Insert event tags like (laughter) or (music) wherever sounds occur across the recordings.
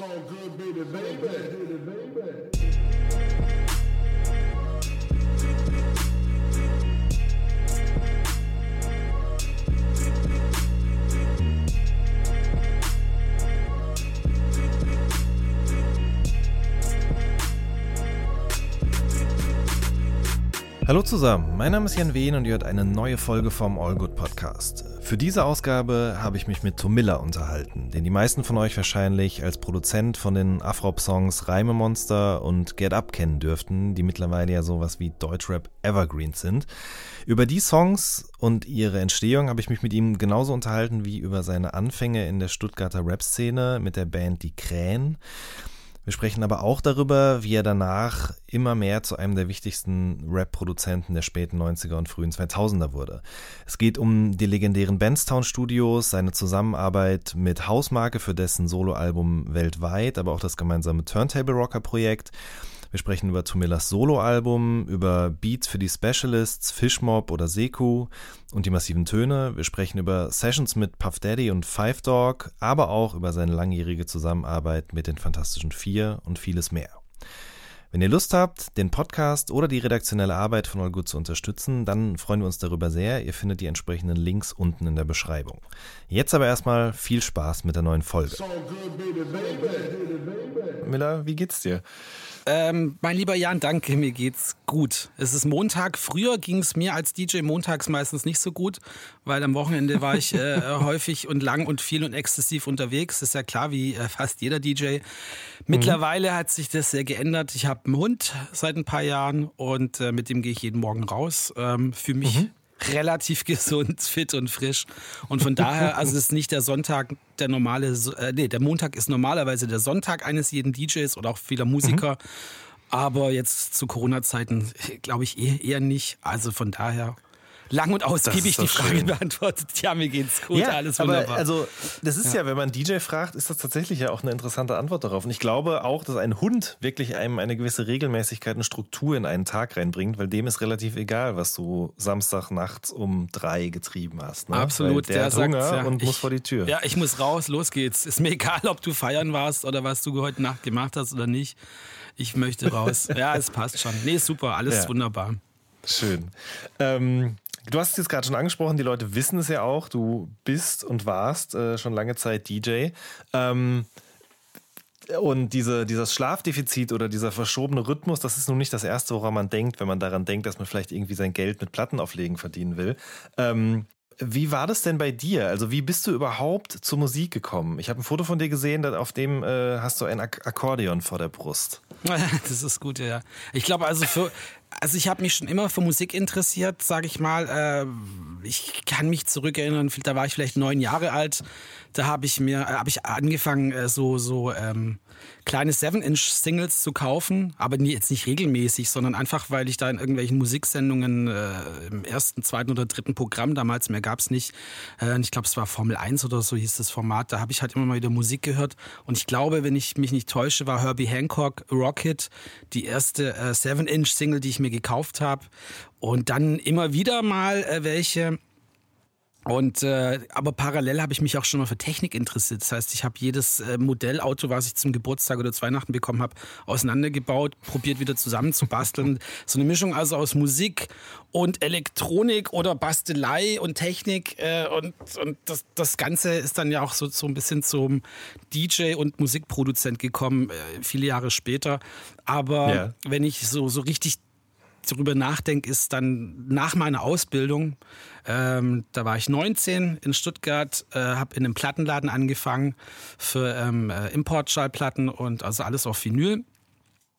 So good, baby, baby. Hallo zusammen, mein Name ist Jan Wehn und ihr hört eine neue Folge vom All Good Podcast. Für diese Ausgabe habe ich mich mit Tom Miller unterhalten, den die meisten von euch wahrscheinlich als Produzent von den Afrop-Songs Reime Monster und Get Up kennen dürften, die mittlerweile ja sowas wie Deutschrap Evergreens sind. Über die Songs und ihre Entstehung habe ich mich mit ihm genauso unterhalten wie über seine Anfänge in der Stuttgarter Rap-Szene mit der Band Die Krähen. Wir sprechen aber auch darüber, wie er danach immer mehr zu einem der wichtigsten Rap-Produzenten der späten 90er und frühen 2000er wurde. Es geht um die legendären Bandstown Studios, seine Zusammenarbeit mit Hausmarke für dessen Soloalbum weltweit, aber auch das gemeinsame Turntable Rocker Projekt. Wir sprechen über Tomillas Soloalbum, über Beats für die Specialists, Fishmob oder Seku und die massiven Töne. Wir sprechen über Sessions mit Puff Daddy und Five Dog, aber auch über seine langjährige Zusammenarbeit mit den Fantastischen Vier und vieles mehr. Wenn ihr Lust habt, den Podcast oder die redaktionelle Arbeit von All Good zu unterstützen, dann freuen wir uns darüber sehr. Ihr findet die entsprechenden Links unten in der Beschreibung. Jetzt aber erstmal viel Spaß mit der neuen Folge. So good, baby, baby. Miller, wie geht's dir? Ähm, mein lieber Jan, danke, mir geht's gut. Es ist Montag. Früher ging es mir als DJ montags meistens nicht so gut, weil am Wochenende war ich äh, (laughs) häufig und lang und viel und exzessiv unterwegs. Ist ja klar, wie äh, fast jeder DJ. Mittlerweile hat sich das sehr geändert. Ich habe einen Hund seit ein paar Jahren und äh, mit dem gehe ich jeden Morgen raus. Ähm, Fühle mich relativ (laughs) gesund, fit und frisch. Und von daher, also es ist nicht der Sonntag, der normale, äh, nee, der Montag ist normalerweise der Sonntag eines jeden DJs oder auch vieler Musiker. Aber jetzt zu Corona-Zeiten (laughs) glaube ich eh, eher nicht. Also von daher lang und ausgiebig die Frage schön. beantwortet. Ja, mir geht's gut, alles wunderbar. Aber also, das ist ja. wenn man DJ fragt, ist das tatsächlich ja auch eine interessante Antwort darauf. Und ich glaube auch, dass ein Hund wirklich einem eine gewisse Regelmäßigkeit und Struktur in einen Tag reinbringt, weil dem ist relativ egal, was du Samstag nachts um drei getrieben hast. Ne? Absolut, weil der, hat sagt, Hunger ja, und ich, muss vor die Tür. Ja, ich muss raus, los geht's. Ist mir (laughs) egal, ob du feiern warst oder was du heute Nacht gemacht hast oder nicht. Ich möchte raus. (laughs) ja, es passt schon. Nee, super, alles Ja. wunderbar. Schön. Ähm, du hast es jetzt gerade schon angesprochen, die Leute wissen es ja auch, du bist und warst äh, schon lange Zeit DJ. Ähm, und diese, dieses Schlafdefizit oder dieser verschobene Rhythmus, das ist nun nicht das Erste, woran man denkt, wenn man daran denkt, dass man vielleicht irgendwie sein Geld mit Plattenauflegen verdienen will. Ähm, wie war das denn bei dir? Also wie bist du überhaupt zur Musik gekommen? Ich habe ein Foto von dir gesehen, auf dem äh, hast du ein Ak Akkordeon vor der Brust. (laughs) Das ist gut, ja. Ich glaube, also für, also ich habe mich schon immer für Musik interessiert, sage ich mal. Äh, ich kann mich zurückerinnern, da war ich vielleicht neun Jahre alt. Da habe ich mir, äh, habe ich angefangen, äh, so so ähm, kleine 7-Inch-Singles zu kaufen, aber jetzt nicht regelmäßig, sondern einfach, weil ich da in irgendwelchen Musiksendungen äh, im ersten, zweiten oder dritten Programm damals mehr gab's nicht. Äh, ich glaube, es war Formel 1 oder so hieß das Format. Da habe ich halt immer mal wieder Musik gehört. Und ich glaube, wenn ich mich nicht täusche, war Herbie Hancock Rocket die erste äh, 7-Inch-Single, die ich mir gekauft habe. Und dann immer wieder mal äh, welche. Und äh, aber parallel habe ich mich auch schon mal für Technik interessiert. Das heißt, ich habe jedes äh, Modellauto, was ich zum Geburtstag oder zu Weihnachten bekommen habe, auseinandergebaut, probiert wieder zusammenzubasteln. (laughs) so eine Mischung also aus Musik und Elektronik oder Bastelei und Technik äh, und und das, das Ganze ist dann ja auch so so ein bisschen zum DJ und Musikproduzent gekommen, äh, viele Jahre später. Aber Ja. wenn ich so so richtig darüber nachdenke, ist dann nach meiner Ausbildung, ähm, da war ich 19 in Stuttgart, äh, habe in einem Plattenladen angefangen für ähm, äh, Importschallplatten und also alles auf Vinyl.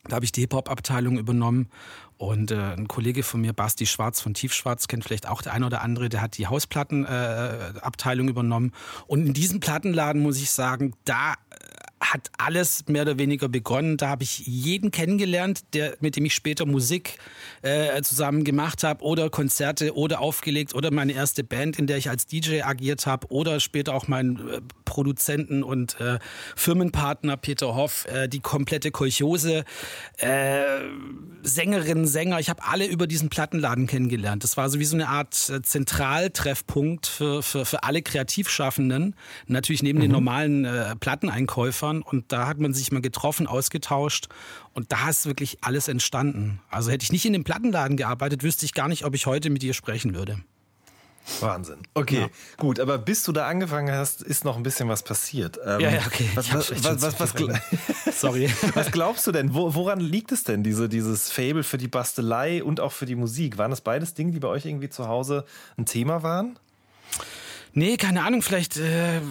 Da habe ich die Hip-Hop-Abteilung übernommen und äh, ein Kollege von mir, Basti Schwarz von Tiefschwarz, kennt vielleicht auch der eine oder andere, der hat die Hausplattenabteilung äh, Abteilung übernommen. Und in diesem Plattenladen muss ich sagen, da äh, hat alles mehr oder weniger begonnen. Da habe ich jeden kennengelernt, der, mit dem ich später Musik äh, zusammen gemacht habe oder Konzerte oder aufgelegt oder meine erste Band, in der ich als DJ agiert habe oder später auch meinen äh, Produzenten und äh, Firmenpartner Peter Hoff, äh, die komplette Kolchose, äh, Sängerinnen, Sänger. Ich habe alle über diesen Plattenladen kennengelernt. Das war so wie so eine Art äh, Zentraltreffpunkt für, für, für alle Kreativschaffenden. Natürlich neben den normalen Platteneinkäufern Jahren und da hat man sich mal getroffen, ausgetauscht und da ist wirklich alles entstanden. Also hätte ich nicht in dem Plattenladen gearbeitet, wüsste ich gar nicht, ob ich heute mit dir sprechen würde. Wahnsinn. Okay, ja. gut, aber bis du da angefangen hast, ist noch ein bisschen was passiert. Ähm, ja, ja, okay. Was, was, was, was, (laughs) Sorry. was glaubst du denn? Wo, woran liegt es denn, diese, dieses Fable für die Bastelei und auch für die Musik? Waren das beides Dinge, die bei euch irgendwie zu Hause ein Thema waren? Nee, keine Ahnung, vielleicht, äh,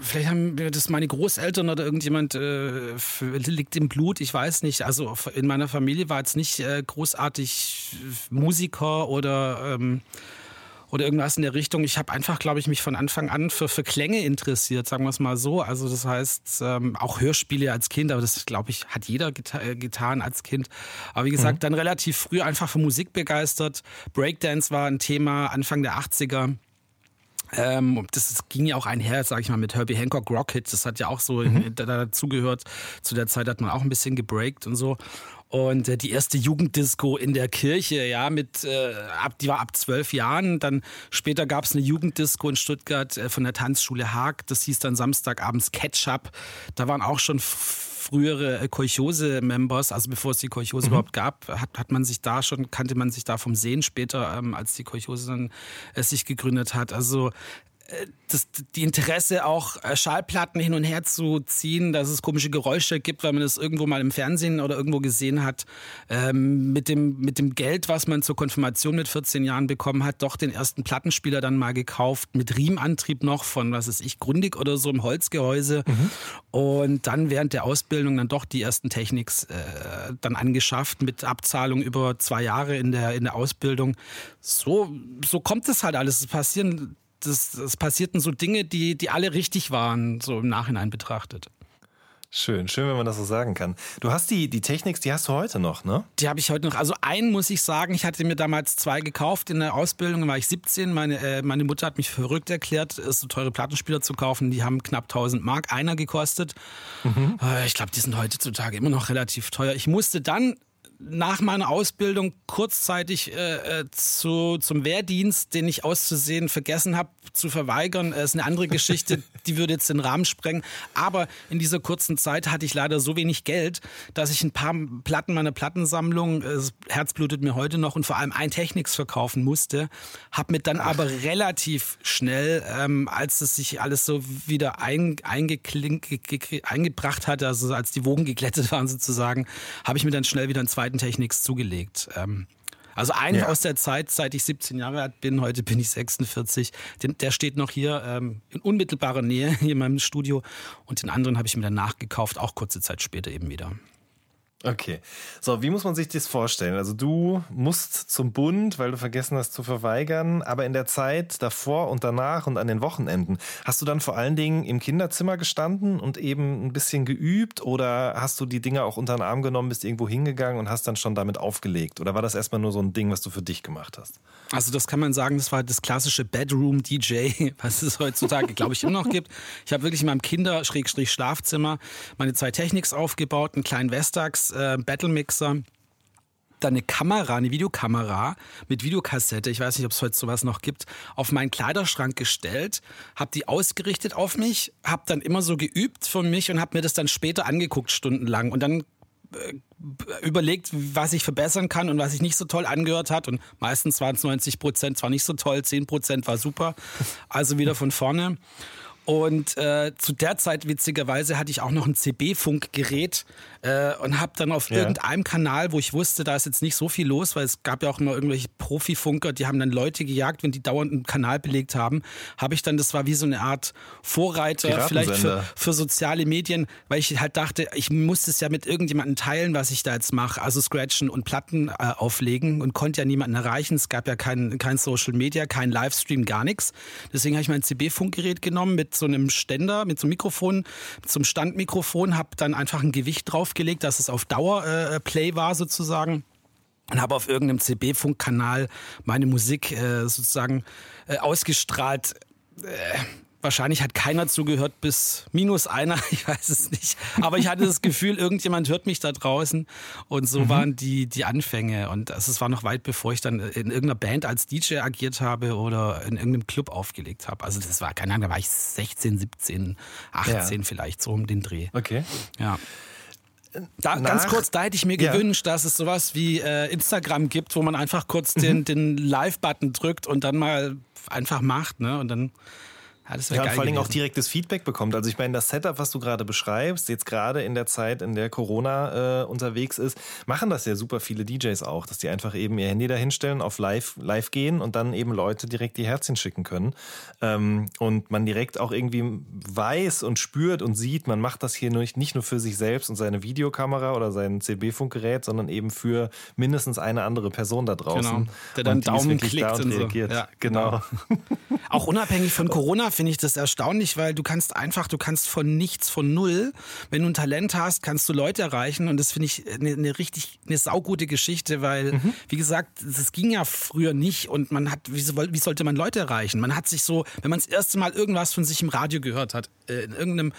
vielleicht haben das meine Großeltern oder irgendjemand äh, liegt im Blut, ich weiß nicht. Also in meiner Familie war jetzt nicht äh, großartig Musiker oder ähm, oder irgendwas in der Richtung. Ich habe einfach, glaube ich, mich von Anfang an für, für Klänge interessiert, sagen wir es mal so. Also das heißt, ähm, auch Hörspiele als Kind, aber das, glaube ich, hat jeder geta äh, getan als Kind. Aber wie gesagt, mhm. dann relativ früh einfach für Musik begeistert. Breakdance war ein Thema Anfang der 80er. Ähm, das ging ja auch einher, sag ich mal, mit Herbie Hancock Rocket. Das hat ja auch so mhm. dazugehört. Zu der Zeit hat man auch ein bisschen gebreakt und so. Und äh, die erste Jugenddisco in der Kirche, ja, mit äh, ab, die war ab zwölf Jahren. Dann später gab es eine Jugenddisco in Stuttgart äh, von der Tanzschule Haag. Das hieß dann Samstagabends Ketchup. Da waren auch schon frühere äh, Kolchose-Members, also bevor es die Kolchose mhm. überhaupt gab, hat, hat man sich da schon, kannte man sich da vom Sehen später, ähm, als die Kolchose dann äh, sich gegründet hat. Also das, die Interesse auch äh, Schallplatten hin und her zu ziehen, dass es komische Geräusche gibt, weil man das irgendwo mal im Fernsehen oder irgendwo gesehen hat, ähm, mit, dem, mit dem Geld, was man zur Konfirmation mit 14 Jahren bekommen hat, doch den ersten Plattenspieler dann mal gekauft, mit Riemenantrieb noch von, was weiß ich, Grundig oder so im Holzgehäuse mhm. und dann während der Ausbildung dann doch die ersten Techniks äh, dann angeschafft mit Abzahlung über zwei Jahre in der, in der Ausbildung. So, so kommt es halt alles. Es passieren das, das passierten so Dinge, die, die alle richtig waren, so im Nachhinein betrachtet. Schön, schön, wenn man das so sagen kann. Du hast die, die Techniks, die hast du heute noch, ne? Die habe ich heute noch. Also einen muss ich sagen, ich hatte mir damals zwei gekauft in der Ausbildung, da war ich 17. Meine, äh, meine Mutter hat mich verrückt erklärt, so teure Plattenspieler zu kaufen. Die haben knapp 1000 Mark einer gekostet. Mhm. Äh, ich glaube, die sind heutzutage immer noch relativ teuer. Ich musste dann nach meiner Ausbildung kurzzeitig äh, äh, zu, zum Wehrdienst, den ich auszusehen vergessen habe, zu verweigern. Das ist eine andere Geschichte, (laughs) die würde jetzt den Rahmen sprengen. Aber in dieser kurzen Zeit hatte ich leider so wenig Geld, dass ich ein paar Platten meiner Plattensammlung, äh, das Herz blutet mir heute noch, und vor allem ein Technics verkaufen musste. Habe mir dann Ach. aber relativ schnell, ähm, als es sich alles so wieder ein, eingebracht hatte, also als die Wogen geglättet waren sozusagen, habe ich mir dann schnell wieder ein zweites Techniks zugelegt. Ähm, also einen ja. aus der Zeit, seit ich 17 Jahre alt bin, heute bin ich 46, den, der steht noch hier ähm, in unmittelbarer Nähe hier in meinem Studio und den anderen habe ich mir dann nachgekauft, auch kurze Zeit später eben wieder. Okay. So, wie muss man sich das vorstellen? Also du musst zum Bund, weil du vergessen hast zu verweigern, aber in der Zeit davor und danach und an den Wochenenden, hast du dann vor allen Dingen im Kinderzimmer gestanden und eben ein bisschen geübt oder hast du die Dinge auch unter den Arm genommen, bist irgendwo hingegangen und hast dann schon damit aufgelegt? Oder war das erstmal nur so ein Ding, was du für dich gemacht hast? Also das kann man sagen, das war das klassische Bedroom-DJ, (laughs) was es heutzutage, glaube ich, immer noch gibt. Ich habe wirklich in meinem Kinder-Schlafzimmer meine zwei Techniks aufgebaut, einen kleinen Vestax, äh, dann eine Kamera, eine Videokamera mit Videokassette, ich weiß nicht, ob es heute sowas noch gibt, auf meinen Kleiderschrank gestellt, habe die ausgerichtet auf mich, habe dann immer so geübt von mich und habe mir das dann später angeguckt stundenlang. Und dann überlegt, was ich verbessern kann und was sich nicht so toll angehört hat und meistens waren es 90 Prozent, zwar nicht so toll, 10 Prozent war super, also wieder von vorne. Und äh, zu der Zeit, witzigerweise, hatte ich auch noch ein CB-Funkgerät äh, und habe dann auf ja. irgendeinem Kanal, wo ich wusste, da ist jetzt nicht so viel los, weil es gab ja auch immer irgendwelche Profifunker, die haben dann Leute gejagt, wenn die dauernd einen Kanal belegt haben, habe ich dann, das war wie so eine Art Vorreiter vielleicht für, für soziale Medien, weil ich halt dachte, ich muss es ja mit irgendjemandem teilen, was ich da jetzt mache, also scratchen und Platten äh, auflegen und konnte ja niemanden erreichen. Es gab ja kein, kein Social Media, kein Livestream, gar nichts. Deswegen habe ich mein CB-Funkgerät genommen mit so einem Ständer, mit so einem Mikrofon, mit so Standmikrofon, habe dann einfach ein Gewicht draufgelegt, dass es auf Dauer äh, Play war sozusagen und habe auf irgendeinem CB-Funkkanal meine Musik äh, sozusagen äh, ausgestrahlt. Äh, Wahrscheinlich hat keiner zugehört bis minus einer, (laughs) ich weiß es nicht. Aber ich hatte das Gefühl, irgendjemand hört mich da draußen. Und so mhm. waren die, die Anfänge. Und es war noch weit bevor ich dann in irgendeiner Band als DJ agiert habe oder in irgendeinem Club aufgelegt habe. Also das war, keine Ahnung, da war ich 16, 17, 18 ja. vielleicht, so um den Dreh. Okay. Ja. Da, ganz kurz, da hätte ich mir ja. gewünscht, dass es sowas wie äh, Instagram gibt, wo man einfach kurz mhm. den, den Live-Button drückt und dann mal einfach macht, ne? Und dann ja, das ja, und vor allem auch direktes Feedback bekommt. Also ich meine, das Setup, was du gerade beschreibst, jetzt gerade in der Zeit, in der Corona äh, unterwegs ist, machen das ja super viele DJs auch, dass die einfach eben ihr Handy dahinstellen, auf live, live gehen und dann eben Leute direkt die Herzchen schicken können. Ähm, und man direkt auch irgendwie weiß und spürt und sieht, man macht das hier nicht, nicht nur für sich selbst und seine Videokamera oder sein CB-Funkgerät, sondern eben für mindestens eine andere Person da draußen. Genau. Der dann Daumen klickt da und, und reagiert. So. Ja, genau. genau. auch unabhängig von Corona (laughs) finde ich das erstaunlich, weil du kannst einfach, du kannst von nichts, von null, wenn du ein Talent hast, kannst du Leute erreichen und das finde ich eine, eine, richtig, eine saugute Geschichte, weil, mhm. wie gesagt, das ging ja früher nicht und man hat, wie, wie sollte man Leute erreichen? Man hat sich so, wenn man das erste Mal irgendwas von sich im Radio gehört hat, äh, in irgendeinem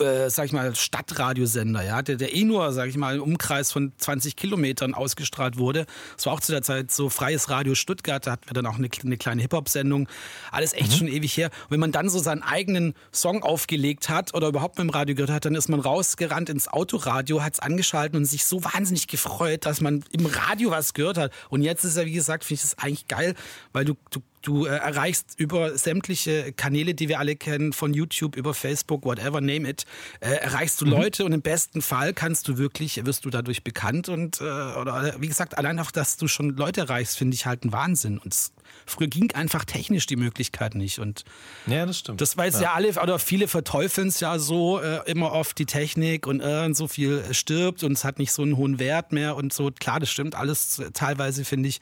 äh, sag ich mal, Stadtradiosender, ja, der, der eh nur, sag ich mal, im Umkreis von 20 Kilometern ausgestrahlt wurde. Es war auch zu der Zeit so freies Radio Stuttgart, da hatten wir dann auch eine, eine kleine Hip-Hop-Sendung. Alles echt mhm. schon ewig her. Und wenn man dann so seinen eigenen Song aufgelegt hat oder überhaupt mit dem Radio gehört hat, dann ist man rausgerannt ins Autoradio, hat es angeschaltet und sich so wahnsinnig gefreut, dass man im Radio was gehört hat. Und jetzt ist ja, wie gesagt, finde ich das eigentlich geil, weil du, du Du äh, erreichst über sämtliche Kanäle, die wir alle kennen, von YouTube, über Facebook, whatever, name it, äh, erreichst du mhm. Leute und im besten Fall kannst du wirklich, wirst du dadurch bekannt und äh, oder wie gesagt, allein auch, dass du schon Leute erreichst, finde ich halt ein Wahnsinn. Und es Früher ging einfach technisch die Möglichkeit nicht. Und ja, das stimmt. Das weiß ja, ja alle, oder viele verteufeln es ja so äh, immer oft die Technik und äh, so viel stirbt und es hat nicht so einen hohen Wert mehr und so. Klar, das stimmt alles teilweise, finde ich.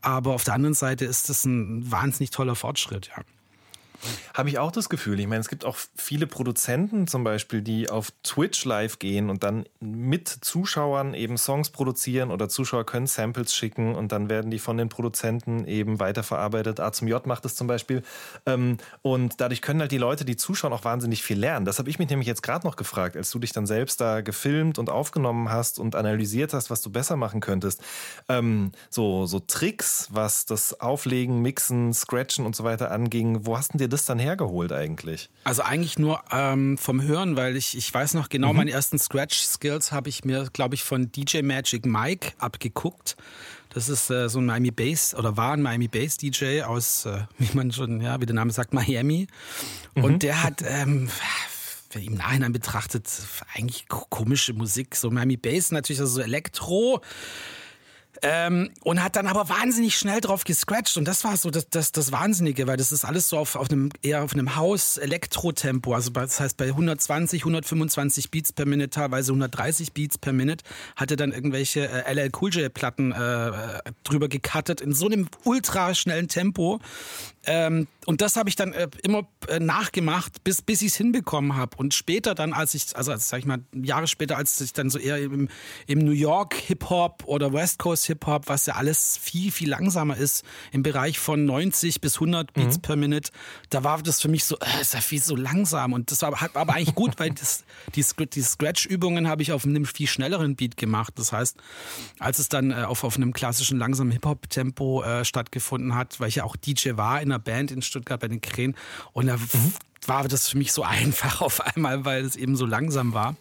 Aber auf der anderen Seite ist das ein wahnsinnig toller Fortschritt, ja. Habe ich auch das Gefühl. Ich meine, es gibt auch viele Produzenten zum Beispiel, die auf Twitch live gehen und dann mit Zuschauern eben Songs produzieren oder Zuschauer können Samples schicken und dann werden die von den Produzenten eben weiterverarbeitet. A zum J macht es zum Beispiel. Ähm, und dadurch können halt die Leute, die zuschauen, auch wahnsinnig viel lernen. Das habe ich mich nämlich jetzt gerade noch gefragt, als du dich dann selbst da gefilmt und aufgenommen hast und analysiert hast, was du besser machen könntest. Ähm, so, so Tricks, was das Auflegen, Mixen, Scratchen und so weiter anging. Wo hast du dir das dann hergeholt eigentlich? Also eigentlich nur ähm, vom Hören, weil ich, ich weiß noch genau, mhm. meine ersten Scratch-Skills habe ich mir, glaube ich, von DJ Magic Mike abgeguckt. Das ist äh, so ein Miami Bass oder war ein Miami Bass DJ aus, äh, wie man schon, ja, wie der Name sagt, Miami. Mhm. Und der hat, ähm, im Nachhinein betrachtet, eigentlich komische Musik. So Miami Bass natürlich, also so Elektro. Ähm, und hat dann aber wahnsinnig schnell drauf gescratcht. Und das war so das, das, das Wahnsinnige, weil das ist alles so auf, auf einem, eher auf einem Haus-Elektro-Tempo. Also das heißt, bei 120, 125 Beats per Minute, teilweise 130 Beats per Minute, hat er dann irgendwelche äh, LL Cool J-Platten äh, drüber gecuttet in so einem ultra schnellen Tempo. Ähm, und das habe ich dann äh, immer äh, nachgemacht, bis, bis ich es hinbekommen habe. Und später dann, als ich, also sag ich mal, Jahre später, als ich dann so eher im, im New York Hip-Hop oder West Coast Hip-Hop, was ja alles viel, viel langsamer ist, im Bereich von 90 bis 100 Beats mhm. per Minute, da war das für mich so, äh, ist ja viel so langsam. Und das war, war aber eigentlich gut, (laughs) weil das, die, die Scratch-Übungen habe ich auf einem viel schnelleren Beat gemacht. Das heißt, als es dann äh, auf, auf einem klassischen langsamen Hip-Hop-Tempo äh, stattgefunden hat, weil ich ja auch DJ war in einer Band in Stuttgart bei den Krähen. Und da mhm. war das für mich so (laughs) einfach auf einmal, weil es eben so langsam war.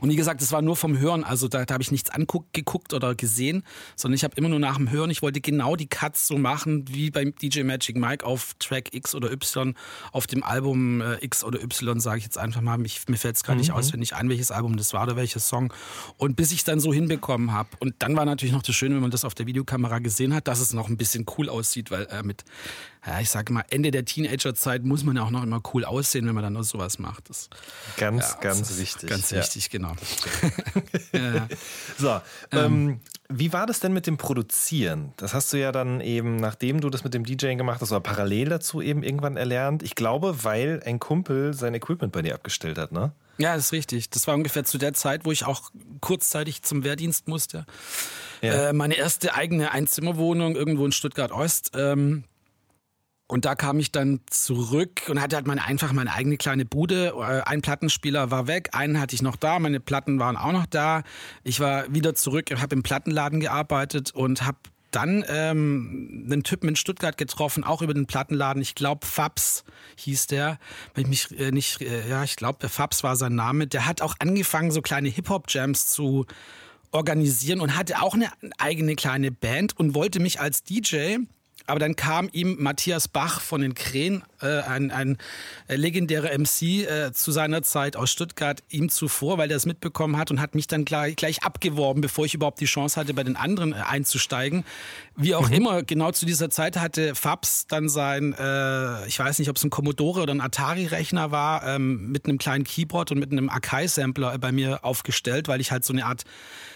Und wie gesagt, das war nur vom Hören, also da, da habe ich nichts angeguckt oder gesehen, sondern ich habe immer nur nach dem Hören, ich wollte genau die Cuts so machen wie beim DJ Magic Mike auf Track X oder Y, auf dem Album äh, X oder Y, sage ich jetzt einfach mal, mich, mir fällt es gerade mhm. nicht auswendig ein, welches Album das war oder welcher Song. Und bis ich es dann so hinbekommen habe. Und dann war natürlich noch das Schöne, wenn man das auf der Videokamera gesehen hat, dass es noch ein bisschen cool aussieht, weil äh, mit ja, ich sage mal, Ende der Teenagerzeit muss man ja auch noch immer cool aussehen, wenn man dann noch sowas macht. Das, ganz, ja, ganz wichtig. Ganz ja. wichtig, genau. (laughs) ja. So, ähm, ähm, wie war das denn mit dem Produzieren? Das hast du ja dann eben, nachdem du das mit dem DJing gemacht hast, oder parallel dazu eben irgendwann erlernt. Ich glaube, weil ein Kumpel sein Equipment bei dir abgestellt hat, ne? Ja, das ist richtig. Das war ungefähr zu der Zeit, wo ich auch kurzzeitig zum Wehrdienst musste. Ja. Äh, meine erste eigene Einzimmerwohnung irgendwo in Stuttgart Ost. Ähm, Und da kam ich dann zurück und hatte halt meine, einfach meine eigene kleine Bude. Äh, ein Plattenspieler war weg, einen hatte ich noch da, meine Platten waren auch noch da. Ich war wieder zurück, habe im Plattenladen gearbeitet und habe dann ähm, einen Typen in Stuttgart getroffen, auch über den Plattenladen. Ich glaube, Fabs hieß der. Wenn ich mich äh, nicht, äh, ja, ich glaube, Fabs war sein Name. Der hat auch angefangen, so kleine Hip-Hop-Jams zu organisieren und hatte auch eine eigene kleine Band und wollte mich als DJ aber dann kam ihm Matthias Bach von den Krähen, äh, ein, ein legendärer MC äh, zu seiner Zeit aus Stuttgart, ihm zuvor, weil er es mitbekommen hat und hat mich dann gleich, gleich abgeworben, bevor ich überhaupt die Chance hatte, bei den anderen äh, einzusteigen. Wie auch mhm. immer, genau zu dieser Zeit hatte Fabs dann sein, äh, ich weiß nicht, ob es ein Commodore oder ein Atari-Rechner war, ähm, mit einem kleinen Keyboard und mit einem Akai-Sampler bei mir aufgestellt, weil ich halt so eine Art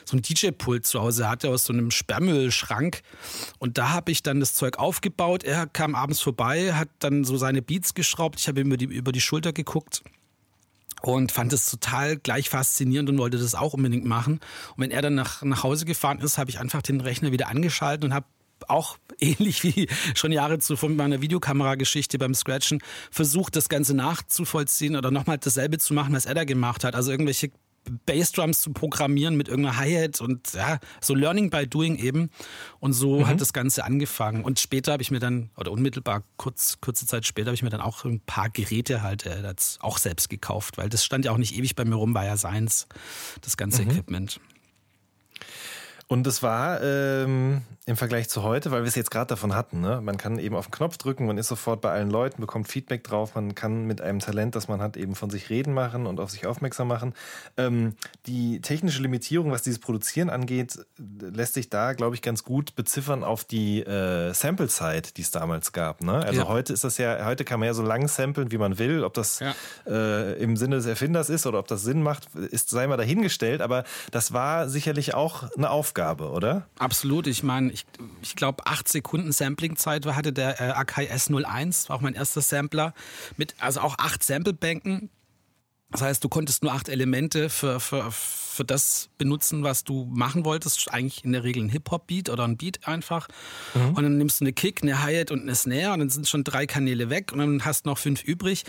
so ein DJ-Pult zu Hause hatte aus so einem Sperrmüllschrank. Und da habe ich dann das Zeug aufgebaut. Er kam abends vorbei, hat dann so seine Beats geschraubt. Ich habe ihm über die, über die Schulter geguckt und fand es total gleich faszinierend und wollte das auch unbedingt machen. Und wenn er dann nach, nach Hause gefahren ist, habe ich einfach den Rechner wieder angeschaltet und habe auch (laughs) ähnlich wie schon Jahre zuvor mit meiner Videokamerageschichte beim Scratchen versucht, das Ganze nachzuvollziehen oder nochmal dasselbe zu machen, was er da gemacht hat. Also irgendwelche Bassdrums zu programmieren mit irgendeiner Hi-Hat und ja, so Learning by Doing eben. Und so mhm. hat das Ganze angefangen. Und später habe ich mir dann, oder unmittelbar kurz, kurze Zeit später habe ich mir dann auch ein paar Geräte halt äh, auch selbst gekauft, weil das stand ja auch nicht ewig bei mir rum, war ja seins, das ganze mhm. Equipment. Und es war ähm, im Vergleich zu heute, weil wir es jetzt gerade davon hatten, ne? man kann eben auf den Knopf drücken, man ist sofort bei allen Leuten, bekommt Feedback drauf, man kann mit einem Talent, das man hat, eben von sich reden machen und auf sich aufmerksam machen. Ähm, die technische Limitierung, was dieses Produzieren angeht, lässt sich da, glaube ich, ganz gut beziffern auf die äh, Sample-Zeit, die es damals gab. Ne? Also ja. heute ist das ja, heute kann man ja so lang samplen, wie man will, ob das ja. äh, im Sinne des Erfinders ist oder ob das Sinn macht, ist sei mal dahingestellt, aber das war sicherlich auch eine Aufgabe Aufgabe, oder? Absolut. Ich meine, ich, ich glaube, acht Sekunden Samplingzeit hatte der äh, Akai S01, war auch mein erster Sampler, mit also auch acht Samplebänken. Das heißt, du konntest nur acht Elemente für, für, für das benutzen, was du machen wolltest. Eigentlich in der Regel ein Hip-Hop-Beat oder ein Beat einfach. Mhm. Und dann nimmst du eine Kick, eine Hi-Hat und eine Snare und dann sind schon drei Kanäle weg und dann hast du noch fünf übrig.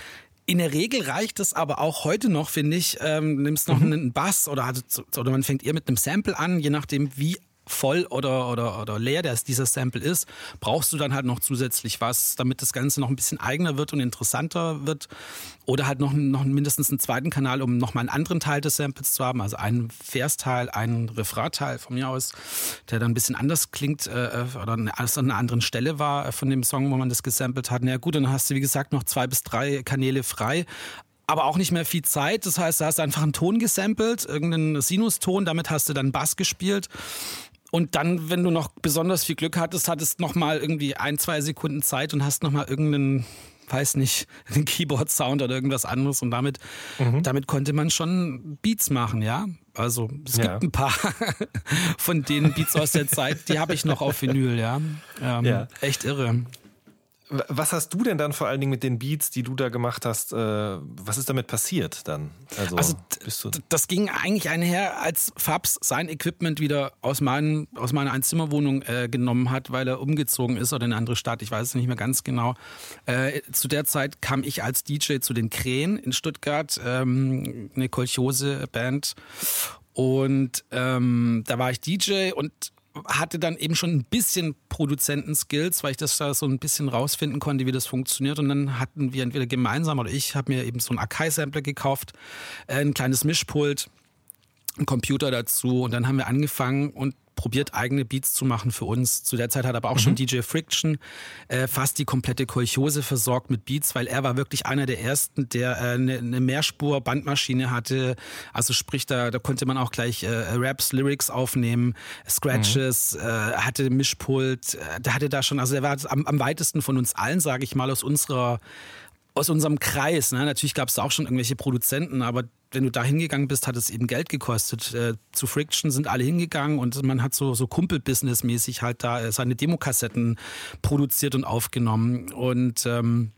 In der Regel reicht es aber auch heute noch, finde ich. Ähm, nimmst noch mhm. einen Bass oder, oder man fängt eher mit einem Sample an, je nachdem, wie voll oder, oder, oder leer das dieser Sample ist, brauchst du dann halt noch zusätzlich was, damit das Ganze noch ein bisschen eigener wird und interessanter wird. Oder halt noch, noch mindestens einen zweiten Kanal, um nochmal einen anderen Teil des Samples zu haben, also einen Versteil, einen Refrainteil von mir aus, der dann ein bisschen anders klingt äh, äh oder an einer anderen Stelle war äh, von dem Song, wo man das gesampelt hat. Na ja, gut, dann hast du wie gesagt noch zwei bis drei Kanäle frei aber auch nicht mehr viel Zeit. Das heißt, du hast einfach einen Ton gesampelt, irgendeinen Sinuston, damit hast du dann Bass gespielt und dann, wenn du noch besonders viel Glück hattest, hattest noch mal irgendwie ein, zwei Sekunden Zeit und hast noch mal irgendeinen weiß nicht, (laughs) einen Keyboard-Sound oder irgendwas anderes und damit, mhm. damit konnte man schon Beats machen, ja. Also es ja. gibt ein paar (laughs) von den Beats aus der Zeit, die habe ich noch auf Vinyl, ja. Ähm, ja. Echt irre. Was hast du denn dann vor allen Dingen mit den Beats, die du da gemacht hast, äh, was ist damit passiert dann? Also, also das ging eigentlich einher, als Fabs sein Equipment wieder aus, mein, aus meiner Einzimmerwohnung äh, genommen hat, weil er umgezogen ist oder in eine andere Stadt, ich weiß es nicht mehr ganz genau. Äh, zu der Zeit kam ich als DJ zu den Krähen in Stuttgart, ähm, eine Kolchose-Band und ähm, da war ich DJ und hatte dann eben schon ein bisschen Produzentenskills, weil ich das da so ein bisschen rausfinden konnte, wie das funktioniert. Und dann hatten wir entweder gemeinsam oder ich habe mir eben so einen Akai-Sampler gekauft, äh, ein kleines Mischpult, einen Computer dazu und dann haben wir angefangen und probiert, eigene Beats zu machen für uns. Zu der Zeit hat aber auch mhm. schon DJ Friction äh, fast die komplette Kolchose versorgt mit Beats, weil er war wirklich einer der ersten, der eine äh, ne, Mehrspur-Bandmaschine hatte. Also sprich, da, da konnte man auch gleich äh, Raps, Lyrics aufnehmen, Scratches, mhm. äh, hatte Mischpult, äh, der hatte da schon, also er war am, am weitesten von uns allen, sage ich mal, aus unserer aus unserem Kreis. Ne? Natürlich gab es da auch schon irgendwelche Produzenten, aber wenn du da hingegangen bist, hat es eben Geld gekostet. Äh, zu Friction sind alle hingegangen und man hat so, so Kumpel-Business-mäßig halt da äh, seine Demokassetten produziert und aufgenommen. Und ähm,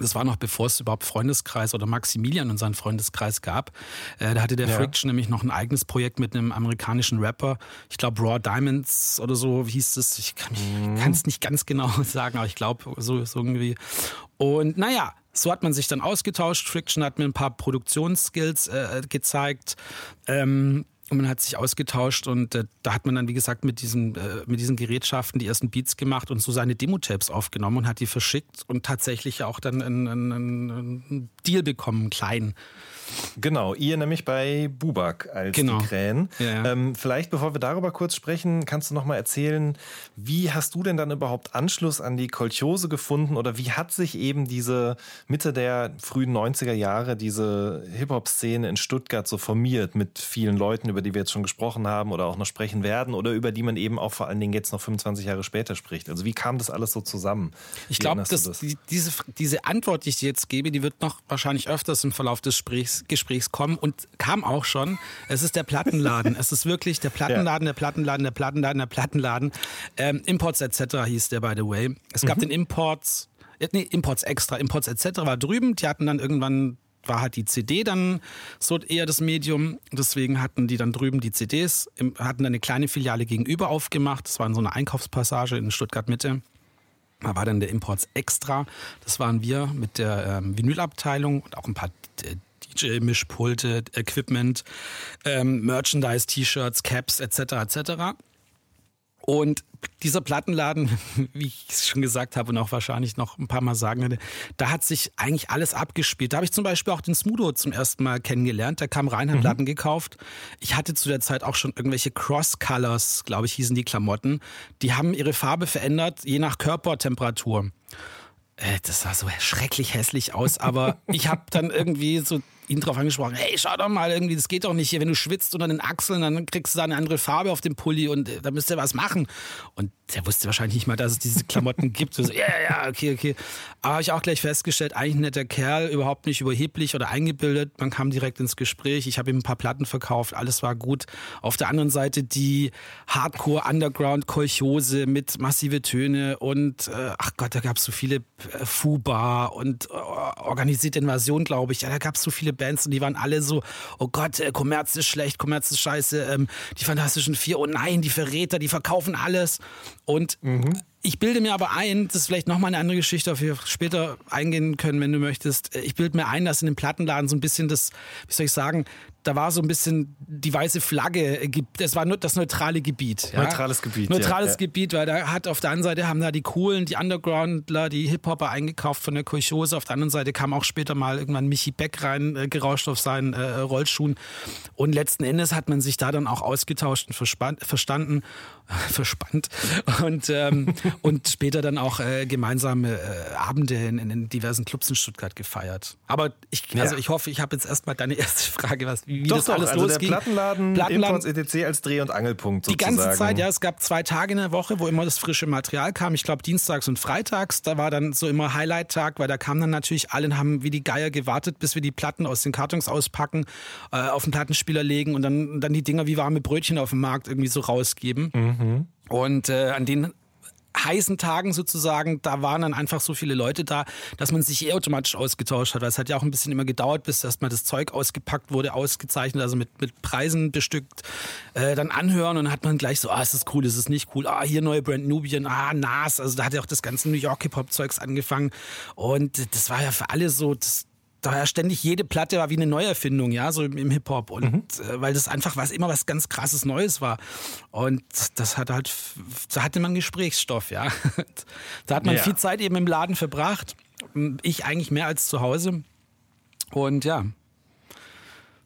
Das war noch bevor es überhaupt Freundeskreis oder Maximilian unseren Freundeskreis gab. Äh, da hatte der ja. Friction nämlich noch ein eigenes Projekt mit einem amerikanischen Rapper. Ich glaube Raw Diamonds oder so hieß es. Ich kann es mhm. nicht ganz genau (laughs) sagen, aber ich glaube so, so irgendwie. Und naja, so hat man sich dann ausgetauscht. Friction hat mir ein paar Produktionsskills äh, gezeigt. Ähm, und man hat sich ausgetauscht und äh, da hat man dann, wie gesagt, mit diesen, äh, mit diesen Gerätschaften die ersten Beats gemacht und so seine Demo-Tapes aufgenommen und hat die verschickt und tatsächlich auch dann einen, einen, einen Deal bekommen, einen kleinen. Genau, ihr nämlich bei Bubak als genau. die Krähen. Ja, ja. Ähm, vielleicht, bevor wir darüber kurz sprechen, kannst du noch mal erzählen, wie hast du denn dann überhaupt Anschluss an die Kolchose gefunden oder wie hat sich eben diese Mitte der frühen 90er Jahre, diese Hip-Hop-Szene in Stuttgart so formiert mit vielen Leuten, über die wir jetzt schon gesprochen haben oder auch noch sprechen werden oder über die man eben auch vor allen Dingen jetzt noch 25 Jahre später spricht? Also wie kam das alles so zusammen? Ich glaube, das? die, diese, diese Antwort, die ich dir jetzt gebe, die wird noch wahrscheinlich öfters im Verlauf des Gesprächs Gesprächs kommen und kam auch schon. Es ist der Plattenladen. es ist wirklich der Plattenladen, der Plattenladen, der Plattenladen, der Plattenladen. Ähm, Imports etc. hieß der, by the way. Es gab mhm. den Imports, äh, nee, Imports extra, Imports etc. war drüben. Die hatten dann irgendwann war halt die CD dann so eher das Medium. Deswegen hatten die dann drüben die CDs, hatten dann eine kleine Filiale gegenüber aufgemacht. Das war in so einer Einkaufspassage in Stuttgart Mitte. Da war dann der Imports Extra. Das waren wir mit der ähm, Vinylabteilung und auch ein paar äh, DJ-Mischpulte, Equipment, ähm, Merchandise, T-Shirts, Caps etc. etc. Und dieser Plattenladen, (laughs) wie ich es schon gesagt habe und auch wahrscheinlich noch ein paar Mal sagen werde, da hat sich eigentlich alles abgespielt. Da habe ich zum Beispiel auch den Smudo zum ersten Mal kennengelernt. Der kam rein, hat mhm. Platten gekauft. Ich hatte zu der Zeit auch schon irgendwelche Cross-Colors, glaube ich, hießen die Klamotten. Die haben ihre Farbe verändert, je nach Körpertemperatur. Äh, das sah so schrecklich hässlich aus, aber (laughs) ich habe dann irgendwie so ihn drauf angesprochen, hey, schau doch mal, irgendwie, das geht doch nicht hier, wenn du schwitzt unter den Achseln, dann kriegst du da eine andere Farbe auf dem Pulli und äh, da müsst ihr was machen. Und der wusste wahrscheinlich nicht mal, dass es diese Klamotten (laughs) gibt. So, ja, ja, okay, okay. Aber habe ich auch gleich festgestellt, eigentlich ein netter Kerl, überhaupt nicht überheblich oder eingebildet. Man kam direkt ins Gespräch. Ich habe ihm ein paar Platten verkauft, alles war gut. Auf der anderen Seite die Hardcore-Underground-Kolchose mit massive Töne und äh, ach Gott, da gab es so viele äh, Fuba und äh, organisierte Invasion, glaube ich. Ja, da gab es so viele Bands und die waren alle so, oh Gott, äh, Kommerz ist schlecht, Kommerz ist scheiße, ähm, die Fantastischen Vier, oh nein, die Verräter, die verkaufen alles. Und mhm. ich bilde mir aber ein, das ist vielleicht nochmal eine andere Geschichte, auf die wir später eingehen können, wenn du möchtest. Ich bilde mir ein, dass in dem Plattenladen so ein bisschen das, wie soll ich sagen, da war so ein bisschen die weiße Flagge, das war nur das neutrale Gebiet. Ja? Neutrales Gebiet. Neutrales ja, Gebiet, weil da hat auf der einen Seite haben da die Coolen, die Undergroundler, die Hip-Hopper eingekauft von der Kolchose. Auf der anderen Seite kam auch später mal irgendwann Michi Beck rein, äh, gerauscht auf seinen äh, Rollschuhen. Und letzten Endes hat man sich da dann auch ausgetauscht und verstanden, (laughs) verspannt und, ähm, (laughs) und später dann auch äh, gemeinsame äh, Abende in, in, diversen Clubs in Stuttgart gefeiert. Aber ich, also ich hoffe, ich habe jetzt erstmal deine erste Frage, was wie doch, das doch, alles also losging. Der Plattenladen, Plattenladen Imports ETC als Dreh- und Angelpunkt sozusagen. Die ganze Zeit, ja. Es gab zwei Tage in der Woche, wo immer das frische Material kam. Ich glaube, dienstags und freitags. Da war dann so immer Highlight-Tag, weil da kamen dann natürlich alle und haben wie die Geier gewartet, bis wir die Platten aus den Kartons auspacken, äh, auf den Plattenspieler legen und dann, dann die Dinger wie warme Brötchen auf dem Markt irgendwie so rausgeben. Mhm. Und äh, an den heißen Tagen sozusagen, da waren dann einfach so viele Leute da, dass man sich eh automatisch ausgetauscht hat. Weil es hat ja auch ein bisschen immer gedauert, bis erstmal das Zeug ausgepackt wurde, ausgezeichnet, also mit, mit Preisen bestückt, äh, dann anhören und dann hat man gleich so, ah, ist das cool, ist das nicht cool, ah, hier neue Brand Nubian, ah, Nas, also da hat ja auch das ganze New York Hip-Hop-Zeugs angefangen und das war ja für alle so, das, da ja ständig jede Platte war wie eine Neuerfindung, ja, so im, im Hip-Hop. Und mhm. äh, weil das einfach was immer was ganz krasses Neues war. Und das hat halt, da hatte man Gesprächsstoff, ja. (laughs) da hat man ja. viel Zeit eben im Laden verbracht. Ich eigentlich mehr als zu Hause. Und ja,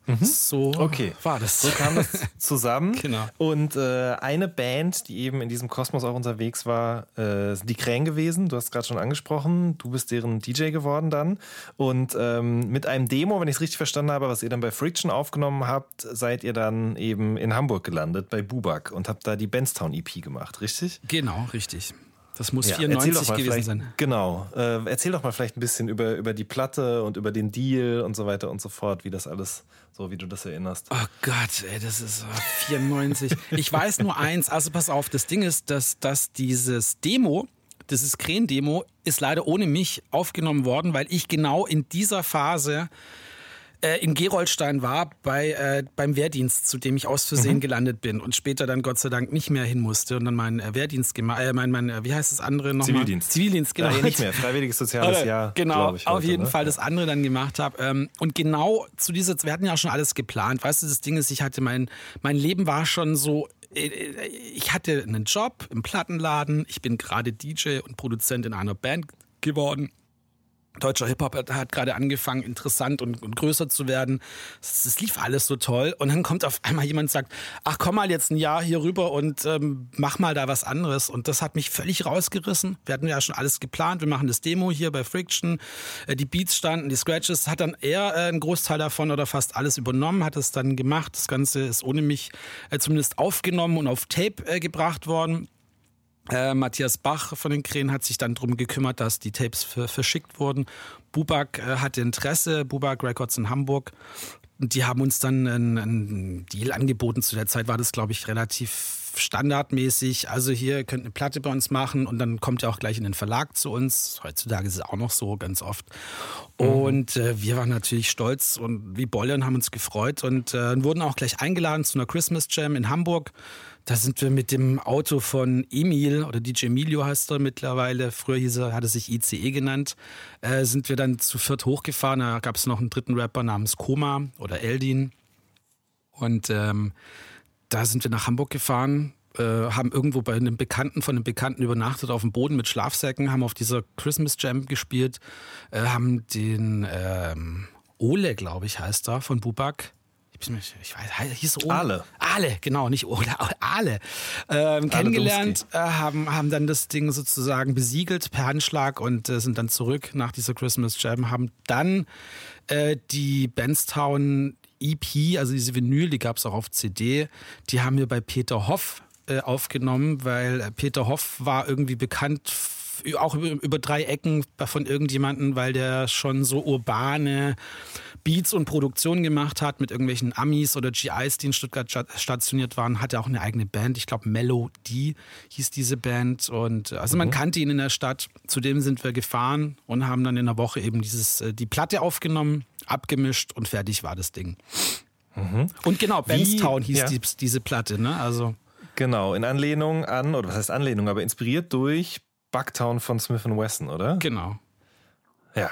Mhm. So okay. war das. So kam das zusammen. (laughs) genau. Und äh, eine Band, die eben in diesem Kosmos auch unterwegs war, äh, sind die Krähen gewesen. Du hast gerade schon angesprochen. Du bist deren DJ geworden dann. Und ähm, mit einem Demo, wenn ich es richtig verstanden habe, was ihr dann bei Friction aufgenommen habt, seid ihr dann eben in Hamburg gelandet bei Bubak und habt da die Benstown EP gemacht, richtig? Genau, richtig. Das muss ja, 94 gewesen sein. Genau. Äh, erzähl doch mal vielleicht ein bisschen über, über die Platte und über den Deal und so weiter und so fort, wie das alles, so wie du das erinnerst. Oh Gott, ey, das ist 94. ich weiß nur eins, also pass auf, das Ding ist, dass, dass dieses Demo dieses Krähen-Demo ist leider ohne mich aufgenommen worden, weil ich genau in dieser Phase äh, in Gerolstein war bei, äh, beim Wehrdienst, zu dem ich aus Versehen mhm. gelandet bin und später dann Gott sei Dank nicht mehr hin musste und dann meinen äh, Wehrdienst gemacht, äh, mein, mein, äh, wie heißt das andere nochmal? Zivildienst. Zivildienst, genau. Ja, nicht mehr, freiwilliges soziales Oder, Jahr. Genau, ich, auf heute, jeden ne? Fall das andere dann gemacht habe. Ähm, und genau zu dieser, wir hatten ja schon alles geplant. Weißt du, das Ding ist, ich hatte mein, mein Leben war schon so äh, ich hatte einen Job im Plattenladen. Ich bin gerade DJ und Produzent in einer Band geworden. Deutscher Hip-Hop hat, hat gerade angefangen, interessant und, und größer zu werden. Es lief alles so toll. Und dann kommt auf einmal jemand und sagt, ach komm mal jetzt ein Jahr hier rüber und ähm, mach mal da was anderes. Und das hat mich völlig rausgerissen. Wir hatten ja schon alles geplant. Wir machen das Demo hier bei Friction. Äh, die Beats standen, die Scratches. Hat dann er äh, einen Großteil davon oder fast alles übernommen, hat es dann gemacht. Das Ganze ist ohne mich äh, zumindest aufgenommen und auf Tape äh, gebracht worden. Äh, Matthias Bach von den Krähen hat sich dann darum gekümmert, dass die Tapes verschickt wurden. Bubak äh, hatte Interesse, Bubak Records in Hamburg. Und die haben uns dann einen, einen Deal angeboten. Zu der Zeit war das, glaube ich, relativ standardmäßig. Also hier ihr könnt eine Platte bei uns machen und dann kommt ihr auch gleich in den Verlag zu uns. Heutzutage ist es auch noch so, ganz oft. Mhm. Und äh, wir waren natürlich stolz und wie Bolle und haben uns gefreut und äh, wurden auch gleich eingeladen zu einer Christmas Jam in Hamburg. Da sind wir mit dem Auto von Emil oder DJ Emilio heißt er mittlerweile. Früher hieß er, hat er sich ICE genannt. Äh, sind wir dann zu viert hochgefahren. Da gab es noch einen dritten Rapper namens Koma oder Eldin. Und ähm, da sind wir nach Hamburg gefahren, äh, haben irgendwo bei einem Bekannten von einem Bekannten übernachtet auf dem Boden mit Schlafsäcken, haben auf dieser Christmas Jam gespielt, äh, haben den ähm, Ole, glaube ich, heißt er, von Bubak ich weiß, hieß Ole. Ale. Ale, genau, nicht Ole, (laughs) Ale. Ähm, kennengelernt, äh, haben, haben dann das Ding sozusagen besiegelt per Handschlag und äh, sind dann zurück nach dieser Christmas Jam, haben dann äh, die Benstown EP, also diese Vinyl, die gab es auch auf CD, die haben wir bei Peter Hoff äh, aufgenommen, weil äh, Peter Hoff war irgendwie bekannt auch über, über drei Ecken von irgendjemanden, weil der schon so urbane Beats und Produktionen gemacht hat mit irgendwelchen Amis oder GIs, die in Stuttgart stationiert waren, hatte auch eine eigene Band. Ich glaube, Melody hieß diese Band. Und äh, also man mhm. kannte ihn in der Stadt. Zudem sind wir gefahren und haben dann in der Woche eben dieses, äh, die Platte aufgenommen, abgemischt und fertig war das Ding. Mhm. Und genau, Benstown hieß ja. die, diese Platte, ne? Also. Genau, in Anlehnung an, oder was heißt Anlehnung, aber inspiriert durch Bucktown von Smith Wesson, oder? Genau. Ja,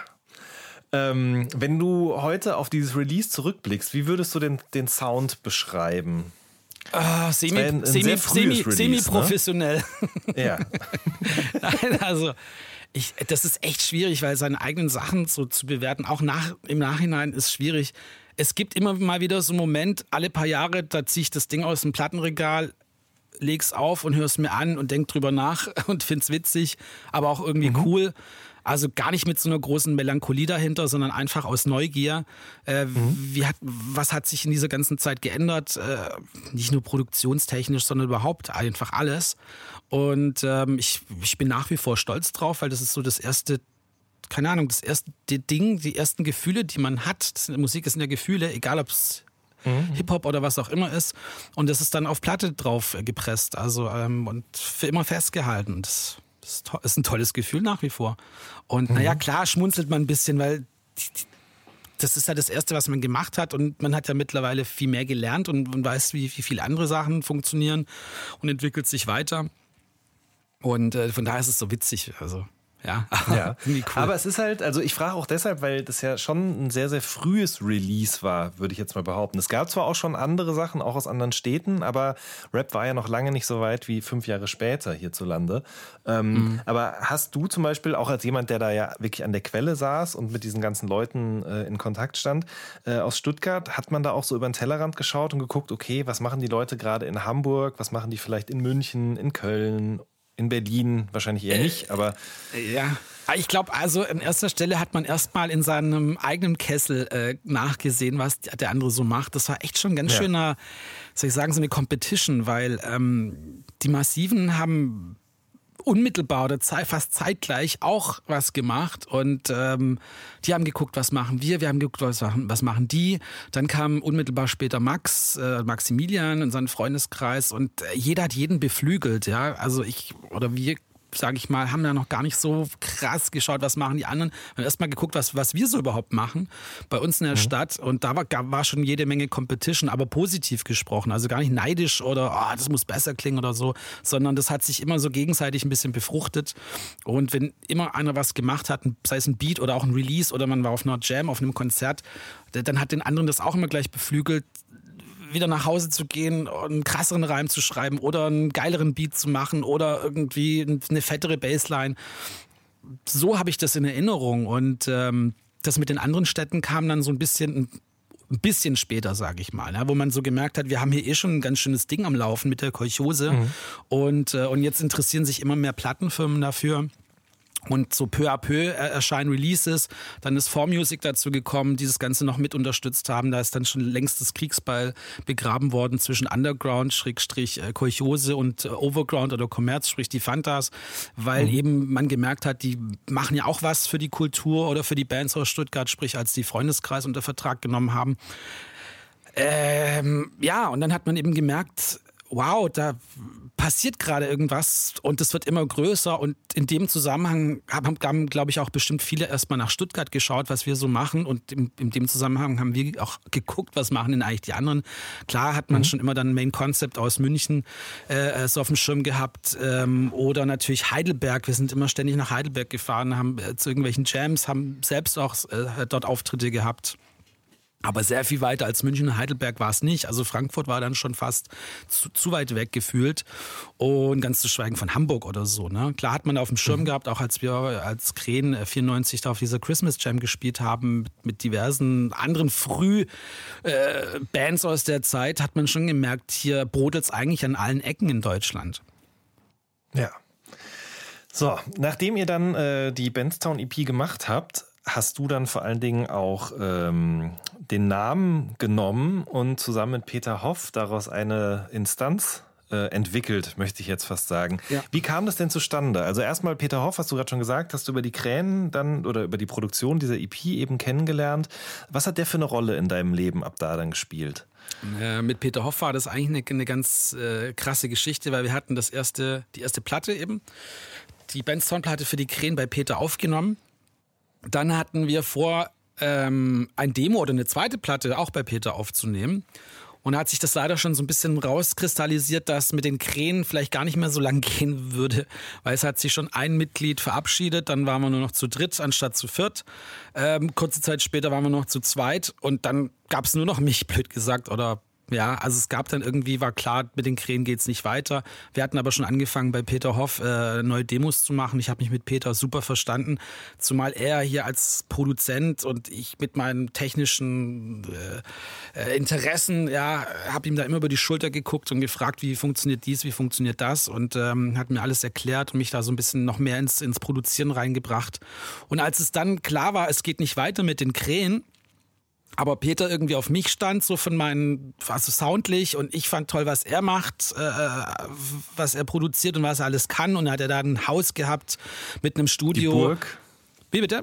ähm, wenn du heute auf dieses Release zurückblickst, wie würdest du den, den Sound beschreiben? Ah, semi, semi, semi, Release, semi professionell. Ne? Ja. (laughs) Nein, also ich, das ist echt schwierig, weil seine eigenen Sachen so zu bewerten, auch nach, im Nachhinein ist schwierig. Es gibt immer mal wieder so einen Moment, alle paar Jahre, da ziehe ich das Ding aus dem Plattenregal, leg's auf und hör's mir an und denk drüber nach (laughs) und find's witzig, aber auch irgendwie mhm. cool. Also gar nicht mit so einer großen Melancholie dahinter, sondern einfach aus Neugier. Äh, mhm. wie hat, was hat sich in dieser ganzen Zeit geändert? Äh, nicht nur produktionstechnisch, sondern überhaupt einfach alles. Und ähm, ich, ich bin nach wie vor stolz drauf, weil das ist so das erste keine Ahnung, das erste Ding, die ersten Gefühle, die man hat. Das, Musik sind ja Gefühle, egal ob es mhm. Hip-Hop oder was auch immer ist. Und das ist dann auf Platte drauf gepresst, also ähm, und für immer festgehalten. Das das ist ein tolles Gefühl nach wie vor. Und mhm. naja, klar schmunzelt man ein bisschen, weil das ist ja das Erste, was man gemacht hat und man hat ja mittlerweile viel mehr gelernt und, und weiß, wie, wie viele andere Sachen funktionieren und entwickelt sich weiter. Und äh, von daher ist es so witzig. Also ja, (laughs) ja. cool. aber es ist halt, also ich frage auch deshalb, weil das ja schon ein sehr, sehr frühes Release war, würde ich jetzt mal behaupten. Es gab zwar auch schon andere Sachen, auch aus anderen Städten, aber Rap war ja noch lange nicht so weit wie fünf Jahre später hierzulande. Ähm, mhm. Aber hast du zum Beispiel auch als jemand, der da ja wirklich an der Quelle saß und mit diesen ganzen Leuten äh, in Kontakt stand, äh, aus Stuttgart, hat man da auch so über den Tellerrand geschaut und geguckt, okay, was machen die Leute gerade in Hamburg, was machen die vielleicht in München, in Köln in Berlin wahrscheinlich eher nicht, aber. Ja. Ich glaube, also an erster Stelle hat man erstmal in seinem eigenen Kessel äh, nachgesehen, was der andere so macht. Das war echt schon ganz ja. schöner, soll ich sagen, so eine Competition, weil ähm, die Massiven haben unmittelbar oder fast zeitgleich auch was gemacht und ähm, die haben geguckt, was machen wir, wir haben geguckt, was machen, was machen die. Dann kam unmittelbar später Max, äh, Maximilian in seinen Freundeskreis und äh, jeder hat jeden beflügelt, ja. Also ich oder wir sage ich mal, haben da noch gar nicht so krass geschaut, was machen die anderen. Wir haben erstmal geguckt, was, was wir so überhaupt machen bei uns in der mhm. Stadt. Und da war, war schon jede Menge Competition, aber positiv gesprochen. Also gar nicht neidisch oder oh, das muss besser klingen oder so, sondern das hat sich immer so gegenseitig ein bisschen befruchtet. Und wenn immer einer was gemacht hat, sei es ein Beat oder auch ein Release oder man war auf einer Jam, auf einem Konzert, dann hat den anderen das auch immer gleich beflügelt, wieder nach Hause zu gehen, einen krasseren Reim zu schreiben oder einen geileren Beat zu machen oder irgendwie eine fettere Bassline. So habe ich das in Erinnerung und ähm, das mit den anderen Städten kam dann so ein bisschen ein bisschen später, sage ich mal, ja, wo man so gemerkt hat, wir haben hier eh schon ein ganz schönes Ding am Laufen mit der Kolchose mhm. und, äh, und jetzt interessieren sich immer mehr Plattenfirmen dafür. Und so peu à peu erscheinen Releases. Dann ist 4Music dazu gekommen, die das Ganze noch mit unterstützt haben. Da ist dann schon längst das Kriegsball begraben worden zwischen Underground, Schrägstrich äh, Kolchose und äh, Overground oder Commerz, sprich die Fantas, weil mhm. eben man gemerkt hat, die machen ja auch was für die Kultur oder für die Bands aus Stuttgart, sprich als die Freundeskreis unter Vertrag genommen haben. Ähm, ja, und dann hat man eben gemerkt, wow, da passiert gerade irgendwas und es wird immer größer. Und in dem Zusammenhang haben, haben glaube ich, auch bestimmt viele erstmal nach Stuttgart geschaut, was wir so machen. Und in, in, dem Zusammenhang haben wir auch geguckt, was machen denn eigentlich die anderen. Klar hat man mhm. schon immer dann Main Concept aus München äh, so auf dem Schirm gehabt. Ähm, oder natürlich Heidelberg. Wir sind immer ständig nach Heidelberg gefahren, haben äh, zu irgendwelchen Jams, haben selbst auch äh, dort Auftritte gehabt. Aber sehr viel weiter als München und Heidelberg war es nicht. Also Frankfurt war dann schon fast zu, zu, weit weg gefühlt. Und ganz zu schweigen von Hamburg oder so. Ne? Klar hat man auf dem Schirm mhm. gehabt, auch als wir als Krähen 94 da auf dieser Christmas Jam gespielt haben, mit, mit diversen anderen Früh-Bands äh, aus der Zeit, hat man schon gemerkt, hier brodelt es eigentlich an allen Ecken in Deutschland. Ja. So, nachdem ihr dann äh, die Bandstown EP gemacht habt, hast du dann vor allen Dingen auch ähm, den Namen genommen und zusammen mit Peter Hoff daraus eine Instanz äh, entwickelt, möchte ich jetzt fast sagen. Ja. Wie kam das denn zustande? Also erstmal Peter Hoff, hast du gerade schon gesagt, hast du über die Krähen dann oder über die Produktion dieser EP eben kennengelernt. Was hat der für eine Rolle in deinem Leben ab da dann gespielt? Äh, mit Peter Hoff war das eigentlich eine, eine ganz äh, krasse Geschichte, weil wir hatten das erste, die erste Platte eben, die Bandsound-Platte für die Krähen bei Peter aufgenommen dann hatten wir vor, ähm, ein Demo oder eine zweite Platte auch bei Peter aufzunehmen. Und da hat sich das leider schon so ein bisschen rauskristallisiert, dass mit den Krähen vielleicht gar nicht mehr so lang (laughs) gehen würde, weil es hat sich schon ein Mitglied verabschiedet, dann waren wir nur noch zu dritt anstatt zu viert. Ähm, kurze Zeit später waren wir noch zu zweit und dann gab es nur noch mich, (laughs) blöd gesagt, oder ja, also es gab dann irgendwie, war klar, mit den Krähen geht's nicht weiter. Wir hatten aber schon angefangen, bei Peter Hoff äh, neue Demos zu machen. Ich habe mich mit Peter super verstanden, zumal er hier als Produzent und ich mit meinen technischen äh, äh Interessen, ja, habe ihm da immer über die Schulter geguckt und gefragt, wie funktioniert dies, wie funktioniert das und ähm, hat mir alles erklärt und mich da so ein bisschen noch mehr ins, ins Produzieren reingebracht. Und als es dann klar war, es geht nicht weiter mit den Krähen, aber Peter irgendwie auf mich stand, so von meinen, also soundlich und ich fand toll, was er macht, äh, was er produziert und was er alles kann. Und dann hat er da ein Haus gehabt mit einem Studio. Die Burg. Wie bitte?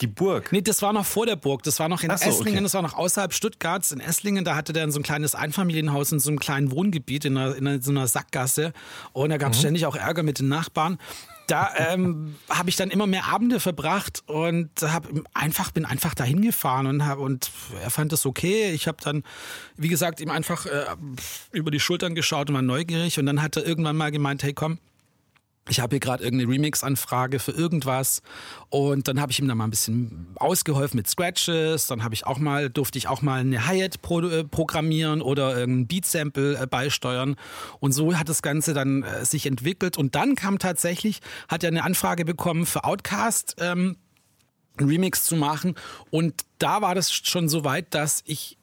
Die Burg? Nee, das war noch vor der Burg. Das war noch in so, Esslingen, okay. das war noch außerhalb Stuttgarts. In Esslingen, da hatte der so ein kleines Einfamilienhaus in so einem kleinen Wohngebiet, in, einer, in so einer Sackgasse. Und da gab es mhm. ständig auch Ärger mit den Nachbarn da ähm, habe ich dann immer mehr Abende verbracht und hab einfach bin einfach dahin gefahren und hab, und er fand das okay. Ich habe dann, wie gesagt, ihm einfach äh, über die Schultern geschaut und war neugierig und dann hat er irgendwann mal gemeint, hey komm, ich habe hier gerade irgendeine Remix-Anfrage für irgendwas und dann habe ich ihm da mal ein bisschen ausgeholfen mit Scratches. Dann habe ich auch mal durfte ich auch mal eine Hi-Hat pro, äh, programmieren oder irgendein Beat-Sample äh, beisteuern und so hat das Ganze dann äh, sich entwickelt und dann kam tatsächlich hat er eine Anfrage bekommen für Outcast. Ähm, Remix zu machen und da war das schon so weit, dass ich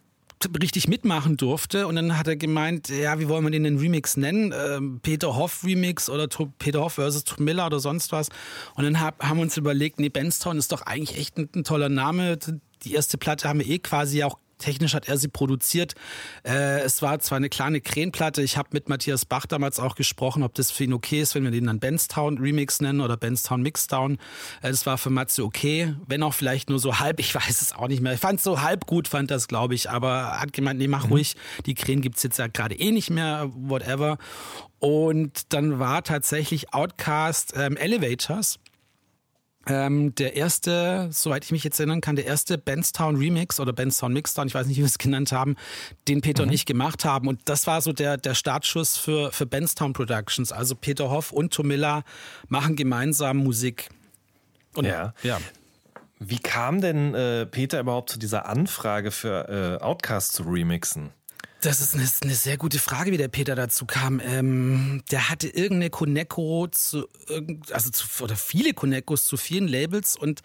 richtig mitmachen durfte. Und dann hat er gemeint, ja, wie wollen wir den, den Remix nennen? Ähm, Peter Hoff Remix oder Peter Hoff versus Tom Miller oder sonst was. Und dann hab, haben wir uns überlegt, nee, Benstown ist doch eigentlich echt ein, ein toller Name. Die erste Platte haben wir eh quasi auch technisch hat er sie produziert. Äh, es war zwar eine kleine Krähenplatte, ich habe mit Matthias Bach damals auch gesprochen, ob das für ihn okay ist, wenn wir den dann Benstown Remix nennen oder Benstown Mixdown. Äh, das war für Matze okay, wenn auch vielleicht nur so halb, ich weiß es auch nicht mehr. Ich fand es so halb gut, fand das, glaube ich, aber hat gemeint, nee, mach mhm. ruhig, die Krähen gibt's jetzt ja gerade eh nicht mehr, whatever. Und dann war tatsächlich Outcast ähm, Elevators ähm, der erste, soweit ich mich jetzt erinnern kann, der erste Benstown Remix oder Benstown Mixdown, ich weiß nicht, wie wir es genannt haben, den Peter mhm. und ich gemacht haben. Und das war so der, der Startschuss für, für Benstown Productions. Also Peter Hoff und Tomilla machen gemeinsam Musik. Und, ja. ja. Wie kam denn äh, Peter überhaupt zu dieser Anfrage für äh, Outcast zu remixen? Das ist eine, eine, sehr gute Frage, wie der Peter dazu kam. Ähm, der hatte irgendeine Koneko zu, also zu, oder viele Konekos zu vielen Labels und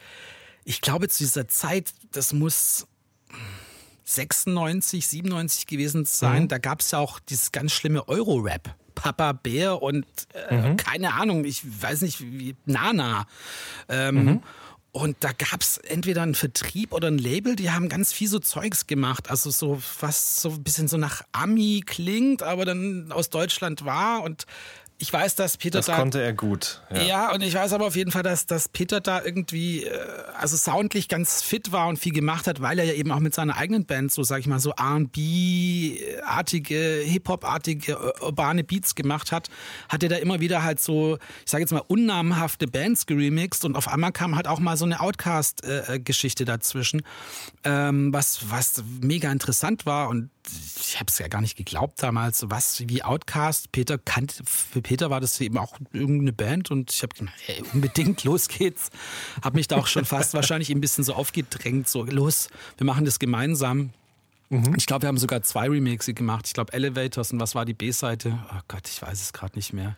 ich glaube zu dieser Zeit, das muss 96, 97 gewesen sein. Mhm. Da gab es ja auch dieses ganz schlimme Euro-Rap. Papa Bär und äh, mhm. keine Ahnung, ich weiß nicht, wie Nana. Ähm, mhm. Und da gab es entweder einen Vertrieb oder ein Label, die haben ganz viel so Zeugs gemacht. Also so was so ein bisschen so nach Ami klingt, aber dann aus Deutschland war. Und ich weiß, dass Peter das da. Das konnte er gut. Ja. ja. und ich weiß aber auf jeden Fall, dass, dass Peter da irgendwie, äh, also soundlich ganz fit war und viel gemacht hat, weil er ja eben auch mit seiner eigenen Band so, sag ich mal, so R&B-artige, Hip-Hop-artige, urbane Beats gemacht hat, hat er da immer wieder halt so, ich sage jetzt mal, unnamenhafte Bands geremixed und auf einmal kam halt auch mal so eine Outcast-Geschichte äh, dazwischen, ähm, was, was mega interessant war und ich habe es ja gar nicht geglaubt damals, was wie Outcast. Peter kannte, für Peter war das eben auch irgendeine Band und ich habe gedacht, hey, unbedingt, los geht's. Habe mich da auch schon fast wahrscheinlich ein bisschen so aufgedrängt, so los, wir machen das gemeinsam. Mhm. Ich glaube, wir haben sogar zwei Remixe gemacht. Ich glaube Elevators und was war die B-Seite? Oh Gott, ich weiß es gerade nicht mehr.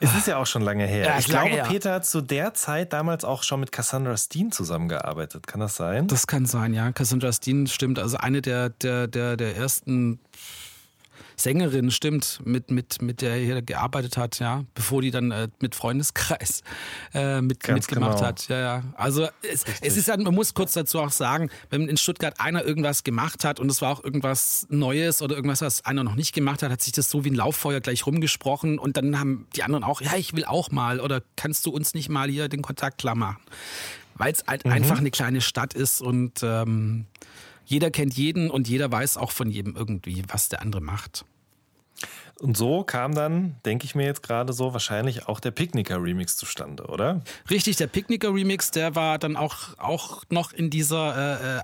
Es ist ja auch schon lange her. Ja, ich glaube, her. Peter hat zu der Zeit damals auch schon mit Cassandra Steen zusammengearbeitet. Kann das sein? Das kann sein, ja. Cassandra Steen stimmt. Also eine der, der, der, der ersten Sängerin, stimmt, mit, mit, mit der er hier gearbeitet hat, ja, bevor die dann äh, mit Freundeskreis äh, mit, mitgemacht genau. hat. Ja, ja. Also es, es ist ja, man muss kurz dazu auch sagen, wenn in Stuttgart einer irgendwas gemacht hat und es war auch irgendwas Neues oder irgendwas, was einer noch nicht gemacht hat, hat sich das so wie ein Lauffeuer gleich rumgesprochen und dann haben die anderen auch, ja, ich will auch mal oder kannst du uns nicht mal hier den Kontakt klar machen? Weil es halt mhm. einfach eine kleine Stadt ist und ähm, jeder kennt jeden und jeder weiß auch von jedem irgendwie, was der andere macht. Und so kam dann, denke ich mir jetzt gerade so, wahrscheinlich auch der Picknicker-Remix zustande, oder? Richtig, der Picknicker-Remix, der war dann auch, auch noch in dieser äh, äh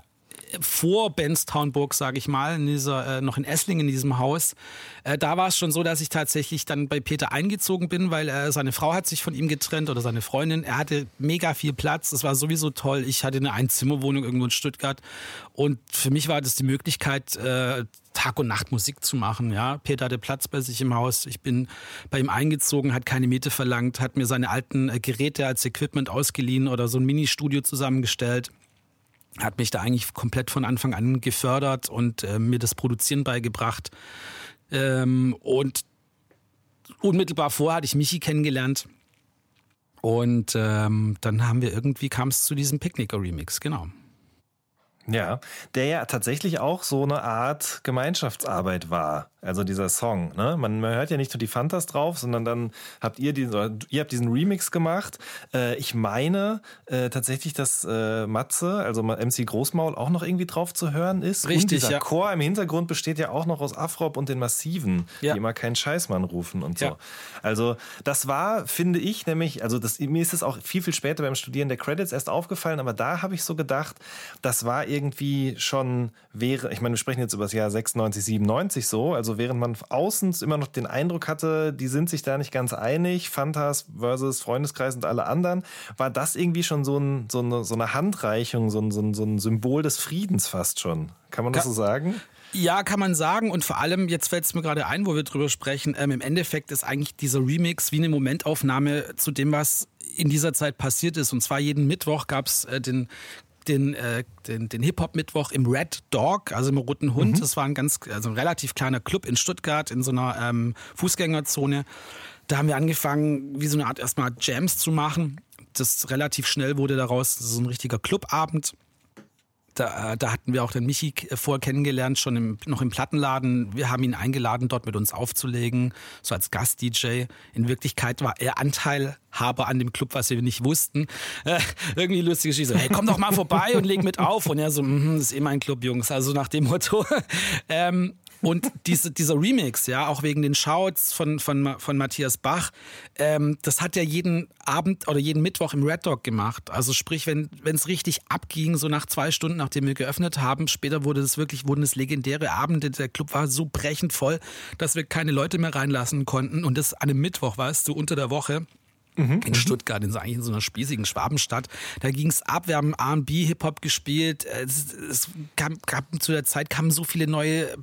vor Benstownburg, sage ich mal, in dieser, äh, noch in Esslingen in diesem Haus. Äh, da war es schon so, dass ich tatsächlich dann bei Peter eingezogen bin, weil äh, seine Frau hat sich von ihm getrennt oder seine Freundin. Er hatte mega viel Platz. Es war sowieso toll. Ich hatte eine Einzimmerwohnung irgendwo in Stuttgart und für mich war das die Möglichkeit, äh, Tag und Nacht Musik zu machen. Ja, Peter hatte Platz bei sich im Haus. Ich bin bei ihm eingezogen, hat keine Miete verlangt, hat mir seine alten äh, Geräte als Equipment ausgeliehen oder so ein Mini-Studio zusammengestellt hat mich da eigentlich komplett von Anfang an gefördert und äh, mir das Produzieren beigebracht. Ähm, und unmittelbar vorher hatte ich Michi kennengelernt. Und ähm, dann haben wir irgendwie, kam es zu diesem Picknicker-Remix, genau. Ja, der ja tatsächlich auch so eine Art Gemeinschaftsarbeit war. Also dieser Song, ne? Man, man hört ja nicht nur die Fantas drauf, sondern dann habt ihr diesen, ihr habt diesen Remix gemacht. Äh, ich meine äh, tatsächlich, dass äh, Matze, also MC Großmaul, auch noch irgendwie drauf zu hören ist. Richtig, und dieser ja. Chor im Hintergrund besteht ja auch noch aus Afrop und den Massiven, ja. die immer keinen Scheißmann rufen und so. Ja. Also das war, finde ich, nämlich, also das, mir ist es auch viel, viel später beim Studieren der Credits erst aufgefallen, aber da habe ich so gedacht, das war irgendwie schon, wäre, ich meine, wir sprechen jetzt über das Jahr 96, 97 so, also während man außen immer noch den Eindruck hatte, die sind sich da nicht ganz einig, Fantas versus Freundeskreis und alle anderen, war das irgendwie schon so, ein, so, eine, so eine, Handreichung, so ein, so, ein, Symbol des Friedens fast schon. Kann man das so sagen? Ja, kann man sagen. Und vor allem, jetzt fällt es mir gerade ein, wo wir drüber sprechen, ähm, im Endeffekt ist eigentlich dieser Remix wie eine Momentaufnahme zu dem, was in dieser Zeit passiert ist. Und zwar jeden Mittwoch gab es äh, den den, äh, den, den Hip-Hop-Mittwoch im Red Dog, also im Roten Hund. Mhm. Das war ein ganz, also ein relativ kleiner Club in Stuttgart in so einer ähm, Fußgängerzone. Da haben wir angefangen, wie so eine Art erstmal Jams zu machen. Das relativ schnell wurde daraus so ein richtiger Clubabend. Da, äh, da, hatten wir auch den Michi vorher kennengelernt, schon im, noch im Plattenladen. Wir haben ihn eingeladen, dort mit uns aufzulegen, so als Gast-DJ. In Wirklichkeit war er Anteilhaber an dem Club, was wir nicht wussten. Äh, irgendwie lustige Geschichte. Hey, komm doch mal vorbei und leg mit auf. Und er so, mm, das ist eh mein Club, Jungs. Also nach dem Motto. (laughs) ähm, und diese, dieser Remix, ja, auch wegen den Shouts von, von, von Matthias Bach, ähm, das hat er jeden Abend oder jeden Mittwoch im Red Dog gemacht. Also sprich, wenn es richtig abging, so nach zwei Stunden, nachdem wir geöffnet haben, später wurde es wirklich, wurden es legendäre Abende. Der Club war so brechend voll, dass wir keine Leute mehr reinlassen konnten. Und das an einem Mittwoch war es, so unter der Woche. Mhm, in Stuttgart, in so, eigentlich in so einer spießigen Schwabenstadt. Da ging es ab, wir haben R&B, Hip-Hop gespielt. Es, es kam, gab, zu der Zeit kamen so viele neue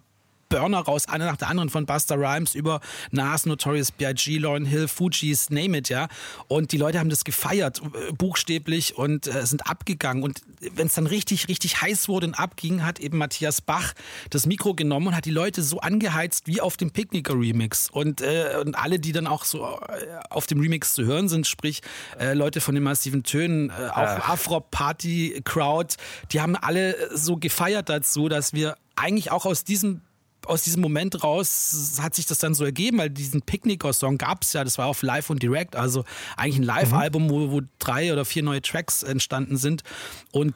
Burner raus, eine nach der anderen von Buster Rhymes über Nas, Notorious B.I.G., Lauryn Hill, Fugees, name it, ja. Und die Leute haben das gefeiert, äh, buchstäblich und äh, sind abgegangen. Und wenn es dann richtig, richtig heiß wurde und abging, hat eben Matthias Bach das Mikro genommen und hat die Leute so angeheizt wie auf dem Picknicker Remix. Und, äh, und alle, die dann auch so äh, auf dem Remix zu hören sind, sprich äh, Leute von den massiven Tönen, äh, auch Afro-Party-Crowd, die haben alle so gefeiert dazu, dass wir eigentlich auch aus diesem aus diesem Moment raus hat sich das dann so ergeben, weil diesen Picknicker-Song gab es ja, das war auf Live und Direct, also eigentlich ein Live-Album, wo, wo drei oder vier neue Tracks entstanden sind. Und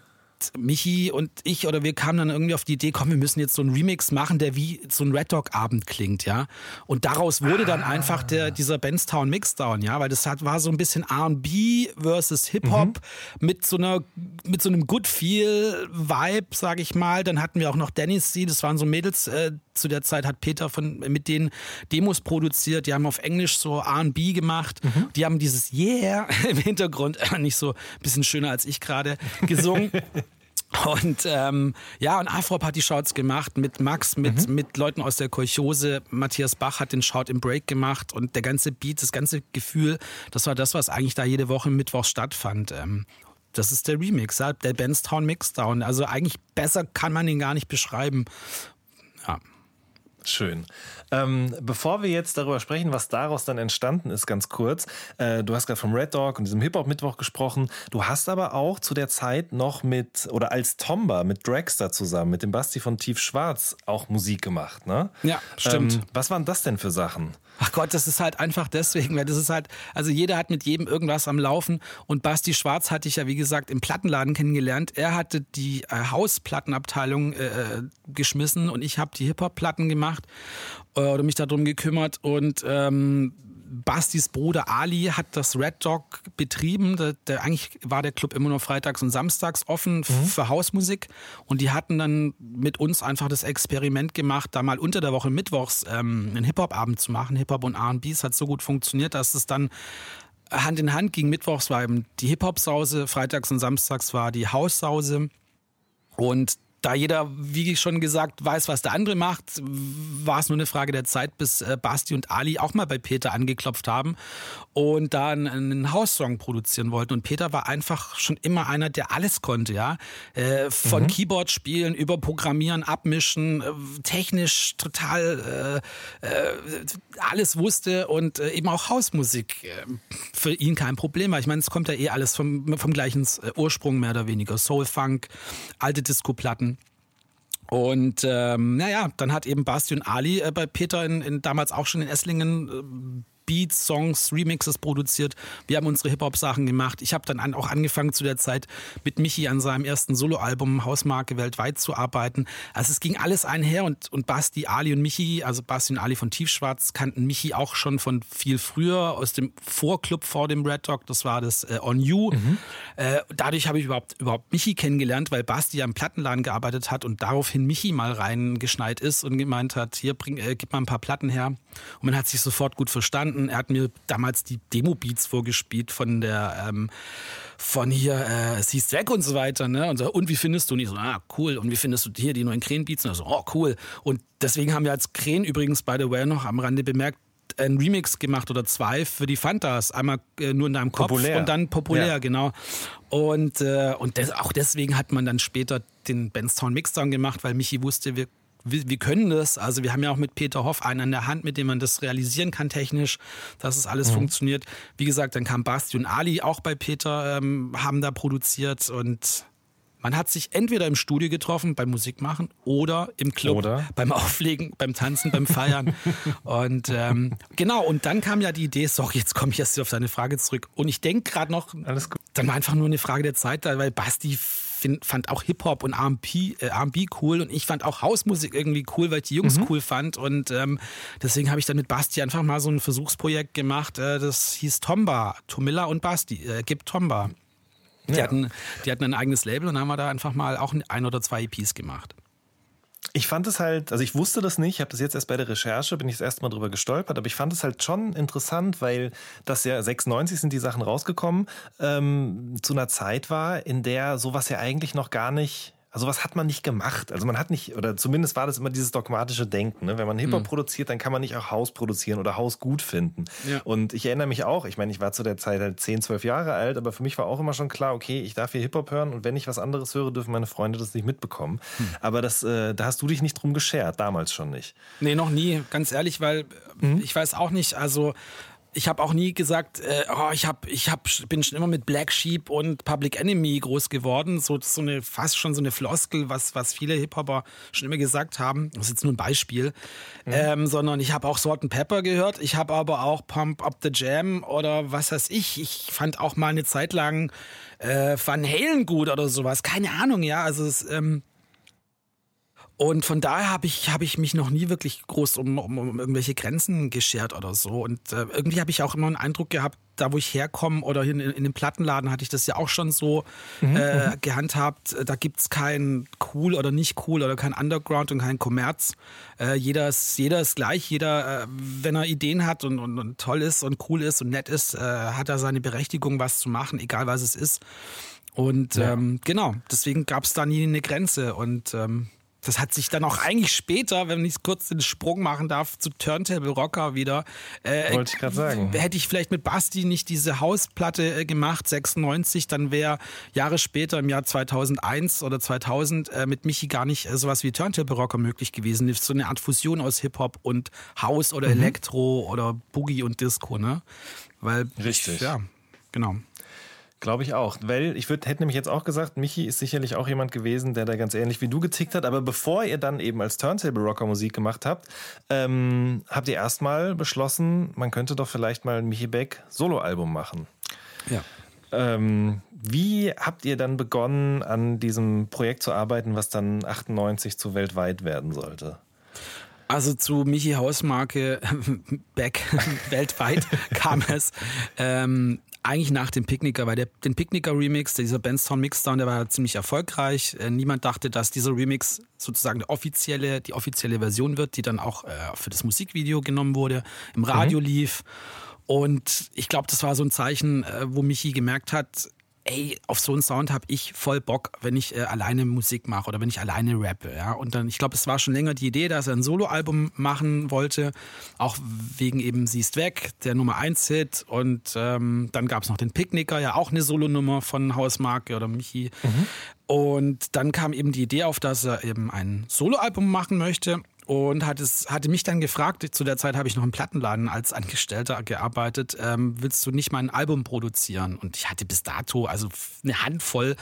Michi und ich oder wir kamen dann irgendwie auf die Idee, komm, wir müssen jetzt so einen Remix machen, der wie so ein Red Dog Abend klingt, ja. Und daraus wurde dann ah. einfach der, dieser Benstown Mixdown, ja, weil das hat, war so ein bisschen R&B versus Hip-Hop mhm. mit so einer, mit so einem Good Feel Vibe, sag ich mal. Dann hatten wir auch noch Dennis C, das waren so Mädels, äh, zu der Zeit hat Peter von, mit denen Demos produziert, die haben auf Englisch so R&B gemacht, mhm. die haben dieses Yeah (laughs) im Hintergrund, äh, (laughs) nicht so ein bisschen schöner als ich gerade, gesungen. (laughs) Und ähm, ja, und Afrop hat die Shouts gemacht mit Max, mit, mhm. mit Leuten aus der Kolchose. Matthias Bach hat den Shout im Break gemacht und der ganze Beat, das ganze Gefühl, das war das, was eigentlich da jede Woche Mittwoch stattfand. Ähm, das ist der Remix, der Benstown Mixdown. Also eigentlich besser kann man ihn gar nicht beschreiben. Ja. Schön. Ähm, bevor wir jetzt darüber sprechen, was daraus dann entstanden ist, ganz kurz. Äh, du hast gerade vom Red Dog und diesem Hip-Hop-Mittwoch gesprochen. Du hast aber auch zu der Zeit noch mit, oder als Tomba mit Dragster zusammen, mit dem Basti von Tief Schwarz auch Musik gemacht, ne? Ja, stimmt. Ähm, was waren das denn für Sachen? Ach Gott, das ist halt einfach deswegen, weil das ist halt, also jeder hat mit jedem irgendwas am Laufen und Basti Schwarz hatte ich ja, wie gesagt, im Plattenladen kennengelernt. Er hatte die äh, Hausplattenabteilung äh, äh geschmissen und ich habe die Hip-Hop-Platten gemacht äh, oder mich darum gekümmert und ähm, Bastis Bruder Ali hat das Red Dog betrieben. Der, der, eigentlich war der Club immer nur freitags und samstags offen mhm. für Hausmusik. Und die hatten dann mit uns einfach das Experiment gemacht, da mal unter der Woche mittwochs ähm, einen Hip-Hop-Abend zu machen. Hip-Hop und RB. Es hat so gut funktioniert, dass es dann Hand in Hand ging. Mittwochs war eben die Hip-Hop-Sause, freitags und samstags war die Haussause. Und da jeder, wie schon gesagt, weiß, was der andere macht, war es nur eine Frage der Zeit, bis äh, Basti und Ali auch mal bei Peter angeklopft haben und da einen, einen Haussong produzieren wollten. Und Peter war einfach schon immer einer, der alles konnte, ja. Äh, von mhm. Keyboard spielen über Programmieren, Abmischen, äh, technisch total äh, alles wusste und eben auch Hausmusik für ihn kein Problem war. Ich meine, es kommt ja eh alles vom, vom gleichen Ursprung mehr oder weniger. Soul, Funk, alte Disco-Platten. Und ähm, naja, dann hat eben Basti und Ali äh, bei Peter in, in, damals auch schon in Esslingen äh, Beats, Songs, Remixes produziert. Wir haben unsere Hip-Hop-Sachen gemacht. Ich habe dann an, auch angefangen zu der Zeit mit Michi an seinem ersten Soloalbum Hausmarke weltweit zu arbeiten. Also es ging alles einher und, und Basti, Ali und Michi, also Basti und Ali von Tiefschwarz, kannten Michi auch schon von viel früher aus dem Vorclub vor dem Red Dog. Das war das äh, On You. Mhm. Äh, dadurch habe ich überhaupt, überhaupt Michi kennengelernt, weil Basti ja im Plattenladen gearbeitet hat und daraufhin Michi mal reingeschneit ist und gemeint hat, hier, bring, äh, gib mal ein paar Platten her. Und man hat sich sofort gut verstanden verstanden. Er hat mir damals die Demo-Beats vorgespielt von der, ähm, von hier, äh, Seas Jack und so weiter, ne? Und so, und wie findest du? Und ich so, ah, cool. Und wie findest du hier die neuen Krähen-Beats? Und er so, oh, cool. Und deswegen haben wir als Krähen übrigens, by the way, noch am Rande bemerkt, ein Remix gemacht oder zwei für die Fantas. Einmal äh, nur in deinem Kopf populär. und dann populär, ja. genau. Und, äh, und des, auch deswegen hat man dann später den Benstown Mixdown gemacht, weil Michi wusste, wir wir, wir, können das. Also wir haben ja auch mit Peter Hoff einen an der Hand, mit dem man das realisieren kann technisch, dass es alles mhm. funktioniert. Wie gesagt, dann kam Basti und Ali auch bei Peter, ähm, haben da produziert und Man hat sich entweder im Studio getroffen beim Musikmachen oder im Club Oder? beim Auflegen, beim Tanzen, beim Feiern. (laughs) und ähm, genau, und dann kam ja die Idee, sorry, jetzt komme ich erst auf deine Frage zurück. Und ich denke gerade noch, Alles gut. dann war einfach nur eine Frage der Zeit da, weil Basti find, fand auch Hip-Hop und R&B äh, R&B cool und ich fand auch Hausmusik irgendwie cool, weil ich die Jungs cool fand und ähm, deswegen habe ich dann mit Basti einfach mal so ein Versuchsprojekt gemacht, äh, das hieß Tomba, Tomilla und Basti, äh, gibt Tomba. Die, Ja. hatten, die hatten ein eigenes Label und haben wir da einfach mal auch ein oder zwei EPs gemacht. Ich fand es halt, also ich wusste das nicht, ich habe das jetzt erst bei der Recherche, bin ich das erste Mal drüber gestolpert, aber ich fand es halt schon interessant, weil das ja 96 sind die Sachen rausgekommen, ähm, zu einer Zeit war, in der sowas ja eigentlich noch gar nicht, also was hat man nicht gemacht. Also man hat nicht, oder zumindest war das immer dieses dogmatische Denken, ne? wenn man Hip-Hop produziert, dann kann man nicht auch Haus produzieren oder Haus gut finden. Ja. Und ich erinnere mich auch, ich meine, ich war zu der Zeit halt 10, 12 Jahre alt, aber für mich war auch immer schon klar, okay, ich darf hier Hip-Hop hören und wenn ich was anderes höre, dürfen meine Freunde das nicht mitbekommen. Aber das, äh, da hast du dich nicht drum geschert, damals schon nicht. Nee, noch nie, ganz ehrlich, weil äh, ich weiß auch nicht, also ich habe auch nie gesagt, äh, oh, ich hab, ich hab, bin schon immer mit Black Sheep und Public Enemy groß geworden. So, so eine, fast schon so eine Floskel, was, was viele Hip-Hopper schon immer gesagt haben. Das ist jetzt nur ein Beispiel. Ähm, sondern ich habe auch Salt and Pepper gehört. Ich habe aber auch Pump Up the Jam oder was weiß ich. Ich fand auch mal eine Zeit lang äh, Van Halen gut oder sowas. Keine Ahnung, ja. Also es, ähm, und von daher habe ich, hab ich mich noch nie wirklich groß um, um, um irgendwelche Grenzen geschert oder so. Und äh, irgendwie habe ich auch immer einen Eindruck gehabt, da wo ich herkomme oder in, in dem Plattenladen hatte ich das ja auch schon so äh, gehandhabt. Da gibt's kein cool oder nicht cool oder kein Underground und kein Kommerz. Äh, jeder, ist, jeder ist gleich. Jeder, äh, wenn er Ideen hat und, und, und toll ist und cool ist und nett ist, äh, hat er seine Berechtigung, was zu machen, egal was es ist. Und ähm, genau, deswegen gab's da nie eine Grenze. Und ähm, das hat sich dann auch eigentlich später, wenn ich kurz den Sprung machen darf, zu Turntable Rocker wieder. Äh, Wollte ich grad sagen. Hätte ich vielleicht mit Basti nicht diese Hausplatte äh, gemacht, 96, dann wäre Jahre später im Jahr 2001 oder 2000 äh, mit Michi gar nicht äh, sowas wie Turntable Rocker möglich gewesen. So eine Art Fusion aus Hip-Hop und House oder Mhm. Elektro oder Boogie und Disco, ne? Weil, Richtig. Ja, genau. Glaube ich auch. Weil ich würd, hätte nämlich jetzt auch gesagt, Michi ist sicherlich auch jemand gewesen, der da ganz ähnlich wie du getickt hat. Aber bevor ihr dann eben als Turntable Rocker Musik gemacht habt, ähm, habt ihr erstmal beschlossen, man könnte doch vielleicht mal ein Michi Beck Soloalbum machen. Ja. Ähm, wie habt ihr dann begonnen, an diesem Projekt zu arbeiten, was dann 98 zu weltweit werden sollte? Also zu Michi Hausmarke (laughs) Beck (laughs) weltweit (laughs) kam es ähm, eigentlich nach dem Picknicker, weil der, den Picknicker-Remix, dieser Benstown Mixdown, der war ziemlich erfolgreich. Äh, niemand dachte, dass dieser Remix sozusagen die offizielle, die offizielle Version wird, die dann auch äh, für das Musikvideo genommen wurde, im Radio lief. Und ich glaube, das war so ein Zeichen, äh, wo Michi gemerkt hat, ey, auf so einen Sound habe ich voll Bock, wenn ich äh, alleine Musik mache oder wenn ich alleine rappe. Ja? Und dann, ich glaube, es war schon länger die Idee, dass er ein Soloalbum machen wollte, auch wegen eben Sie ist weg, der Nummer 1 Hit. Und ähm, dann gab es noch den Picknicker, ja auch eine Solonummer von Hausmarke oder Michi. Und dann kam eben die Idee auf, dass er eben ein Soloalbum machen möchte und hat es, hatte mich dann gefragt, zu der Zeit habe ich noch im Plattenladen als Angestellter gearbeitet, ähm, willst du nicht mal ein Album produzieren? Und ich hatte bis dato also eine Handvoll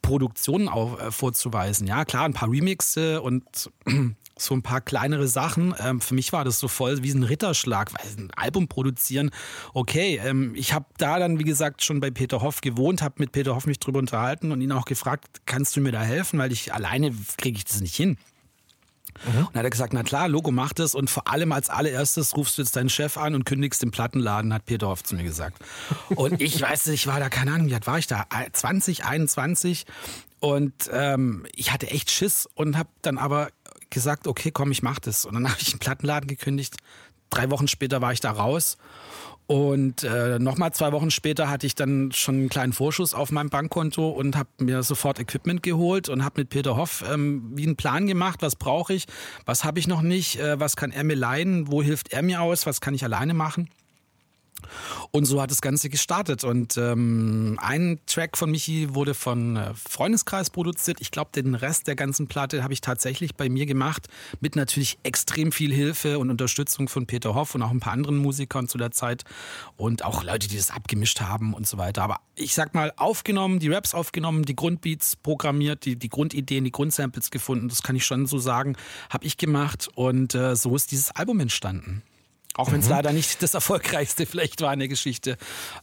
Produktionen auch, äh, vorzuweisen. Ja, klar, ein paar Remixe und (clears throat) so ein paar kleinere Sachen. Ähm, für mich war das so voll wie ein Ritterschlag, weil ein Album produzieren, okay. Ähm, ich habe da dann, wie gesagt, schon bei Peter Hoff gewohnt, habe mit Peter Hoff mich drüber unterhalten und ihn auch gefragt, kannst du mir da helfen, weil ich alleine kriege ich das nicht hin. Und dann hat er gesagt, na klar, Logo macht es und vor allem als allererstes rufst du jetzt deinen Chef an und kündigst den Plattenladen, hat Peter Hoff zu mir gesagt. Und ich weiß nicht, ich war da, keine Ahnung, wie alt war ich da? 20, 21 und ähm, ich hatte echt Schiss und habe dann aber gesagt, okay, komm, ich mach das. Und dann (laughs) habe ich den Plattenladen gekündigt. Drei Wochen später war ich da raus. Und äh, nochmal zwei Wochen später hatte ich dann schon einen kleinen Vorschuss auf meinem Bankkonto und habe mir sofort Equipment geholt und habe mit Peter Hoff ähm, wie einen Plan gemacht, was brauche ich, was habe ich noch nicht, äh, was kann er mir leihen, wo hilft er mir aus, was kann ich alleine machen. Und so hat das Ganze gestartet. Und ähm, ein Track von Michi wurde von äh, Freundeskreis produziert. Ich glaube, den Rest der ganzen Platte habe ich tatsächlich bei mir gemacht, mit natürlich extrem viel Hilfe und Unterstützung von Peter Hoff und auch ein paar anderen Musikern zu der Zeit und auch Leute, die das abgemischt haben und so weiter. Aber ich sag mal, aufgenommen, die Raps aufgenommen, die Grundbeats programmiert, die, die Grundideen, die Grundsamples gefunden, das kann ich schon so sagen, habe ich gemacht. Und äh, so ist dieses Album entstanden. Auch wenn es mhm. leider nicht das erfolgreichste vielleicht war in der Geschichte.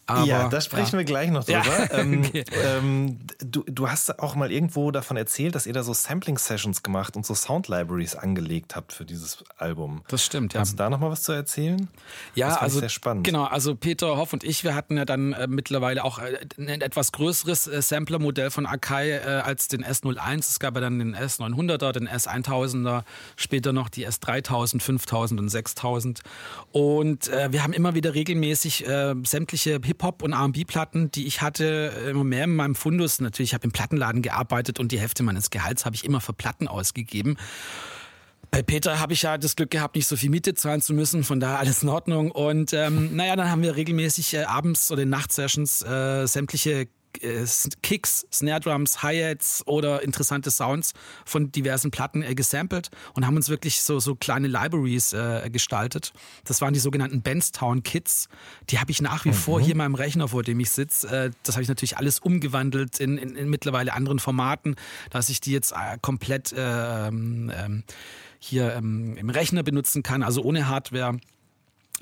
Aber, ja, da sprechen ja. wir gleich noch drüber. Ja. (laughs) Ähm, okay. ähm, du, du hast auch mal irgendwo davon erzählt, dass ihr da so Sampling-Sessions gemacht und so Sound-Libraries angelegt habt für dieses Album. Das stimmt, ja. Kannst du da noch mal was zu erzählen? Ja, das also sehr spannend. Genau, also Peter Hoff und ich, wir hatten ja dann äh, mittlerweile auch äh, ein etwas größeres äh, Sampler-Modell von Akai äh, als den S01. Es gab ja dann den S900er, den S1000er, später noch die S3000, 5000 und 6000. Und äh, wir haben immer wieder regelmäßig äh, sämtliche Hip-Hop- und RB-Platten, die ich hatte, immer mehr in meinem Fundus. Natürlich, ich habe im Plattenladen gearbeitet und die Hälfte meines Gehalts habe ich immer für Platten ausgegeben. Bei Peter habe ich ja das Glück gehabt, nicht so viel Miete zahlen zu müssen, von daher alles in Ordnung. Und ähm, naja, dann haben wir regelmäßig äh, abends oder Nachtsessions äh, sämtliche äh, Kicks, Snare Drums, Hi-Hats oder interessante Sounds von diversen Platten äh, gesampelt und haben uns wirklich so, so kleine Libraries äh, gestaltet. Das waren die sogenannten Benstown Kits. Die habe ich nach wie mhm. vor hier in meinem Rechner, vor dem ich sitze. Äh, das habe ich natürlich alles umgewandelt in, in, in, mittlerweile anderen Formaten, dass ich die jetzt äh, komplett ähm, ähm, hier ähm, im Rechner benutzen kann, also ohne Hardware.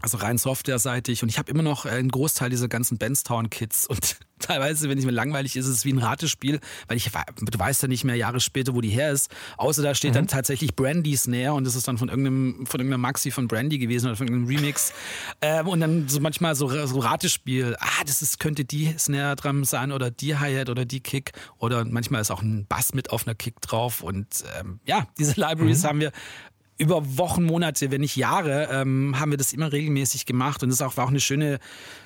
Also rein softwareseitig und ich habe immer noch einen Großteil dieser ganzen Benstown-Kits (laughs) und teilweise, wenn es mir langweilig ist, ist es wie ein Ratespiel, weil ich du weißt ja nicht mehr Jahre später, wo die her ist. Außer da steht mhm. dann tatsächlich Brandy's näher und das ist dann von irgendeinem von irgendeiner Maxi von Brandy gewesen oder von irgendeinem Remix. (laughs) Ähm, und dann so manchmal so, so Ratespiel. Ah, das ist, könnte die Snare Drum sein oder die Hi-Hat oder die Kick oder manchmal ist auch ein Bass mit auf einer Kick drauf und ähm, ja, diese Libraries mhm. haben wir über Wochen, Monate, wenn nicht Jahre, ähm, haben wir das immer regelmäßig gemacht und das auch, war auch eine schöne,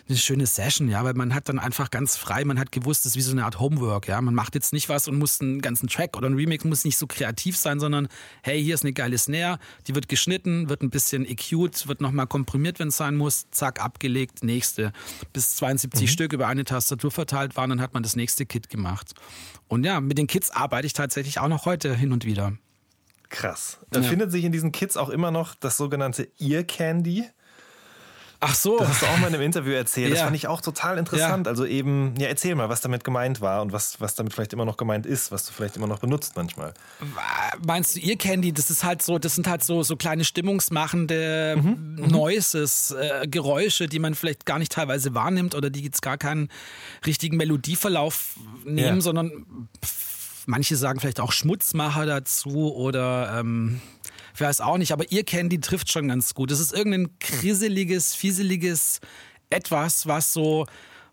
eine schöne Session, ja, weil man hat dann einfach ganz frei, man hat gewusst, das ist wie so eine Art Homework, ja, man macht jetzt nicht was und muss einen ganzen Track oder ein Remix muss nicht so kreativ sein, sondern hey, hier ist eine geile Snare, die wird geschnitten, wird ein bisschen EQ'd, wird nochmal komprimiert, wenn es sein muss, zack, abgelegt, nächste. Bis 72 mhm. Stück über eine Tastatur verteilt waren, dann hat man das nächste Kit gemacht. Und ja, mit den Kits arbeite ich tatsächlich auch noch heute hin und wieder. Krass. Da ja. findet sich in diesen Kids auch immer noch das sogenannte Ear Candy. Ach so. Das hast du auch mal in einem Interview erzählt. Ja. Das fand ich auch total interessant. Ja. Also eben, ja, erzähl mal, was damit gemeint war und was, was damit vielleicht immer noch gemeint ist, was du vielleicht immer noch benutzt manchmal. Meinst du Ear Candy? Das ist halt so, das sind halt so, so kleine stimmungsmachende mhm. Noises, äh, Geräusche, die man vielleicht gar nicht teilweise wahrnimmt oder die jetzt gar keinen richtigen Melodieverlauf nehmen, sondern Manche sagen vielleicht auch Schmutzmacher dazu oder ähm, ich weiß auch nicht, aber ihr Candy trifft schon ganz gut. Es ist irgendein kriseliges, fieseliges etwas, was so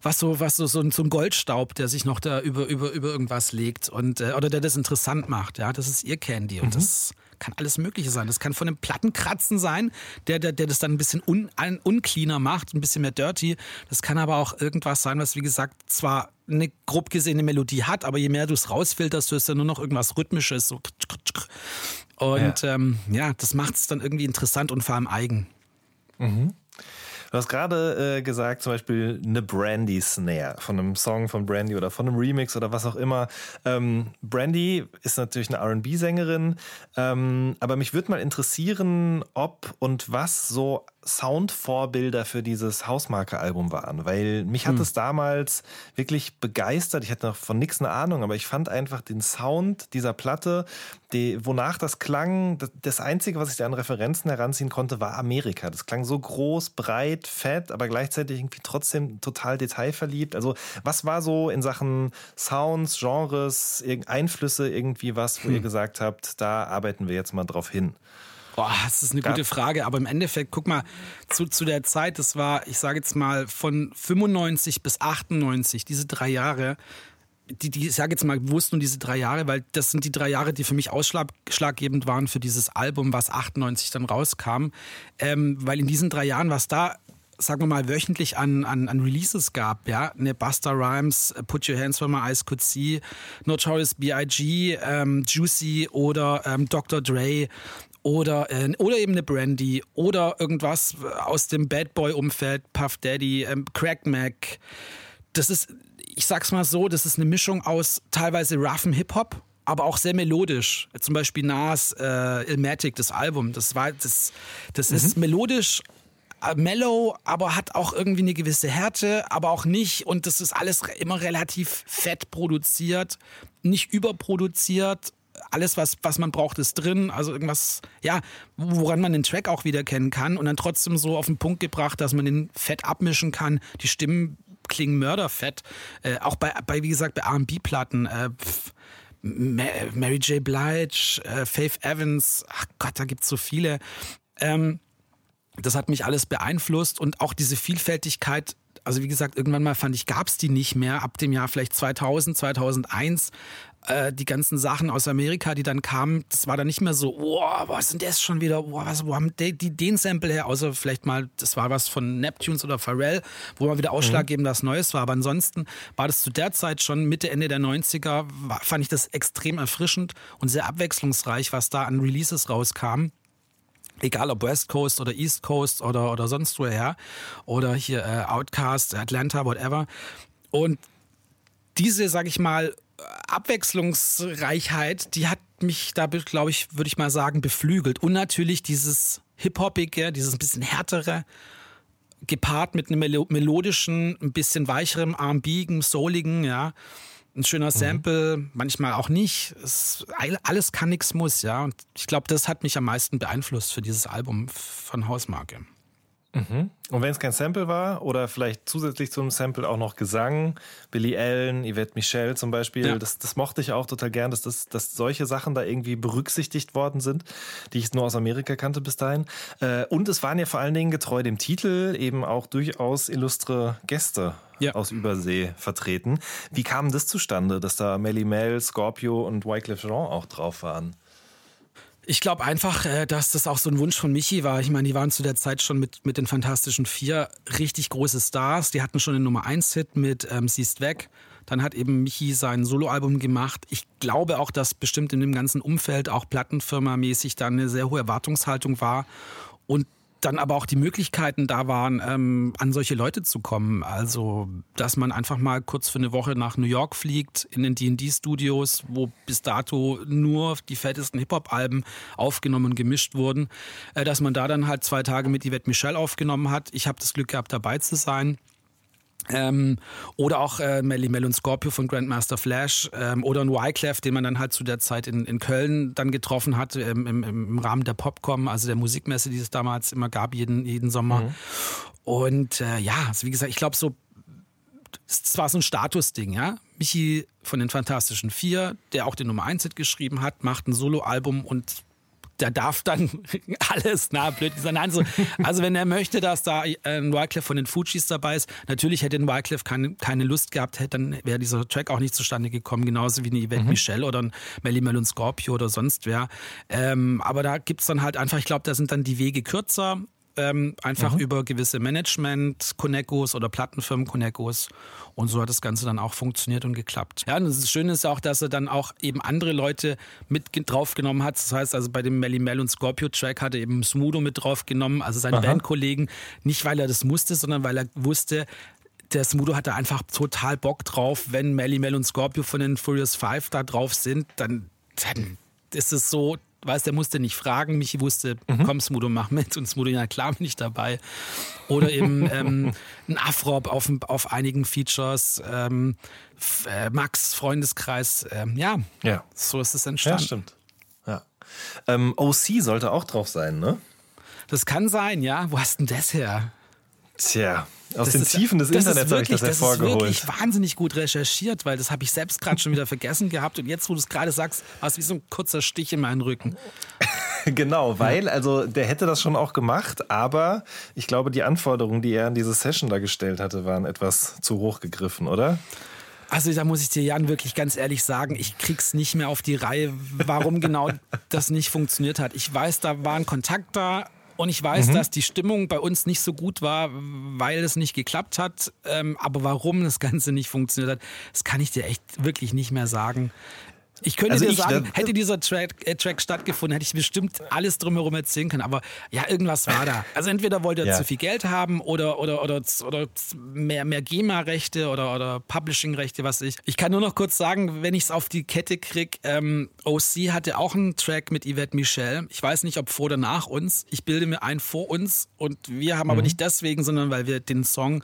was so, was so, so, ein, so ein Goldstaub, der sich noch da über, über, über irgendwas legt und äh, oder der das interessant macht. Ja, das ist ihr Candy und mhm. das kann alles Mögliche sein. Das kann von einem Plattenkratzen sein, der, der, der das dann ein bisschen un, un, uncleaner macht, ein bisschen mehr dirty. Das kann aber auch irgendwas sein, was wie gesagt zwar eine grob gesehene Melodie hat, aber je mehr du es rausfilterst, du hast dann nur noch irgendwas Rhythmisches. So. Und ja, ähm, ja das macht es dann irgendwie interessant und vor allem eigen. Mhm. Du hast gerade äh, gesagt, zum Beispiel eine Brandy Snare von einem Song von Brandy oder von einem Remix oder was auch immer. Ähm, Brandy ist natürlich eine RB-Sängerin, ähm, aber mich würde mal interessieren, ob und was so Soundvorbilder für dieses Hausmarke-Album waren, weil mich hat hm. es damals wirklich begeistert. Ich hatte noch von nichts eine Ahnung, aber ich fand einfach den Sound dieser Platte, die, wonach das klang, das Einzige, was ich da an Referenzen heranziehen konnte, war Amerika. Das klang so groß, breit, fett, aber gleichzeitig irgendwie trotzdem total detailverliebt. Also was war so in Sachen Sounds, Genres, Einflüsse irgendwie was, wo hm. ihr gesagt habt, da arbeiten wir jetzt mal drauf hin? Boah, das ist eine gute Frage, aber im Endeffekt, guck mal, zu, zu der Zeit, das war, ich sage jetzt mal, von 95 bis 98, diese drei Jahre, die, die, ich sage jetzt mal bewusst nur diese drei Jahre, weil das sind die drei Jahre, die für mich ausschlaggebend waren für dieses Album, was 98 dann rauskam. Ähm, weil in diesen drei Jahren, was da sagen wir mal, wöchentlich an, an, an Releases gab, ja, eine Buster Rhymes, Put Your Hands Where My Eyes Could See, Notorious B.I.G., ähm, Juicy oder ähm, Dr. Dre oder, äh, oder eben eine Brandy oder irgendwas aus dem Bad Boy-Umfeld, Puff Daddy, ähm, Crack Mac. Das ist, ich sag's mal so, das ist eine Mischung aus teilweise roughen Hip-Hop, aber auch sehr melodisch. Zum Beispiel Nas äh, Ilmatic, das Album, das war das, das mhm. ist melodisch, äh, mellow, aber hat auch irgendwie eine gewisse Härte, aber auch nicht. Und das ist alles immer relativ fett produziert, nicht überproduziert. Alles, was, was man braucht, ist drin. Also irgendwas, ja, woran man den Track auch wieder kennen kann und dann trotzdem so auf den Punkt gebracht, dass man den fett abmischen kann. Die Stimmen klingen mörderfett. Äh, auch bei, bei, wie gesagt, bei RB-Platten. Äh, Mary J. Blige, äh, Faith Evans, ach Gott, da gibt's so viele. Ähm, das hat mich alles beeinflusst und auch diese Vielfältigkeit. Also wie gesagt, irgendwann mal fand ich, gab's die nicht mehr. Ab dem Jahr vielleicht 2000, 2001 äh, die ganzen Sachen aus Amerika, die dann kamen, das war dann nicht mehr so, oh, was denn das schon wieder, oh, was, wo haben die, die den Sample her, außer vielleicht mal, das war was von Neptunes oder Pharrell, wo man wieder ausschlaggebend mhm. was Neues war. Aber ansonsten war das zu der Zeit schon Mitte, Ende der 90er, war, fand ich das extrem erfrischend und sehr abwechslungsreich, was da an Releases rauskam egal ob West Coast oder East Coast oder, oder sonst woher oder hier äh, Outcast, Atlanta, whatever. Und diese, sag ich mal, Abwechslungsreichheit, die hat mich da, glaube ich, würde ich mal sagen, beflügelt. Und natürlich dieses Hip-Hopige, dieses ein bisschen härtere, gepaart mit einem melodischen, ein bisschen weicherem, armbigen, souligen, ja ein schöner mhm. Sample, mhm. manchmal auch nicht. Es, alles kann, nichts muss, ja. Und ich glaube, das hat mich am meisten beeinflusst für dieses Album von Hausmarke. Mhm. Und wenn es kein Sample war oder vielleicht zusätzlich zum Sample auch noch Gesang, Billy Allen, Yvette Michel zum Beispiel, ja. das, das mochte ich auch total gern, dass, das, dass solche Sachen da irgendwie berücksichtigt worden sind, die ich nur aus Amerika kannte bis dahin. Äh, und es waren ja vor allen Dingen getreu dem Titel eben auch durchaus illustre Gäste ja. aus Übersee vertreten. Wie kam das zustande, dass da Melly Mel, Scorpio und Wycliffe Jean auch drauf waren? Ich glaube einfach, äh, dass das auch so ein Wunsch von Michi war. Ich meine, die waren zu der Zeit schon mit, mit den Fantastischen Vier richtig große Stars. Die hatten schon den Nummer 1 Hit mit ähm, Siehst weg. Dann hat eben Michi sein Soloalbum gemacht. Ich glaube auch, dass bestimmt in dem ganzen Umfeld auch Plattenfirma-mäßig da eine sehr hohe Erwartungshaltung war. Und dann aber auch die Möglichkeiten da waren, ähm, an solche Leute zu kommen. Also, dass man einfach mal kurz für eine Woche nach New York fliegt, in den D&D-Studios, wo bis dato nur die fettesten Hip-Hop-Alben aufgenommen und gemischt wurden, äh, dass man da dann halt zwei Tage mit Yvette Michelle aufgenommen hat. Ich habe das Glück gehabt, dabei zu sein. Ähm, oder auch äh, Melly Mel und Scorpio von Grandmaster Flash ähm, oder ein Wyclef, den man dann halt zu der Zeit in, in Köln dann getroffen hat ähm, im, im, Rahmen der Popcom, also der Musikmesse, die es damals immer gab, jeden, jeden Sommer. Mhm. Und äh, ja, also wie gesagt, ich glaube so, es war so ein Statusding, ja. Michi von den Fantastischen Vier, der auch den Nummer 1 Hit geschrieben hat, macht ein Soloalbum und der darf dann (laughs) alles, na, blöd sein. Also, also wenn er möchte, dass da ein Wycliffe von den Fujis dabei ist, natürlich hätte ein Wycliffe keine, keine Lust gehabt, hätte, dann wäre dieser Track auch nicht zustande gekommen, genauso wie eine Yvette mhm. Michelle oder ein Melly Mel und Scorpio oder sonst wer. Ähm, aber da gibt es dann halt einfach, ich glaube, da sind dann die Wege kürzer ähm, einfach mhm. über gewisse Management-Connecos oder Plattenfirmen-Connecos. Und so hat das Ganze dann auch funktioniert und geklappt. Ja, und das Schöne ist auch, dass er dann auch eben andere Leute mit draufgenommen hat. Das heißt also bei dem Melly Mel und Scorpio Track hat er eben Smudo mit draufgenommen, also seinen. Bandkollegen. Nicht, weil er das musste, sondern weil er wusste, der Smudo hatte einfach total Bock drauf, wenn Melly Mel und Scorpio von den Furious Five da drauf sind, dann, dann ist es so, weißt, der musste nicht fragen. Michi wusste, mhm. komm Smudo, mach mit. Und Smudo, ja klar bin ich dabei. Oder eben (laughs) ähm, ein Afrop auf, auf einigen Features. Ähm, äh, Max, Freundeskreis. Ähm, ja, ja, so ist es entstanden. Ja, stimmt. Ja. Ähm, OC sollte auch drauf sein, ne? Das kann sein, ja. Wo hast denn das her? Tja, aus das den ist, Tiefen des Internets habe ich das hervorgeholt. Das ist wirklich wahnsinnig gut recherchiert, weil das habe ich selbst gerade schon wieder vergessen gehabt. Und jetzt, wo du es gerade sagst, hast du wie so ein kurzer Stich in meinen Rücken. (laughs) genau, weil, also der hätte das schon auch gemacht, aber ich glaube, die Anforderungen, die er an diese Session da gestellt hatte, waren etwas zu hoch gegriffen, oder? Also da muss ich dir, Jan, wirklich ganz ehrlich sagen, ich krieg's nicht mehr auf die Reihe, warum genau (laughs) das nicht funktioniert hat. Ich weiß, da war ein Kontakt da, und ich weiß, mhm. dass die Stimmung bei uns nicht so gut war, weil es nicht geklappt hat. Ähm, aber warum das Ganze nicht funktioniert hat, das kann ich dir echt wirklich nicht mehr sagen. Ich könnte Also dir ich- sagen, das- hätte dieser Track, äh, Track stattgefunden, hätte ich bestimmt alles drumherum erzählen können. Aber ja, irgendwas war da. Also entweder wollte er Ja. zu viel Geld haben oder, oder, oder, oder mehr, mehr GEMA-Rechte oder, oder Publishing-Rechte, was ich. Ich kann nur noch kurz sagen, wenn ich es auf die Kette krieg, ähm, OC hatte auch einen Track mit Yvette Michel. Ich weiß nicht, ob vor oder nach uns. Ich bilde mir ein vor uns und wir haben aber nicht deswegen, sondern weil wir den Song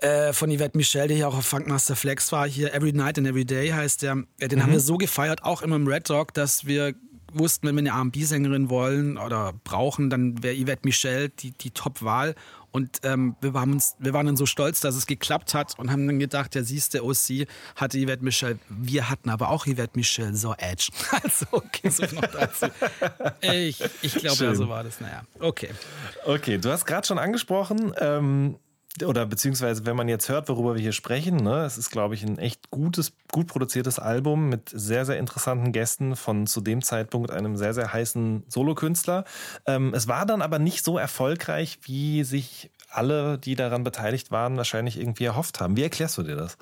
äh, von Yvette Michel, der hier auch auf Funkmaster Flex war, hier Every Night and Every Day heißt der. Äh, Den haben wir so gefeiert, auch immer im Red Dog, dass wir wussten, wenn wir eine R&B-Sängerin wollen oder brauchen, dann wäre Yvette Michel die, die Top-Wahl. Und ähm, wir, waren uns, wir waren dann so stolz, dass es geklappt hat und haben dann gedacht, ja siehst der OC hatte Yvette Michel. Wir hatten aber auch Yvette Michel, so Edge. (laughs) Also okay, so noch dazu. Ich, ich glaube, ja, so war das. Naja, okay. Okay, du hast gerade schon angesprochen, ähm, oder beziehungsweise, wenn man jetzt hört, worüber wir hier sprechen, ne, es ist, glaube ich, ein echt gutes, gut produziertes Album mit sehr, sehr interessanten Gästen von zu dem Zeitpunkt einem sehr, sehr heißen Solokünstler. Ähm, es war dann aber nicht so erfolgreich, wie sich alle, die daran beteiligt waren, wahrscheinlich irgendwie erhofft haben. Wie erklärst du dir das?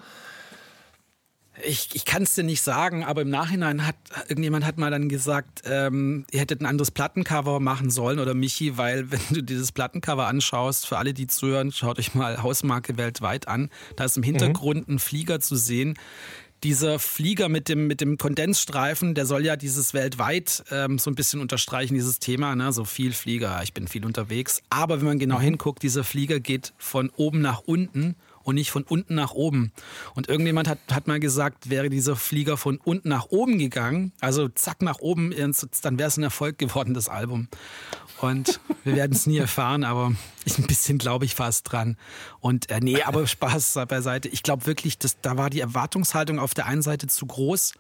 Ich, ich kann es dir nicht sagen, aber im Nachhinein hat irgendjemand hat mal dann gesagt, ähm, ihr hättet ein anderes Plattencover machen sollen oder Michi, weil wenn du dieses Plattencover anschaust, für alle, die zuhören, schaut euch mal Hausmarke weltweit an. Da ist im Hintergrund ein Flieger zu sehen. Dieser Flieger mit dem, mit dem Kondensstreifen, der soll ja dieses weltweit ähm, so ein bisschen unterstreichen, dieses Thema, ne? so viel Flieger, ich bin viel unterwegs. Aber wenn man genau hinguckt, dieser Flieger geht von oben nach unten und nicht von unten nach oben. Und irgendjemand hat, hat mal gesagt, wäre dieser Flieger von unten nach oben gegangen, also zack nach oben, dann wäre es ein Erfolg geworden, das Album. Und wir werden es nie erfahren, aber ich, ein bisschen glaube ich fast dran. Und äh, nee, aber Spaß beiseite. Ich glaube wirklich, dass, da war die Erwartungshaltung auf der einen Seite zu groß.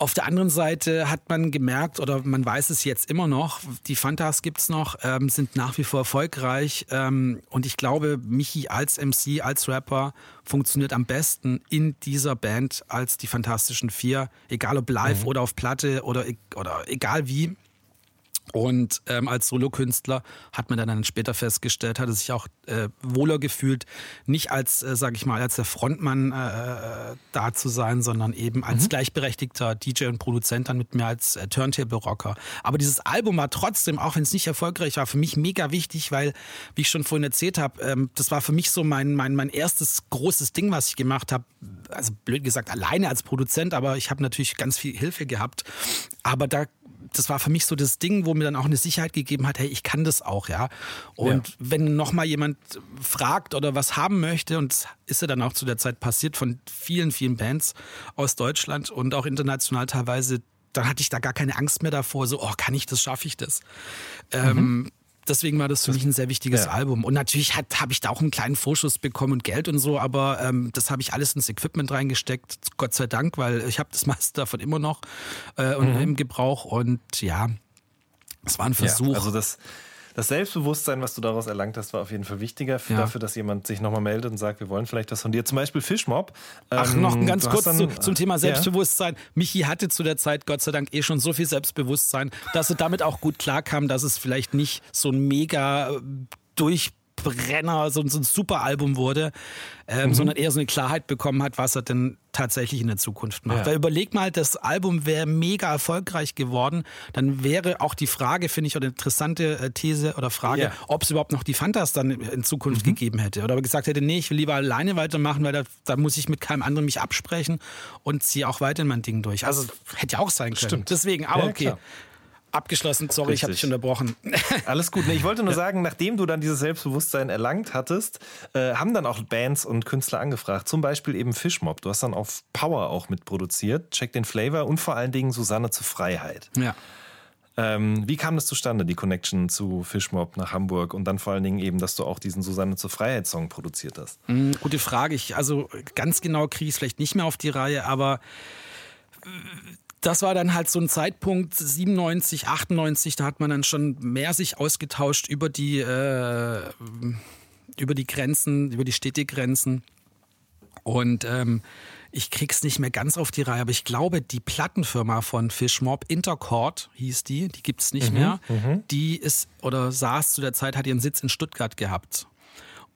Auf der anderen Seite hat man gemerkt, oder man weiß es jetzt immer noch, die Fantas gibt's noch, ähm, sind nach wie vor erfolgreich. Ähm, und ich glaube, Michi als MC, als Rapper funktioniert am besten in dieser Band als die Fantastischen Vier. Egal ob live oder auf Platte oder, e- oder egal wie. Und ähm, als Solokünstler hat man dann später festgestellt, hat er sich auch äh, wohler gefühlt, nicht als, äh, sage ich mal, als der Frontmann äh, da zu sein, sondern eben als gleichberechtigter DJ und Produzent dann mit mir als äh, Turntable-Rocker. Aber dieses Album war trotzdem, auch wenn es nicht erfolgreich war, für mich mega wichtig, weil, wie ich schon vorhin erzählt habe, ähm, das war für mich so mein, mein, mein erstes großes Ding, was ich gemacht habe. Also blöd gesagt, alleine als Produzent, aber ich habe natürlich ganz viel Hilfe gehabt. Aber da das war für mich so das Ding, wo mir dann auch eine Sicherheit gegeben hat, hey, ich kann das auch, ja. Und Ja. wenn noch mal jemand fragt oder was haben möchte, und das ist ja dann auch zu der Zeit passiert von vielen, vielen Bands aus Deutschland und auch international teilweise, dann hatte ich da gar keine Angst mehr davor, so, oh, kann ich das, schaffe ich das. Ähm, deswegen war das für mich ein sehr wichtiges ja. Album. Und natürlich habe ich da auch einen kleinen Vorschuss bekommen und Geld und so, aber ähm, das habe ich alles ins Equipment reingesteckt, Gott sei Dank, weil ich habe das (laughs) meiste davon immer noch äh, und im Gebrauch. Und ja, es war ein Versuch. Ja, also das, das Selbstbewusstsein, was du daraus erlangt hast, war auf jeden Fall wichtiger für Ja. dafür, dass jemand sich nochmal meldet und sagt, wir wollen vielleicht was von dir. Zum Beispiel Fischmob. Ach, Ähm, noch ganz kurz hast zu, dann- zum Thema Ja. Selbstbewusstsein. Michi hatte zu der Zeit Gott sei Dank eh schon so viel Selbstbewusstsein, dass er damit auch gut klarkam, dass es vielleicht nicht so ein mega äh, Durchbrenner, so, so ein super Album wurde, ähm, sondern eher so eine Klarheit bekommen hat, was er denn tatsächlich in der Zukunft macht. Ja. Weil überleg mal, das Album wäre mega erfolgreich geworden, dann wäre auch die Frage, finde ich, oder eine interessante äh, These oder Frage, Ja. ob es überhaupt noch die Fantas dann in Zukunft gegeben hätte. Oder gesagt hätte, nee, ich will lieber alleine weitermachen, weil da, da muss ich mit keinem anderen mich absprechen und ziehe auch weiter in mein Ding durch. Also hätte ja auch sein können. Stimmt. Deswegen, aber Ja, okay. klar. Abgeschlossen, sorry, ich habe dich Richtig. unterbrochen. (laughs) Alles gut. Ich wollte nur sagen, nachdem du dann dieses Selbstbewusstsein erlangt hattest, äh, haben dann auch Bands und Künstler angefragt. Zum Beispiel eben Fischmob. Du hast dann auf Power auch mitproduziert. Check den Flavor und vor allen Dingen Susanne zur Freiheit. ja. Ähm, wie kam das zustande, die Connection zu Fischmob nach Hamburg und dann vor allen Dingen eben, dass du auch diesen Susanne zur Freiheit Song produziert hast? Hm, Gute Frage. Ich, also ganz genau kriege ich es vielleicht nicht mehr auf die Reihe, aber das war dann halt so ein Zeitpunkt, 97, 98, da hat man dann schon mehr sich ausgetauscht über die, äh, über die Grenzen, über die Städtegrenzen. Und ähm, ich krieg's nicht mehr ganz auf die Reihe, aber ich glaube, die Plattenfirma von Fishmob, Intercord hieß die, die gibt's nicht mehr. Die ist oder saß zu der Zeit, hat ihren Sitz in Stuttgart gehabt.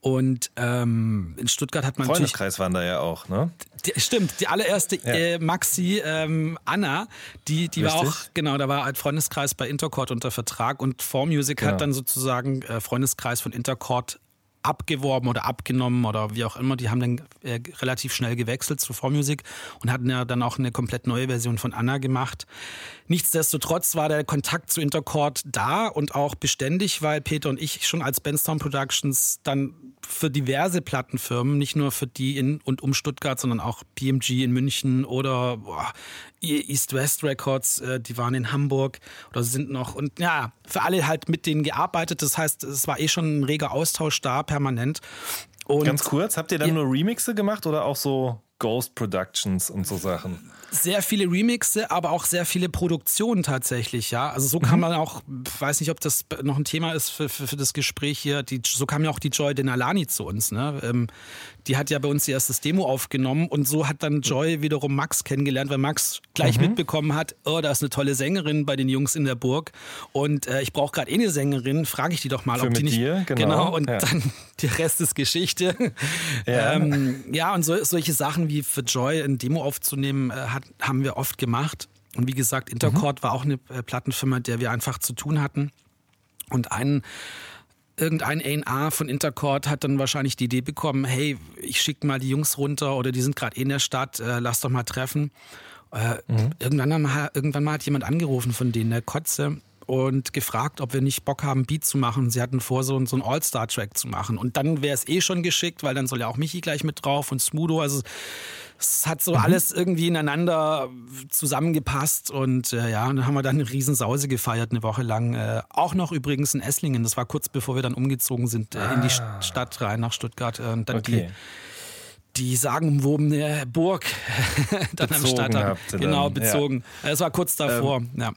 Und ähm, in Stuttgart hat man Freundeskreis waren da ja auch, ne? die, stimmt, die allererste äh, Maxi ähm, Anna, die, die war auch, genau, da war ein Freundeskreis bei Intercord unter Vertrag und 4Music Genau. hat dann sozusagen äh, Freundeskreis von Intercord abgeworben oder abgenommen oder wie auch immer. Die haben dann äh, relativ schnell gewechselt zu 4Music und hatten ja dann auch eine komplett neue Version von Anna gemacht. Nichtsdestotrotz war der Kontakt zu Intercord da und auch beständig, weil Peter und ich schon als Benstown Productions dann für diverse Plattenfirmen, nicht nur für die in und um Stuttgart, sondern auch PMG in München oder boah, East West Records, äh, die waren in Hamburg oder sind noch und ja, für alle halt mit denen gearbeitet. Das heißt, es war eh schon ein reger Austausch da, permanent. Und Ganz kurz, habt ihr dann Ja. nur Remixe gemacht oder auch so Ghost Productions und so Sachen? Sehr viele Remixe, aber auch sehr viele Produktionen tatsächlich, ja. Also so kann man auch, weiß nicht, ob das noch ein Thema ist für, für, für das Gespräch hier, die, so kam ja auch die Joy Denalani zu uns, ne? Ähm, die hat ja bei uns ihr erstes Demo aufgenommen und so hat dann Joy wiederum Max kennengelernt, weil Max gleich mitbekommen hat, oh, da ist eine tolle Sängerin bei den Jungs in der Burg und äh, ich brauche gerade eh eine Sängerin, frage ich die doch mal, Für ob die nicht... dir, genau, und ja. dann (laughs) der Rest ist Geschichte. Ja. ähm, ja, und so, solche Sachen wie für Joy ein Demo aufzunehmen, äh, hat, haben wir oft gemacht. Und wie gesagt, Intercord war auch eine äh, Plattenfirma, der wir einfach zu tun hatten. Und ein irgendein A&R von Intercord hat dann wahrscheinlich die Idee bekommen, hey, ich schicke mal die Jungs runter oder die sind gerade eh in der Stadt, äh, lass doch mal treffen. Äh, irgendwann, mal, irgendwann mal hat jemand angerufen von denen, der Kotze, und gefragt, ob wir nicht Bock haben, Beat zu machen. Sie hatten vor, so, so einen All-Star-Track zu machen. Und dann wäre es eh schon geschickt, weil dann soll ja auch Michi gleich mit drauf und Smudo. Also es hat so alles irgendwie ineinander zusammengepasst. Und äh, ja, dann haben wir dann eine Riesensause gefeiert, eine Woche lang. Äh, auch noch übrigens in Esslingen. Das war kurz bevor wir dann umgezogen sind äh, in die St- Stadt rein nach Stuttgart. Äh, und dann Okay. die, die sagenumwobene Burg (laughs) dann am Bezogen habt ihr Genau, ja. bezogen. Es war kurz davor. ja.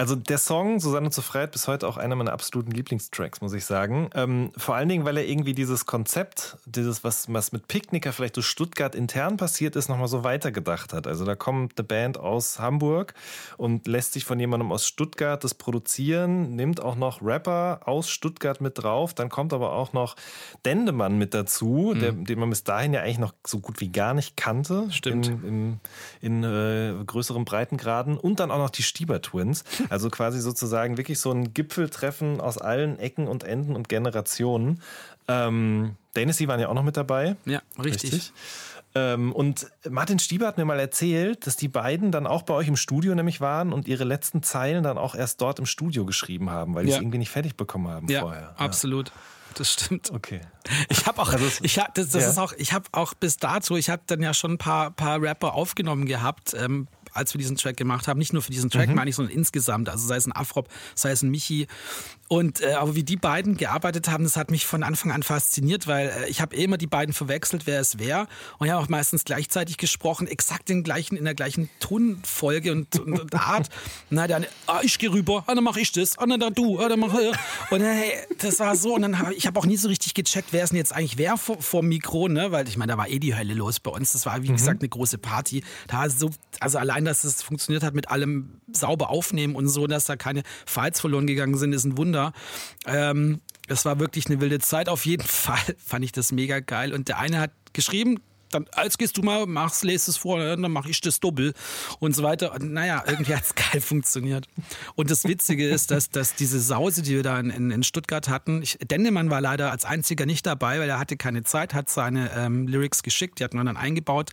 Also der Song Susanne zu Freit bis heute auch einer meiner absoluten Lieblingstracks, muss ich sagen. Ähm, vor allen Dingen, weil er irgendwie dieses Konzept, dieses, was, was mit Picknicker vielleicht durch Stuttgart intern passiert ist, nochmal so weitergedacht hat. Also da kommt eine Band aus Hamburg und lässt sich von jemandem aus Stuttgart das produzieren, nimmt auch noch Rapper aus Stuttgart mit drauf, dann kommt aber auch noch Dendemann mit dazu, der, den man bis dahin ja eigentlich noch so gut wie gar nicht kannte. Stimmt. In, in, in äh, größeren Breitengraden und dann auch noch die Stieber Twins. Also quasi sozusagen wirklich so ein Gipfeltreffen aus allen Ecken und Enden und Generationen. Ähm, Danacy waren ja auch noch mit dabei. Ja, richtig. Ähm, und Martin Stieber hat mir mal erzählt, dass die beiden dann auch bei euch im Studio nämlich waren und ihre letzten Zeilen dann auch erst dort im Studio geschrieben haben, weil die Ja. es irgendwie nicht fertig bekommen haben Ja, vorher. absolut. Das stimmt. Okay. Ich habe auch, Also ich hab, das, das ja. ist auch, ich habe auch bis dato, ich habe dann ja schon ein paar, paar Rapper aufgenommen gehabt, ähm, als wir diesen Track gemacht haben. Nicht nur für diesen Mhm. Track, meine ich, sondern insgesamt. Also sei es ein Afrop, sei es ein Michi. Und äh, aber wie die beiden gearbeitet haben, das hat mich von Anfang an fasziniert, weil äh, ich habe eh immer die beiden verwechselt, wer es wer. Und ich habe auch meistens gleichzeitig gesprochen, exakt den gleichen, in der gleichen Tonfolge und, und, und Art. Na, dann, ah, ich gehe rüber, ah, dann mach ich das, ah, dann da du, ah, dann mach ich. Und hey, das war so. Und dann habe ich habe auch nie so richtig gecheckt, wer ist denn jetzt eigentlich wer vor, vor Mikro, ne? Weil ich meine, da war eh die Hölle los bei uns. Das war, wie gesagt, eine große Party. Da so, also allein, dass es funktioniert hat mit allem sauber aufnehmen und so, dass da keine Fights verloren gegangen sind, ist ein Wunder. Ähm, das war wirklich eine wilde Zeit. Auf jeden (laughs) Fall fand ich das mega geil. Und der eine hat geschrieben, dann, als gehst du mal, machst, lest es vor, ne, dann mache ich das doppel und so weiter. Und naja, irgendwie (laughs) hat es geil funktioniert. Und das Witzige ist, dass, dass diese Sause, die wir da in, in, in Stuttgart hatten, ich, Dendemann war leider als einziger nicht dabei, weil er hatte keine Zeit, hat seine ähm, Lyrics geschickt, die hatten wir dann eingebaut.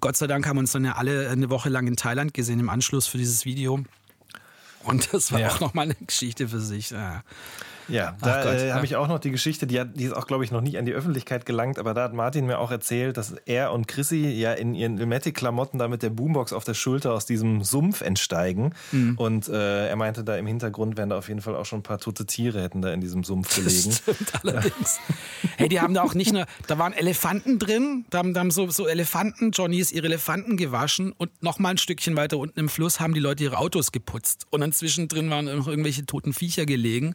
Gott sei Dank haben wir uns dann ja alle eine Woche lang in Thailand gesehen im Anschluss für dieses Video. Und das war Ja. auch nochmal eine Geschichte für sich. Ja. Ja, da äh, habe ich auch noch die Geschichte, die, hat, die ist auch, glaube ich, noch nicht an die Öffentlichkeit gelangt, aber da hat Martin mir auch erzählt, dass er und Chrissy ja in ihren Ilmatic-Klamotten da mit der Boombox auf der Schulter aus diesem Sumpf entsteigen. Mhm. Und äh, er meinte, da im Hintergrund wären da auf jeden Fall auch schon ein paar tote Tiere hätten da in diesem Sumpf gelegen. Das (laughs) stimmt allerdings. hey, die haben da auch nicht nur, da waren Elefanten drin, da haben, da haben so, so Elefanten, Johnnies ihre Elefanten gewaschen und noch mal ein Stückchen weiter unten im Fluss haben die Leute ihre Autos geputzt. Und dann zwischendrin waren noch irgendwelche toten Viecher gelegen.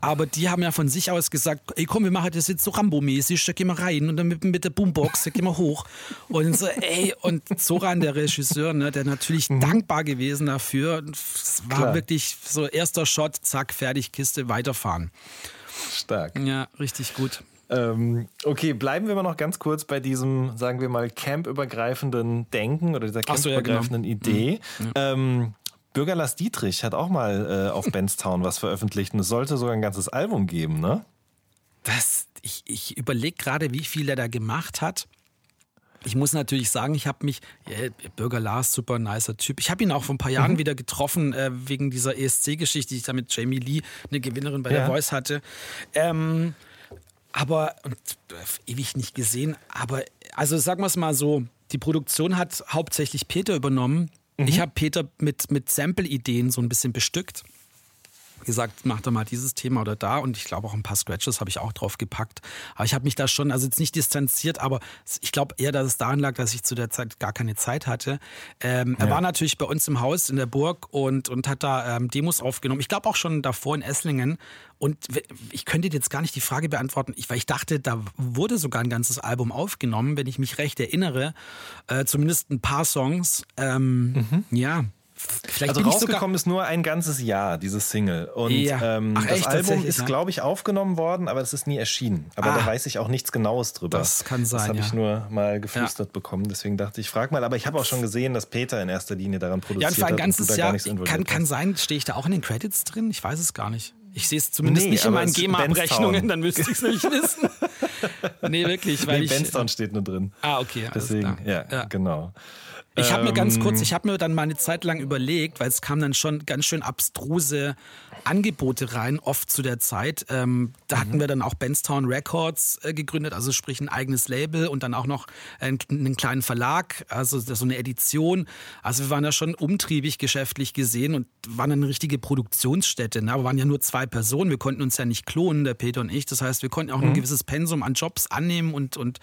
Aber die haben ja von sich aus gesagt, ey komm, wir machen das jetzt so Rambo-mäßig, da gehen wir rein und dann mit, mit der Boombox, da gehen wir hoch. Und so, ey, und Zoran, der Regisseur, ne, der natürlich dankbar gewesen dafür. Es war Klar. wirklich so erster Shot, zack, fertig, Kiste, weiterfahren. Stark. Ja, richtig gut. Ähm, okay, bleiben wir mal noch ganz kurz bei diesem, sagen wir mal, campübergreifenden Denken oder dieser Ach so, ja, genau. campübergreifenden Idee. Ähm, Bürger Lars Dietrich hat auch mal äh, auf (laughs) Benstown was veröffentlicht und es sollte sogar ein ganzes Album geben, ne? Das, ich ich überlege gerade, wie viel er da gemacht hat. Ich muss natürlich sagen, ich habe mich, ja, Bürger Lars, super nicer Typ. Ich habe ihn auch vor ein paar Jahren wieder getroffen, äh, wegen dieser ESC-Geschichte, die ich da mit Jamie Lee, eine Gewinnerin bei Ja. der Voice hatte. Ähm, aber, und äh, ewig nicht gesehen, aber, also sagen wir es mal so, die Produktion hat hauptsächlich Peter übernommen. Ich habe Peter mit, mit Sample-Ideen so ein bisschen bestückt gesagt, mach doch mal dieses Thema oder da und ich glaube auch ein paar Scratches habe ich auch drauf gepackt. Aber ich habe mich da schon, also jetzt nicht distanziert, aber ich glaube eher, dass es daran lag, dass ich zu der Zeit gar keine Zeit hatte. Ähm, Er war natürlich bei uns im Haus in der Burg und, und hat da ähm, Demos aufgenommen. Ich glaube auch schon davor in Esslingen. Und ich könnte jetzt gar nicht die Frage beantworten, weil ich dachte, da wurde sogar ein ganzes Album aufgenommen, wenn ich mich recht erinnere. Äh, zumindest ein paar Songs. Ähm, Ja. Vielleicht Also ich rausgekommen ist nur ein ganzes Jahr, dieses Single. Und Ja. ähm, Ach, das echt? Album ist, ja? glaube ich, aufgenommen worden, aber es ist nie erschienen. Aber Ah. da weiß ich auch nichts Genaues drüber. Das kann sein, Das habe ich ja. nur mal geflüstert bekommen. Deswegen dachte ich, frag mal. Aber ich habe auch schon gesehen, dass Peter in erster Linie daran produziert Ja, und für ein hat ganzes Jahr kann, kann sein, stehe ich da auch in den Credits drin? Ich weiß es gar nicht. Ich sehe es zumindest Nee, nicht in meinen GEMA-Abrechnungen, dann müsste ich es nicht (laughs) wissen. nee, wirklich, weil Nee, ich. Benstown steht nur drin. Ah, okay. Deswegen, ja, Ja. genau. Ich habe mir ganz Ähm, kurz, ich habe mir dann mal eine Zeit lang überlegt, weil es kamen dann schon ganz schön abstruse Angebote rein, oft zu der Zeit. Ähm, da hatten wir dann auch Benstown Records äh, gegründet, also sprich ein eigenes Label und dann auch noch einen, einen kleinen Verlag, also so eine Edition. Also wir waren da schon umtriebig geschäftlich gesehen und waren eine richtige Produktionsstätte. Ne? Aber waren ja nur zwei Personen, wir konnten uns ja nicht klonen, der Peter und ich. Das heißt, wir konnten auch ein gewisses Pensum an Jobs annehmen und, und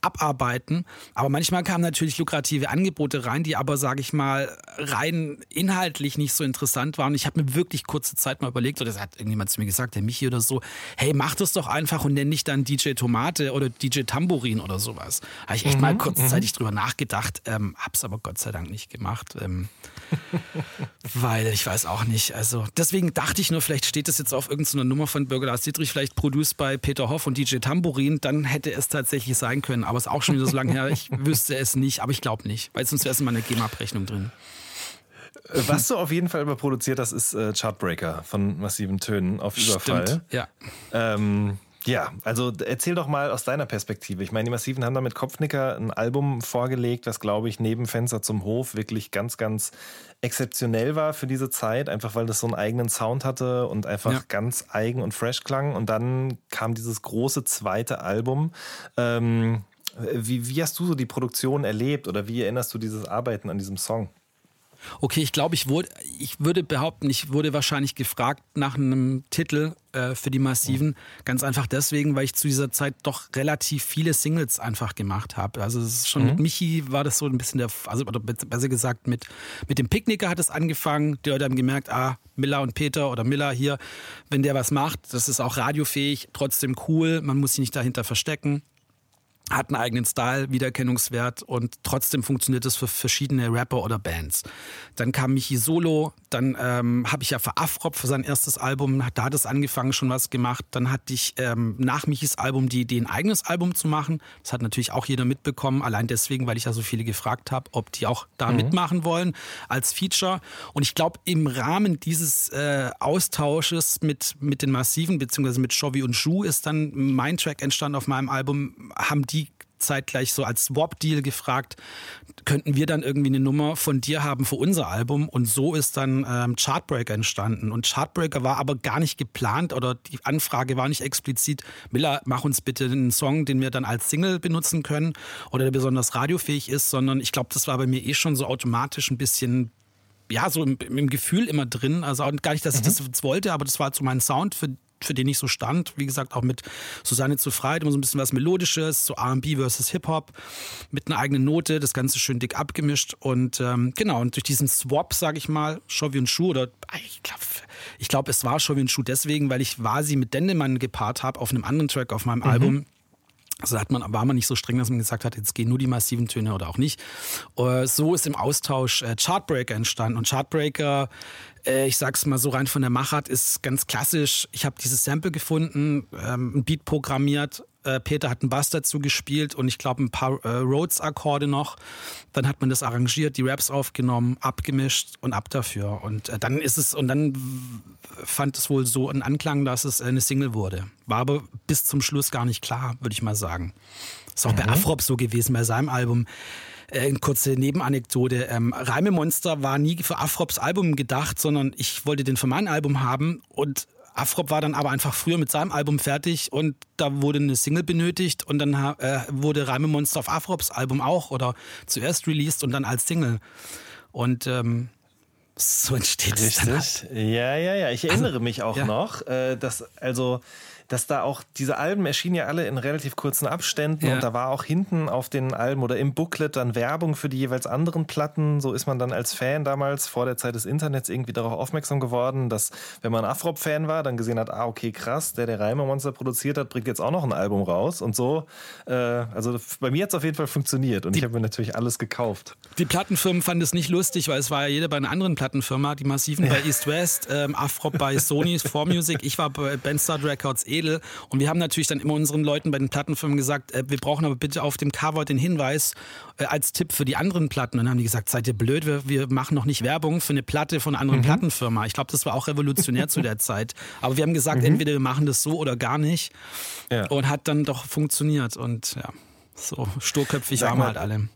abarbeiten. Aber manchmal kamen natürlich lukrative Angebote rein, die aber, sage ich mal, rein inhaltlich nicht so interessant waren. Ich habe mir wirklich kurze Zeit mal überlegt, oder das hat irgendjemand zu mir gesagt, der Michi oder so, hey, mach das doch einfach und nenn dich dann DJ Tomate oder DJ Tambourin oder sowas. Habe ich echt mal kurzzeitig drüber nachgedacht, ähm, hab's aber Gott sei Dank nicht gemacht. Ähm, (laughs) weil ich weiß auch nicht. Also deswegen dachte ich nur, vielleicht steht das jetzt auf irgendeiner Nummer von Bürger Lars Dietrich, vielleicht produced bei Peter Hoff und DJ Tambourin, dann hätte es tatsächlich sein können. Aber es ist auch schon wieder so lange her. Ich wüsste es nicht, aber ich glaube nicht, weil sonst wäre es in meiner GEMA-Abrechnung drin. Was du auf jeden Fall überproduziert hast, ist äh, Chartbreaker von massiven Tönen auf Überfall. Stimmt. Ja. Ähm, ja, also erzähl doch mal aus deiner Perspektive. Ich meine, die Massiven haben da mit Kopfnicker ein Album vorgelegt, was, glaube ich, neben Fenster zum Hof wirklich ganz, ganz exzeptionell war für diese Zeit, einfach weil das so einen eigenen Sound hatte und einfach Ja. ganz eigen und fresh klang. Und dann kam dieses große zweite Album. Ähm, wie, wie hast du so die Produktion erlebt oder wie erinnerst du dieses Arbeiten an diesem Song? Okay, ich glaube, ich wurde, ich würde behaupten, ich wurde wahrscheinlich gefragt nach einem Titel äh, für die Massiven. Ganz einfach deswegen, weil ich zu dieser Zeit doch relativ viele Singles einfach gemacht habe. Also es ist schon mit Michi war das so ein bisschen der, also oder besser gesagt mit mit dem Picknicker hat es angefangen. Die Leute haben gemerkt, ah Miller und Peter oder Miller hier, wenn der was macht, das ist auch radiofähig, trotzdem cool. Man muss sich nicht dahinter verstecken hat einen eigenen Style, Wiedererkennungswert und trotzdem funktioniert es für verschiedene Rapper oder Bands. Dann kam Michi Solo, dann ähm, habe ich ja für Afrop für sein erstes Album, da hat es angefangen, schon was gemacht. Dann hatte ich ähm, nach Michis Album die Idee, ein eigenes Album zu machen. Das hat natürlich auch jeder mitbekommen, allein deswegen, weil ich ja so viele gefragt habe, ob die auch da mitmachen wollen als Feature. Und ich glaube, im Rahmen dieses äh, Austausches mit, mit den Massiven, beziehungsweise mit Chovy und Shu, ist dann mein Track entstanden auf meinem Album, haben die zeitgleich so als Swap-Deal gefragt, könnten wir dann irgendwie eine Nummer von dir haben für unser Album? Und so ist dann ähm, Chartbreaker entstanden. Und Chartbreaker war aber gar nicht geplant oder die Anfrage war nicht explizit, Miller, mach uns bitte einen Song, den wir dann als Single benutzen können oder der besonders radiofähig ist, sondern ich glaube, das war bei mir eh schon so automatisch ein bisschen ja, so im, im Gefühl immer drin. Also auch gar nicht, dass ich das jetzt wollte, aber das war so mein Sound, für, für den ich so stand. Wie gesagt, auch mit Susanne zu Freit, immer so ein bisschen was Melodisches, so RB versus Hip-Hop, mit einer eigenen Note, das Ganze schön dick abgemischt. Und ähm, genau, und durch diesen Swap, sage ich mal, Chovy und Schuh, oder ah, ich glaube, ich glaub, es war Chovy und Schuh deswegen, weil ich Vasi mit Dendemann gepaart habe auf einem anderen Track auf meinem Album Also hat man, war man nicht so streng, dass man gesagt hat, jetzt gehen nur die massiven Töne oder auch nicht. Äh, so ist im Austausch äh, Chartbreaker entstanden. Und Chartbreaker, äh, ich sag's mal so rein von der Machart, ist ganz klassisch. Ich habe dieses Sample gefunden, ähm, ein Beat programmiert, äh, Peter hat einen Bass dazu gespielt und ich glaube ein paar äh, Rhodes-Akkorde noch. Dann hat man das arrangiert, die Raps aufgenommen, abgemischt und ab dafür. Und äh, dann ist es, und dann fand es wohl so einen Anklang, dass es eine Single wurde. War aber bis zum Schluss gar nicht klar, würde ich mal sagen. Ist auch mhm. bei Afrop so gewesen, bei seinem Album. Äh, eine kurze Nebenanekdote. Ähm, Reime Monster war nie für Afrops Album gedacht, sondern ich wollte den für mein Album haben und Afrop war dann aber einfach früher mit seinem Album fertig und da wurde eine Single benötigt und dann äh, wurde Reime Monster auf Afrops Album auch oder zuerst released und dann als Single. Und ähm, so entsteht es dann. Halt. Ja, ja, ja. Ich erinnere also, mich auch ja. noch, äh, dass also dass da auch diese Alben erschienen ja alle in relativ kurzen Abständen ja. und da war auch hinten auf den Alben oder im Booklet dann Werbung für die jeweils anderen Platten. So ist man dann als Fan damals vor der Zeit des Internets irgendwie darauf aufmerksam geworden, dass wenn man Afrop-Fan war, dann gesehen hat, ah, okay, krass, der, der Reimemonster produziert hat, bringt jetzt auch noch ein Album raus und so. Äh, also bei mir hat es auf jeden Fall funktioniert und die, ich habe mir natürlich alles gekauft. Die Plattenfirmen fanden es nicht lustig, weil es war ja jeder bei einer anderen Plattenfirma, die Massiven ja. bei East West, ähm, Afrop bei Sony, (laughs) 4Music, ich war bei Bandstart Records eh edel. Und wir haben natürlich dann immer unseren Leuten bei den Plattenfirmen gesagt, äh, wir brauchen aber bitte auf dem Cover den Hinweis äh, als Tipp für die anderen Platten. Und dann haben die gesagt, seid ihr blöd, wir, wir machen noch nicht Werbung für eine Platte von einer anderen mhm. Plattenfirma. Ich glaube, das war auch revolutionär zu der (laughs) Zeit. Aber wir haben gesagt, mhm. entweder wir machen das so oder gar nicht. Ja. Und hat dann doch funktioniert. Und ja, so sturköpfig waren wir halt alle.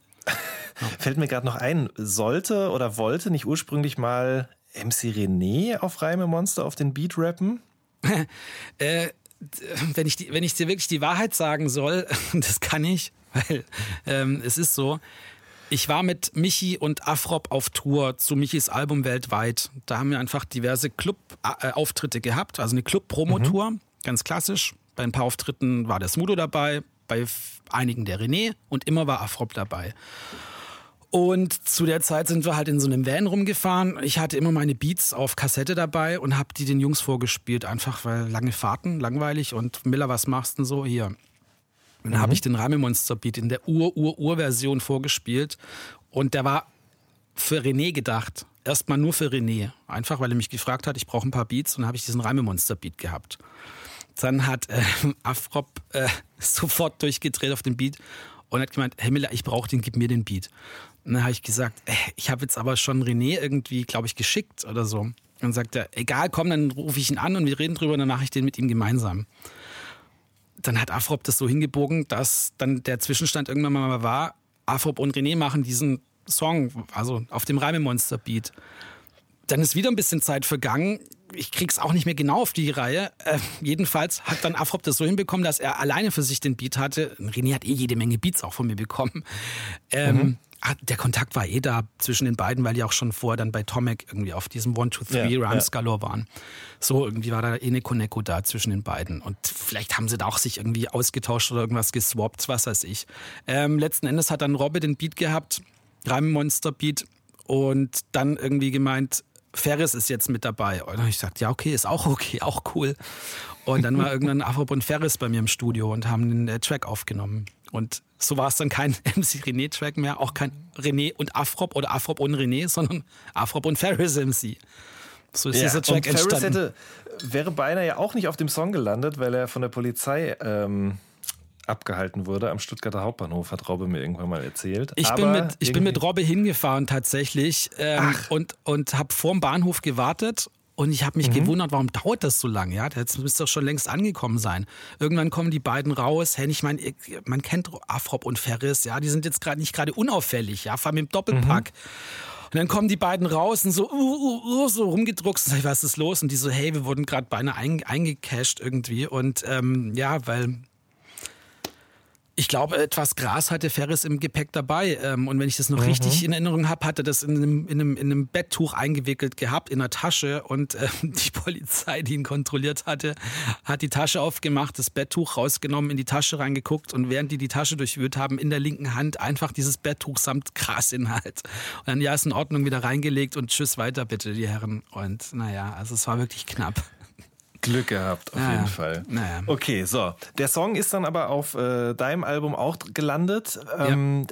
(laughs) Fällt mir gerade noch ein, sollte oder wollte nicht ursprünglich mal MC René auf Reime Monster auf den Beat rappen? (laughs) äh, wenn ich, wenn ich dir wirklich die Wahrheit sagen soll, (laughs) das kann ich, weil ähm, es ist so, ich war mit Michi und Afrop auf Tour zu Michis Album weltweit. Da haben wir einfach diverse Club-Auftritte gehabt, also eine Club-Promotour, mhm. ganz klassisch. Bei ein paar Auftritten war der Smudo dabei, bei einigen der René und immer war Afrop dabei. Und zu der Zeit sind wir halt in so einem Van rumgefahren. Ich hatte immer meine Beats auf Kassette dabei und habe die den Jungs vorgespielt, einfach weil lange Fahrten, langweilig und Miller, was machst du denn so hier? Und dann mhm. habe ich den Ramemonster Beat in der Ur-Ur-Ur-Version vorgespielt und der war für René gedacht. Erstmal nur für René. Einfach, weil er mich gefragt hat, ich brauche ein paar Beats und dann habe ich diesen Reimemonster Beat gehabt. Dann hat äh, Afrop äh, (laughs) sofort durchgedreht auf den Beat und hat gemeint, hey Miller, ich brauche den, gib mir den Beat. Und dann habe ich gesagt, ey, ich habe jetzt aber schon René irgendwie, glaube ich, geschickt oder so. Und dann sagt er, egal, komm, dann rufe ich ihn an und wir reden drüber und dann mache ich den mit ihm gemeinsam. Dann hat Afrop das so hingebogen, dass dann der Zwischenstand irgendwann mal war, Afrop und René machen diesen Song, also auf dem Reimemonster-Beat. Dann ist wieder ein bisschen Zeit vergangen. Ich krieg's auch nicht mehr genau auf die Reihe. Äh, jedenfalls hat dann Afrop das so hinbekommen, dass er alleine für sich den Beat hatte. René hat eh jede Menge Beats auch von mir bekommen. Ähm, mhm der Kontakt war eh da zwischen den beiden, weil die auch schon vorher dann bei Tomek irgendwie auf diesem One, Two, Three ja, Rhymes ja. Galore waren. So, irgendwie war da eh eine Koneko da zwischen den beiden. Und vielleicht haben sie da auch sich irgendwie ausgetauscht oder irgendwas geswappt, was weiß ich. Ähm, letzten Endes hat dann Robbe den Beat gehabt, Reimmonster Beat, und dann irgendwie gemeint, Ferris ist jetzt mit dabei. Und dann habe ich gesagt, ja, okay, ist auch okay, auch cool. Und dann war (laughs) irgendwann Afrop und Ferris bei mir im Studio und haben den äh, Track aufgenommen. Und so war es dann kein (laughs) MC René-Track mehr, auch kein René und Afrop oder Afrop und René, (laughs) sondern Afrop und Ferris MC. So ist ja, dieser Track und Ferris entstanden. Hätte, wäre beinahe ja auch nicht auf dem Song gelandet, weil er von der Polizei ähm, abgehalten wurde am Stuttgarter Hauptbahnhof, hat Robbe mir irgendwann mal erzählt. Ich, bin mit, ich bin mit Robbe hingefahren tatsächlich ähm, und, und habe vorm Bahnhof gewartet und ich habe mich mhm. gewundert, warum dauert das so lange? Ja, jetzt müsste doch schon längst angekommen sein. Irgendwann kommen die beiden raus. Hey, ich meine, man kennt Afrop und Ferris, ja, die sind jetzt gerade nicht gerade unauffällig, ja, vor allem im Doppelpack. Mhm. Und dann kommen die beiden raus und so, uh, uh, uh, so rumgedruckt. Sag ich, was ist los? Und die so, hey, wir wurden gerade beinahe eingecasht irgendwie. Und ähm, ja, weil ich glaube, etwas Gras hatte Ferris im Gepäck dabei. Ähm, und wenn ich das noch mhm. richtig in Erinnerung habe, hatte das in einem, in, einem, in einem Betttuch eingewickelt gehabt, in einer Tasche. Und äh, (laughs) die Polizei, die ihn kontrolliert hatte, hat die Tasche aufgemacht, das Betttuch rausgenommen, in die Tasche reingeguckt. Und während die die Tasche durchwühlt haben, in der linken Hand einfach dieses Betttuch samt Grasinhalt. Und dann, ja, ist in Ordnung, wieder reingelegt und tschüss weiter bitte, die Herren. Und naja, also es war wirklich knapp. Glück gehabt, auf Naja. jeden Fall. Naja. Okay, so. Der Song ist dann aber auf äh, deinem Album auch gelandet. Ähm,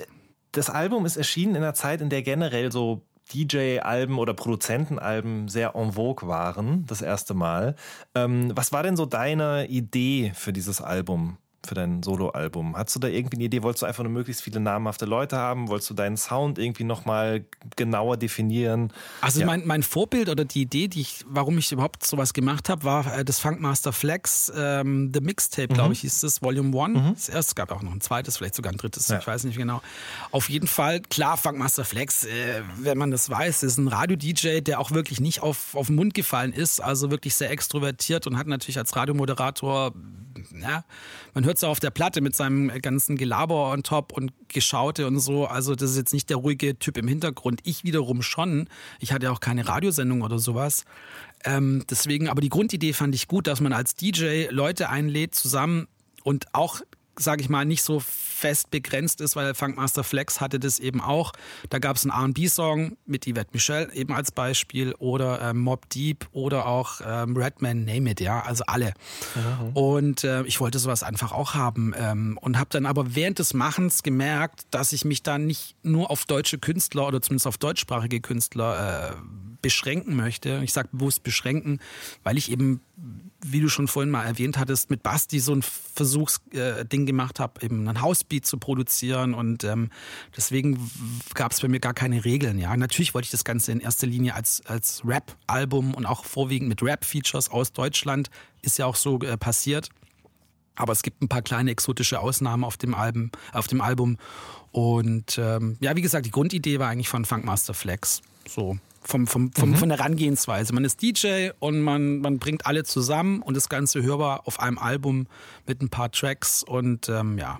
Das Album ist erschienen in einer Zeit, in der generell so DJ-Alben oder Produzentenalben sehr en vogue waren, das erste Mal. Ähm, was war denn so deine Idee für dieses Album? Für dein Soloalbum? Hattest du da irgendwie eine Idee? Wolltest du einfach nur möglichst viele namhafte Leute haben? Wolltest du deinen Sound irgendwie nochmal genauer definieren? Also Ja. mein, mein Vorbild oder die Idee, die ich, warum ich überhaupt sowas gemacht habe, war äh, das Funkmaster Flex, ähm, The Mixtape, Mhm. glaube ich, hieß das, Volume One. Das erste gab auch noch ein zweites, vielleicht sogar ein drittes, Ja. ich weiß nicht genau. Auf jeden Fall, klar, Funkmaster Flex, äh, wenn man das weiß, ist ein Radio-DJ, der auch wirklich nicht auf, auf den Mund gefallen ist, also wirklich sehr extrovertiert und hat natürlich als Radiomoderator, ja, man hört es auf der Platte mit seinem ganzen Gelaber on top und Geschaute und so. Also das ist jetzt nicht der ruhige Typ im Hintergrund. Ich wiederum schon. Ich hatte auch keine Radiosendung oder sowas. Ähm, deswegen, aber die Grundidee fand ich gut, dass man als DJ Leute einlädt zusammen und auch sage ich mal, nicht so fest begrenzt ist, weil Funkmaster Flex hatte das eben auch. Da gab es einen R&B-Song mit Yvette Michelle eben als Beispiel oder ähm, Mob Deep oder auch ähm, Redman Name It, ja, also alle. Und äh, ich wollte sowas einfach auch haben ähm, und habe dann aber während des Machens gemerkt, dass ich mich da nicht nur auf deutsche Künstler oder zumindest auf deutschsprachige Künstler äh, beschränken möchte. Ich sage bewusst beschränken, weil ich eben, wie du schon vorhin mal erwähnt hattest, mit Basti so ein Versuchsding äh, gemacht habe, eben einen Housebeat zu produzieren und ähm, deswegen gab es bei mir gar keine Regeln. Ja, natürlich wollte ich das Ganze in erster Linie als als Rap-Album und auch vorwiegend mit Rap-Features aus Deutschland ist ja auch so äh, passiert. Aber es gibt ein paar kleine exotische Ausnahmen auf dem Album, auf dem Album. Und ähm, ja, wie gesagt, die Grundidee war eigentlich von Funkmaster Flex. So. Vom, vom, vom, Von der Herangehensweise. Man ist DJ und man, man bringt alle zusammen und das Ganze hörbar auf einem Album mit ein paar Tracks und ähm, ja,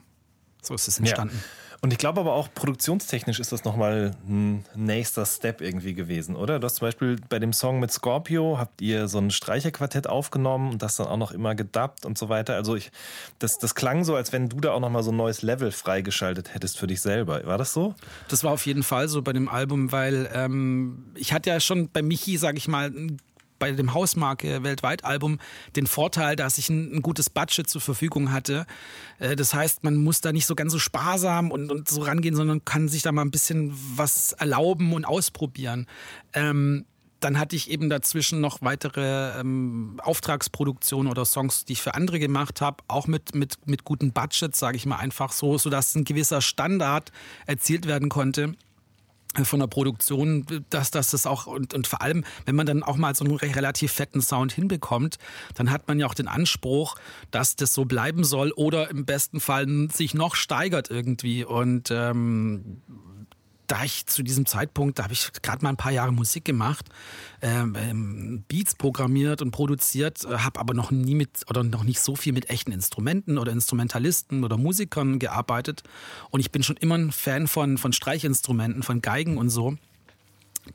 so ist es entstanden. Ja. Und ich glaube aber auch produktionstechnisch ist das nochmal ein nächster Step irgendwie gewesen, oder? Du hast zum Beispiel bei dem Song mit Scorpio habt ihr so ein Streicherquartett aufgenommen und das dann auch noch immer gedubbt und so weiter. Also ich, das, das klang so, als wenn du da auch nochmal so ein neues Level freigeschaltet hättest für dich selber. War das so? Das war auf jeden Fall so bei dem Album, weil ähm, ich hatte ja schon bei Michi, sage ich mal, ein bei dem Hausmarke weltweit Album den Vorteil, dass ich ein, ein, gutes Budget zur Verfügung hatte. Äh, das heißt, man muss da nicht so ganz so sparsam und, und so rangehen, sondern kann sich da mal ein bisschen was erlauben und ausprobieren. Ähm, dann hatte ich eben dazwischen noch weitere ähm, Auftragsproduktionen oder Songs, die ich für andere gemacht habe, auch mit, mit, mit guten Budgets, sage ich mal einfach so, sodass ein gewisser Standard erzielt werden konnte von der Produktion, dass, dass das auch und, und vor allem, wenn man dann auch mal so einen relativ fetten Sound hinbekommt, dann hat man ja auch den Anspruch, dass das so bleiben soll oder im besten Fall sich noch steigert irgendwie. Und ähm, da ich zu diesem Zeitpunkt, da habe ich gerade mal ein paar Jahre Musik gemacht, ähm, Beats programmiert und produziert, äh, habe aber noch nie mit oder noch nicht so viel mit echten Instrumenten oder Instrumentalisten oder Musikern gearbeitet. Und ich bin schon immer ein Fan von, von Streichinstrumenten, von Geigen und so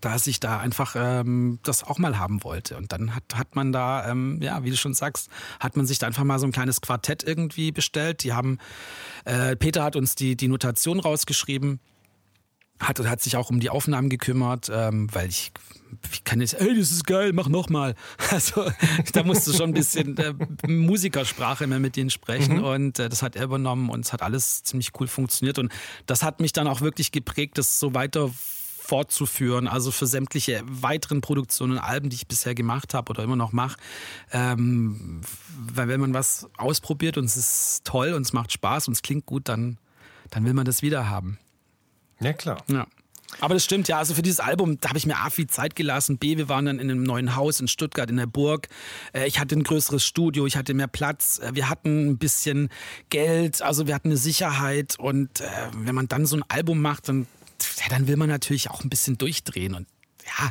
dass ich da einfach ähm, das auch mal haben wollte. Und dann hat, hat man da, ähm, ja, wie du schon sagst, hat man sich da einfach mal so ein kleines Quartett irgendwie bestellt. Die haben, äh, Peter hat uns die, die Notation rausgeschrieben hat, hat sich auch um die Aufnahmen gekümmert, ähm, weil ich, ich kann nicht, ey, das ist geil, mach nochmal. (laughs) Also da musst du schon ein bisschen äh, Musikersprache mehr mit denen sprechen mhm. und äh, das hat er übernommen und es hat alles ziemlich cool funktioniert und das hat mich dann auch wirklich geprägt, das so weiter fortzuführen, also für sämtliche weiteren Produktionen und Alben, die ich bisher gemacht habe oder immer noch mache. Ähm, weil wenn man was ausprobiert und es ist toll und es macht Spaß und es klingt gut, dann, dann will man das wieder haben. Ja, klar. Ja. Aber das stimmt, ja. Also für dieses Album, da habe ich mir A viel Zeit gelassen. B, wir waren dann in einem neuen Haus in Stuttgart in der Burg. Ich hatte ein größeres Studio, ich hatte mehr Platz. Wir hatten ein bisschen Geld, also wir hatten eine Sicherheit. Und äh, wenn man dann so ein Album macht, dann, ja, dann will man natürlich auch ein bisschen durchdrehen. Und ja,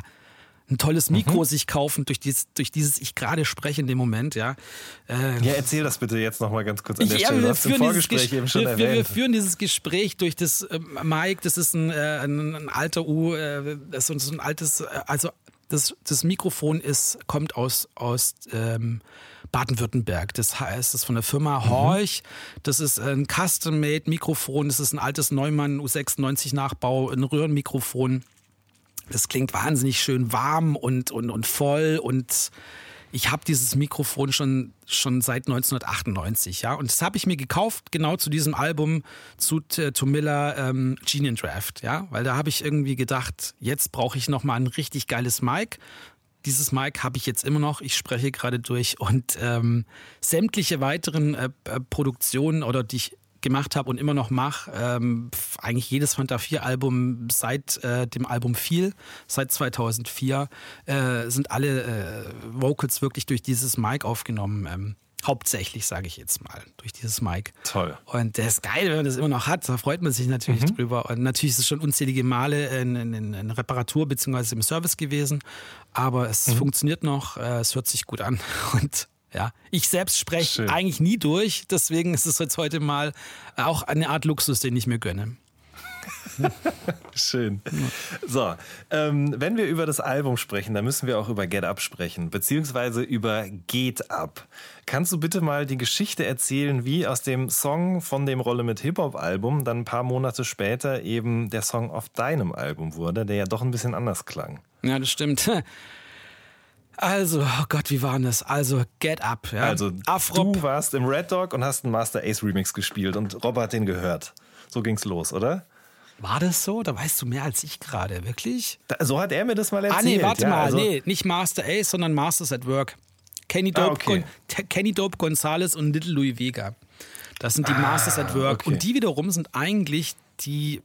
ein tolles Mikro mhm. sich kaufen, durch dieses, durch dieses ich gerade spreche in dem Moment, ja. Äh, ja, erzähl das bitte jetzt nochmal ganz kurz an der ja, Stelle. Vorgespräch eben schon wir, erwähnt. Wir führen dieses Gespräch durch das äh, Mike, das ist ein, äh, ein, ein alter U, äh, das ist so ein altes, also das, das Mikrofon ist, kommt aus, aus ähm, Baden-Württemberg. Das heißt, das ist von der Firma Horch. Mhm. Das ist ein Custom-Made-Mikrofon. Das ist ein altes Neumann U96-Nachbau, ein Röhrenmikrofon. Das klingt wahnsinnig schön warm und, und, und voll und ich habe dieses Mikrofon schon, schon seit 1998, ja. Und das habe ich mir gekauft, genau zu diesem Album, zu Tomilla ähm, Genian Draft, ja. Weil da habe ich irgendwie gedacht, jetzt brauche ich nochmal ein richtig geiles Mic. Dieses Mic habe ich jetzt immer noch. Ich spreche gerade durch und ähm, sämtliche weiteren äh, Produktionen oder die ich gemacht habe und immer noch mache. Ähm, eigentlich jedes Fanta 4 Album seit äh, dem Album Feel, seit 2004, äh, sind alle äh, Vocals wirklich durch dieses Mic aufgenommen. Ähm, hauptsächlich, sage ich jetzt mal, durch dieses Mic. Toll. Und der ist geil, wenn man das immer noch hat. Da freut man sich natürlich mhm. drüber. Und natürlich ist es schon unzählige Male in, in, in Reparatur bzw. im Service gewesen. Aber es mhm. funktioniert noch, äh, es hört sich gut an. (laughs) Und ja, ich selbst spreche eigentlich nie durch, deswegen ist es jetzt heute mal auch eine Art Luxus, den ich mir gönne. Schön. So, ähm, wenn wir über das Album sprechen, dann müssen wir auch über Get Up sprechen, beziehungsweise über Geht Up. Kannst du bitte mal die Geschichte erzählen, wie aus dem Song von dem Rolle mit Hip-Hop-Album dann ein paar Monate später eben der Song auf deinem Album wurde, der ja doch ein bisschen anders klang? Ja, das stimmt. Also, oh Gott, wie war das? Also, Get Up. Ja? Also, Afrop. du warst im Red Dog und hast einen Master Ace Remix gespielt und Rob hat den gehört. So ging's los, oder? War das so? Da weißt du mehr als ich gerade, wirklich? Da, so hat er mir das mal erzählt. Ah, nee, warte ja, mal. Also nee, nicht Master Ace, sondern Masters at Work. Kenny ah, Dope, ah, okay. Kenny Dope Gonzalez und Little Louis Vega. Das sind die ah, Masters at Work. Okay. Und die wiederum sind eigentlich die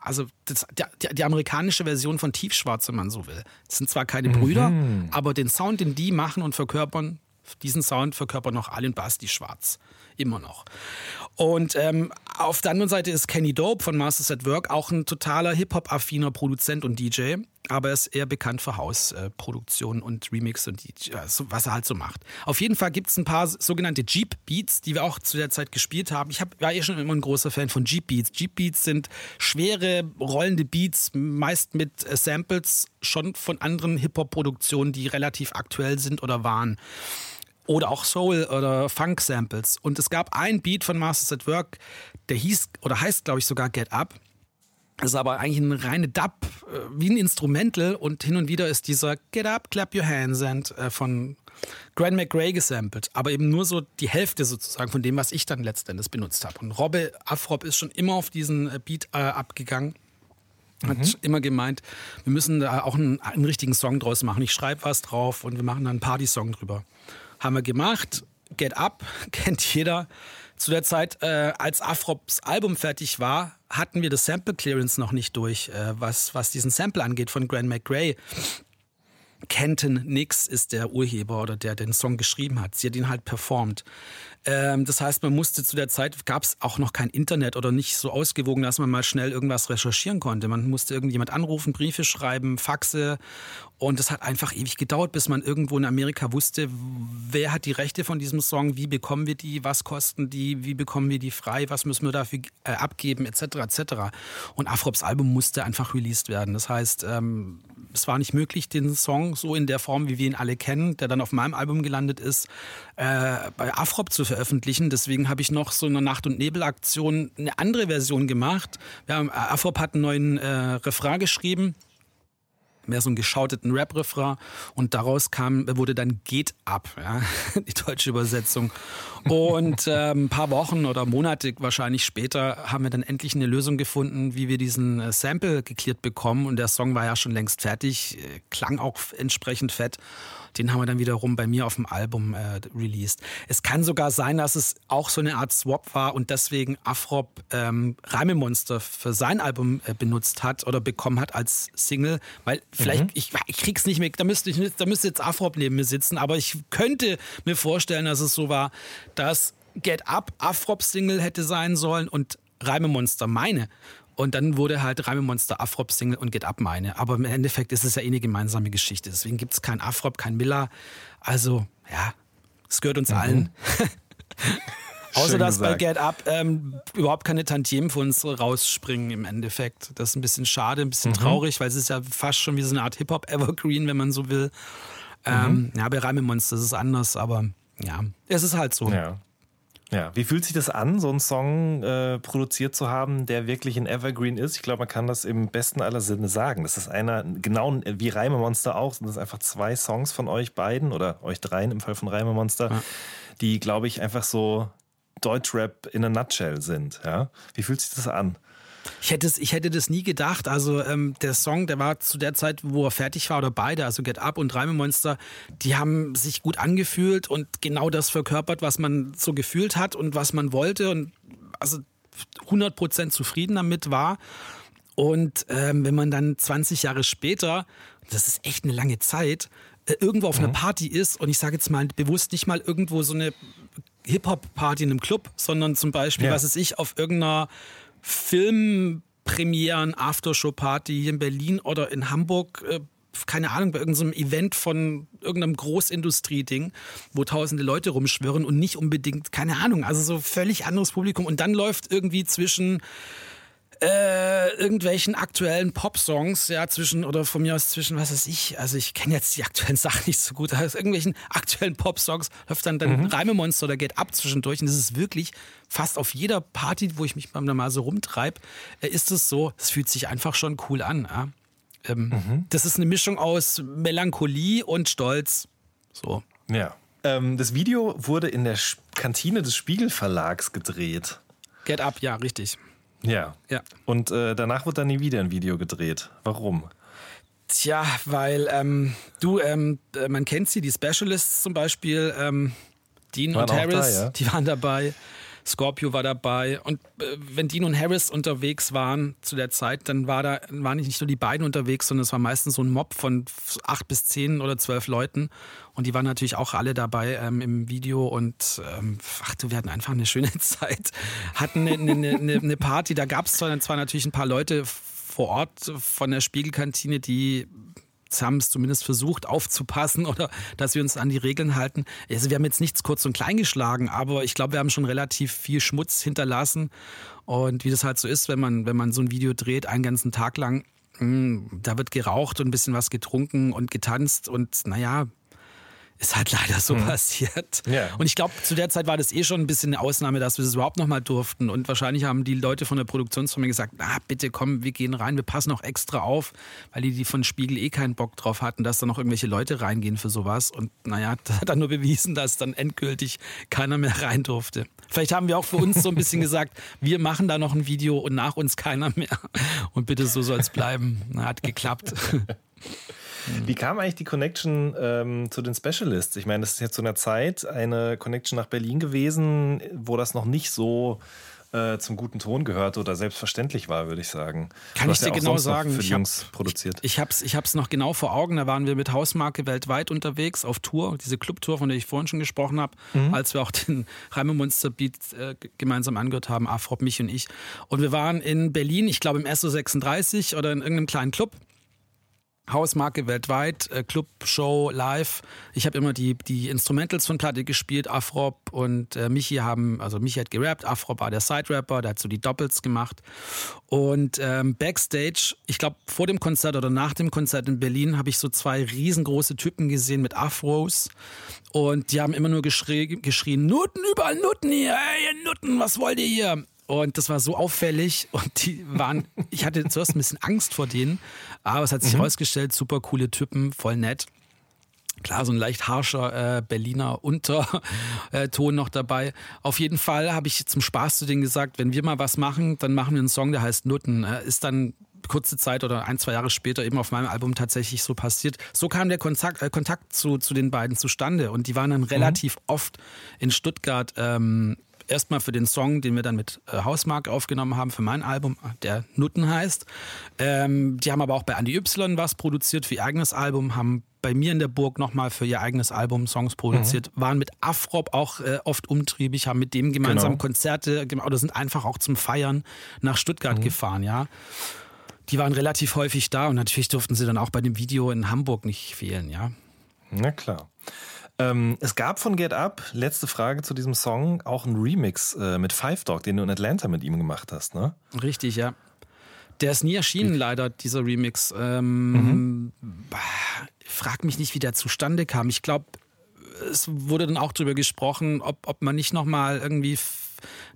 also das, die, die, amerikanische Version von Tiefschwarz, wenn man so will. Das sind zwar keine Brüder, mhm. aber den Sound, den die machen und verkörpern, diesen Sound verkörpern noch Allen Basti Schwarz. Immer noch. Und ähm, auf der anderen Seite ist Kenny Dope von Masters at Work auch ein totaler Hip-Hop-affiner Produzent und DJ, aber er ist eher bekannt für Hausproduktion äh, und Remix und also was er halt so macht. Auf jeden Fall gibt es ein paar sogenannte Jeep Beats, die wir auch zu der Zeit gespielt haben. Ich hab, war eh schon immer ein großer Fan von Jeep Beats. Jeep Beats sind schwere, rollende Beats, meist mit äh, Samples schon von anderen Hip-Hop-Produktionen, die relativ aktuell sind oder waren oder auch Soul- oder Funk-Samples. Und es gab ein Beat von Masters at Work, der hieß oder heißt, glaube ich, sogar Get Up. Das ist aber eigentlich ein reine Dub, äh, wie ein Instrumental und hin und wieder ist dieser Get Up, Clap Your Hands and äh, von Grand McRae gesampelt, aber eben nur so die Hälfte sozusagen von dem, was ich dann letztendlich benutzt habe. Und Robbe Afrop ist schon immer auf diesen äh, Beat äh, abgegangen. Hat mhm. immer gemeint, wir müssen da auch einen, einen richtigen Song draus machen. Ich schreibe was drauf und wir machen dann einen Party-Song drüber. Haben wir gemacht. Get Up (laughs) kennt jeder. Zu der Zeit, äh, als Afrops Album fertig war, hatten wir das Sample Clearance noch nicht durch, äh, was, was diesen Sample angeht von Grand McRae. Kenton Nix ist der Urheber oder der den Song geschrieben hat. Sie hat ihn halt performt. Ähm, das heißt, man musste zu der Zeit, gab es auch noch kein Internet oder nicht so ausgewogen, dass man mal schnell irgendwas recherchieren konnte. Man musste irgendjemand anrufen, Briefe schreiben, Faxe und es hat einfach ewig gedauert, bis man irgendwo in Amerika wusste, wer hat die Rechte von diesem Song, wie bekommen wir die, was kosten die, wie bekommen wir die frei, was müssen wir dafür äh, abgeben, etc. etc. Und Afrops Album musste einfach released werden. Das heißt, ähm, es war nicht möglich, den Song so in der Form, wie wir ihn alle kennen, der dann auf meinem Album gelandet ist, äh, bei Afrop zu veröffentlichen. Deswegen habe ich noch so eine Nacht- und Nebel-Aktion eine andere Version gemacht. Wir haben, Afrop hat einen neuen äh, Refrain geschrieben mehr so einen geschauteten Rap-Refrain und daraus kam, wurde dann Geht ab, ja, (laughs) die deutsche Übersetzung. Und (laughs) äh, ein paar Wochen oder Monate wahrscheinlich später haben wir dann endlich eine Lösung gefunden, wie wir diesen äh, Sample geklärt bekommen und der Song war ja schon längst fertig, äh, klang auch entsprechend fett den haben wir dann wiederum bei mir auf dem Album äh, released. Es kann sogar sein, dass es auch so eine Art Swap war und deswegen Afrop ähm, Reimemonster für sein Album äh, benutzt hat oder bekommen hat als Single, weil vielleicht, mhm. ich, ich krieg's nicht mehr, da müsste, ich, da müsste jetzt Afrop neben mir sitzen, aber ich könnte mir vorstellen, dass es so war, dass Get Up Afrop Single hätte sein sollen und Reimemonster meine. Und dann wurde halt Reime Monster Afrop Single und Get Up meine. Aber im Endeffekt ist es ja eh eine gemeinsame Geschichte. Deswegen gibt es kein Afrop, kein Miller. Also, ja, es gehört uns mhm. allen. (laughs) Außer dass bei Get Up ähm, überhaupt keine Tantiemen für uns rausspringen im Endeffekt. Das ist ein bisschen schade, ein bisschen mhm. traurig, weil es ist ja fast schon wie so eine Art Hip-Hop-Evergreen, wenn man so will. Ähm, mhm. Ja, bei Reime Monster ist es anders, aber ja, es ist halt so. Ja. Ja, wie fühlt sich das an, so einen Song äh, produziert zu haben, der wirklich ein Evergreen ist? Ich glaube, man kann das im besten aller Sinne sagen. Das ist einer, genau wie Reimemonster auch, sind das einfach zwei Songs von euch beiden oder euch dreien im Fall von Reimemonster, ja. die, glaube ich, einfach so Deutschrap in a nutshell sind. Ja? Wie fühlt sich das an? Ich hätte, ich hätte das nie gedacht. Also ähm, der Song, der war zu der Zeit, wo er fertig war, oder beide, also Get Up und Reime Monster, die haben sich gut angefühlt und genau das verkörpert, was man so gefühlt hat und was man wollte und also 100% zufrieden damit war. Und ähm, wenn man dann 20 Jahre später, das ist echt eine lange Zeit, äh, irgendwo auf mhm. einer Party ist und ich sage jetzt mal bewusst nicht mal irgendwo so eine Hip-Hop-Party in einem Club, sondern zum Beispiel, ja. was ist ich, auf irgendeiner Filmpremieren, Aftershow-Party hier in Berlin oder in Hamburg, äh, keine Ahnung, bei irgendeinem Event von irgendeinem Großindustrie-Ding, wo tausende Leute rumschwirren und nicht unbedingt, keine Ahnung, also so völlig anderes Publikum. Und dann läuft irgendwie zwischen äh, irgendwelchen aktuellen Pop-Songs, ja, zwischen, oder von mir aus zwischen, was weiß ich, also ich kenne jetzt die aktuellen (laughs) Sachen nicht so gut, aber aus irgendwelchen aktuellen Pop-Songs läuft dann, dann mhm. Reimemonster oder geht ab zwischendurch und das ist wirklich fast auf jeder Party, wo ich mich mal so rumtreibe, äh, ist es so, es fühlt sich einfach schon cool an, ja. Ähm, mhm. Das ist eine Mischung aus Melancholie und Stolz, so. Ja. Ähm, das Video wurde in der Kantine des Spiegel Verlags gedreht. Get Up, ja, richtig. Ja. ja. Und äh, danach wird dann nie wieder ein Video gedreht. Warum? Tja, weil ähm, du, ähm, äh, man kennt sie, die Specialists zum Beispiel, ähm, Dean waren und Harris, da, ja? die waren dabei. Scorpio war dabei. Und äh, wenn Dean und Harris unterwegs waren zu der Zeit, dann war da, waren nicht nur die beiden unterwegs, sondern es war meistens so ein Mob von acht bis zehn oder zwölf Leuten. Und die waren natürlich auch alle dabei ähm, im Video und ähm, ach du, wir hatten einfach eine schöne (laughs) Zeit. Hatten eine, eine, eine, eine Party, da gab es zwar, zwar natürlich ein paar Leute vor Ort von der Spiegelkantine, die haben es zumindest versucht aufzupassen (laughs) oder dass wir uns an die Regeln halten. Also wir haben jetzt nichts kurz und klein geschlagen, aber ich glaube, wir haben schon relativ viel Schmutz hinterlassen. Und wie das halt so ist, wenn man, wenn man so ein Video dreht, einen ganzen Tag lang, mh, hm, da wird geraucht und ein bisschen was getrunken und getanzt und naja, ist halt leider so mhm. passiert. Ja. Und ich glaube, zu der Zeit war das eh schon ein bisschen eine Ausnahme, dass wir das überhaupt nochmal durften. Und wahrscheinlich haben die Leute von der Produktionsfirma gesagt, ah, bitte komm, wir gehen rein, wir passen auch extra auf, weil die, die von Spiegel eh keinen Bock drauf hatten, dass da noch irgendwelche Leute reingehen für sowas. Und naja, (laughs) das hat dann nur bewiesen, dass dann endgültig keiner mehr rein durfte. Vielleicht haben wir auch für uns so ein bisschen gesagt, (laughs) wir machen da noch ein Video und nach uns keiner mehr. Und bitte so soll es bleiben. Hat geklappt. (laughs) Wie kam eigentlich die Connection ähm, zu den Specialists? Ich meine, das ist jetzt zu einer Zeit eine Connection nach Berlin gewesen, wo das noch nicht so äh, zum guten Ton gehört oder selbstverständlich war, würde ich sagen. Kann ich dir ja genau sagen. Für die Jungs produziert. Ich, ich habe es ich hab's noch genau vor Augen. Da waren wir mit Hausmarke weltweit unterwegs auf Tour, diese Clubtour, von der ich vorhin schon gesprochen habe, mhm. als wir auch den (laughs) Reime Monster Beat äh, gemeinsam angehört haben, Afrop, mich und ich. Und wir waren in Berlin, ich glaube im SO36 oder in irgendeinem kleinen Club Hausmarke weltweit, äh, Club, Show, Live. Ich habe immer die, die Instrumentals von Platte gespielt. Afrop und äh, Michi haben, also Michi hat gerappt, Afrop war der Side-Rapper, der hat so die Doppels gemacht. Und ähm, Backstage, ich glaube vor dem Konzert oder nach dem Konzert in Berlin, habe ich so zwei riesengroße Typen gesehen mit Afros. Und die haben immer nur geschrien, geschrien Nutten, überall Nutten hier, ey, Nutten, was wollt ihr hier? Und das war so auffällig (laughs) und die waren, ich hatte zuerst ein bisschen Angst vor denen, aber es hat sich mhm. herausgestellt, super coole Typen, voll nett. Klar, so ein leicht harscher äh, Berliner Unterton (laughs) noch dabei. Auf jeden Fall habe ich zum Spaß zu denen gesagt, wenn wir mal was machen, dann machen wir einen Song, der heißt Nutten. Äh, ist dann kurze Zeit oder ein, zwei Jahre später eben auf meinem Album tatsächlich so passiert. So kam der Kontakt, äh, Kontakt zu, zu den beiden zustande und die waren dann mhm. relativ mhm. oft in Stuttgart ähm, erstmal für den Song, den wir dann mit äh, Hausmark aufgenommen haben für mein Album, der Nutten heißt. Ähm, die haben aber auch bei Andy Y was produziert für ihr eigenes Album, haben bei mir in der Burg nochmal für ihr eigenes Album Songs produziert, mhm. waren mit Afrop auch äh, oft umtriebig, haben mit dem gemeinsam genau. Konzerte gemacht oder sind einfach auch zum Feiern nach Stuttgart mhm. gefahren, ja. Die waren relativ häufig da und natürlich durften sie dann auch bei dem Video in Hamburg nicht fehlen, ja. Na klar. Ähm, es gab von Get Up, letzte Frage zu diesem Song, auch einen Remix äh, mit Five Dog, den du in Atlanta mit ihm gemacht hast, ne? Richtig, ja. Der ist nie erschienen, leider, dieser Remix. Ähm, mhm. Frag mich nicht, wie der zustande kam. Ich glaube, es wurde dann auch darüber gesprochen, ob, ob man nicht nochmal irgendwie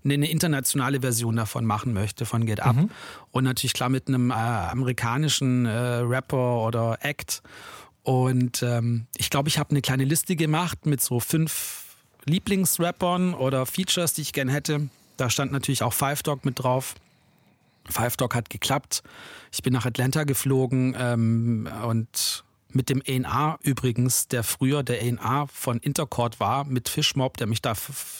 eine, eine, internationale Version davon machen möchte, von Get Up. Mhm. Und natürlich klar mit einem äh, amerikanischen äh, Rapper oder Act. Und ähm, ich glaube, ich habe eine kleine Liste gemacht mit so fünf Lieblingsrappern oder Features, die ich gern hätte. Da stand natürlich auch Five Dog mit drauf. Five Dog hat geklappt. Ich bin nach Atlanta geflogen ähm, und mit dem A&R übrigens, der früher der A&R von Intercord war, mit Fischmob, der mich da,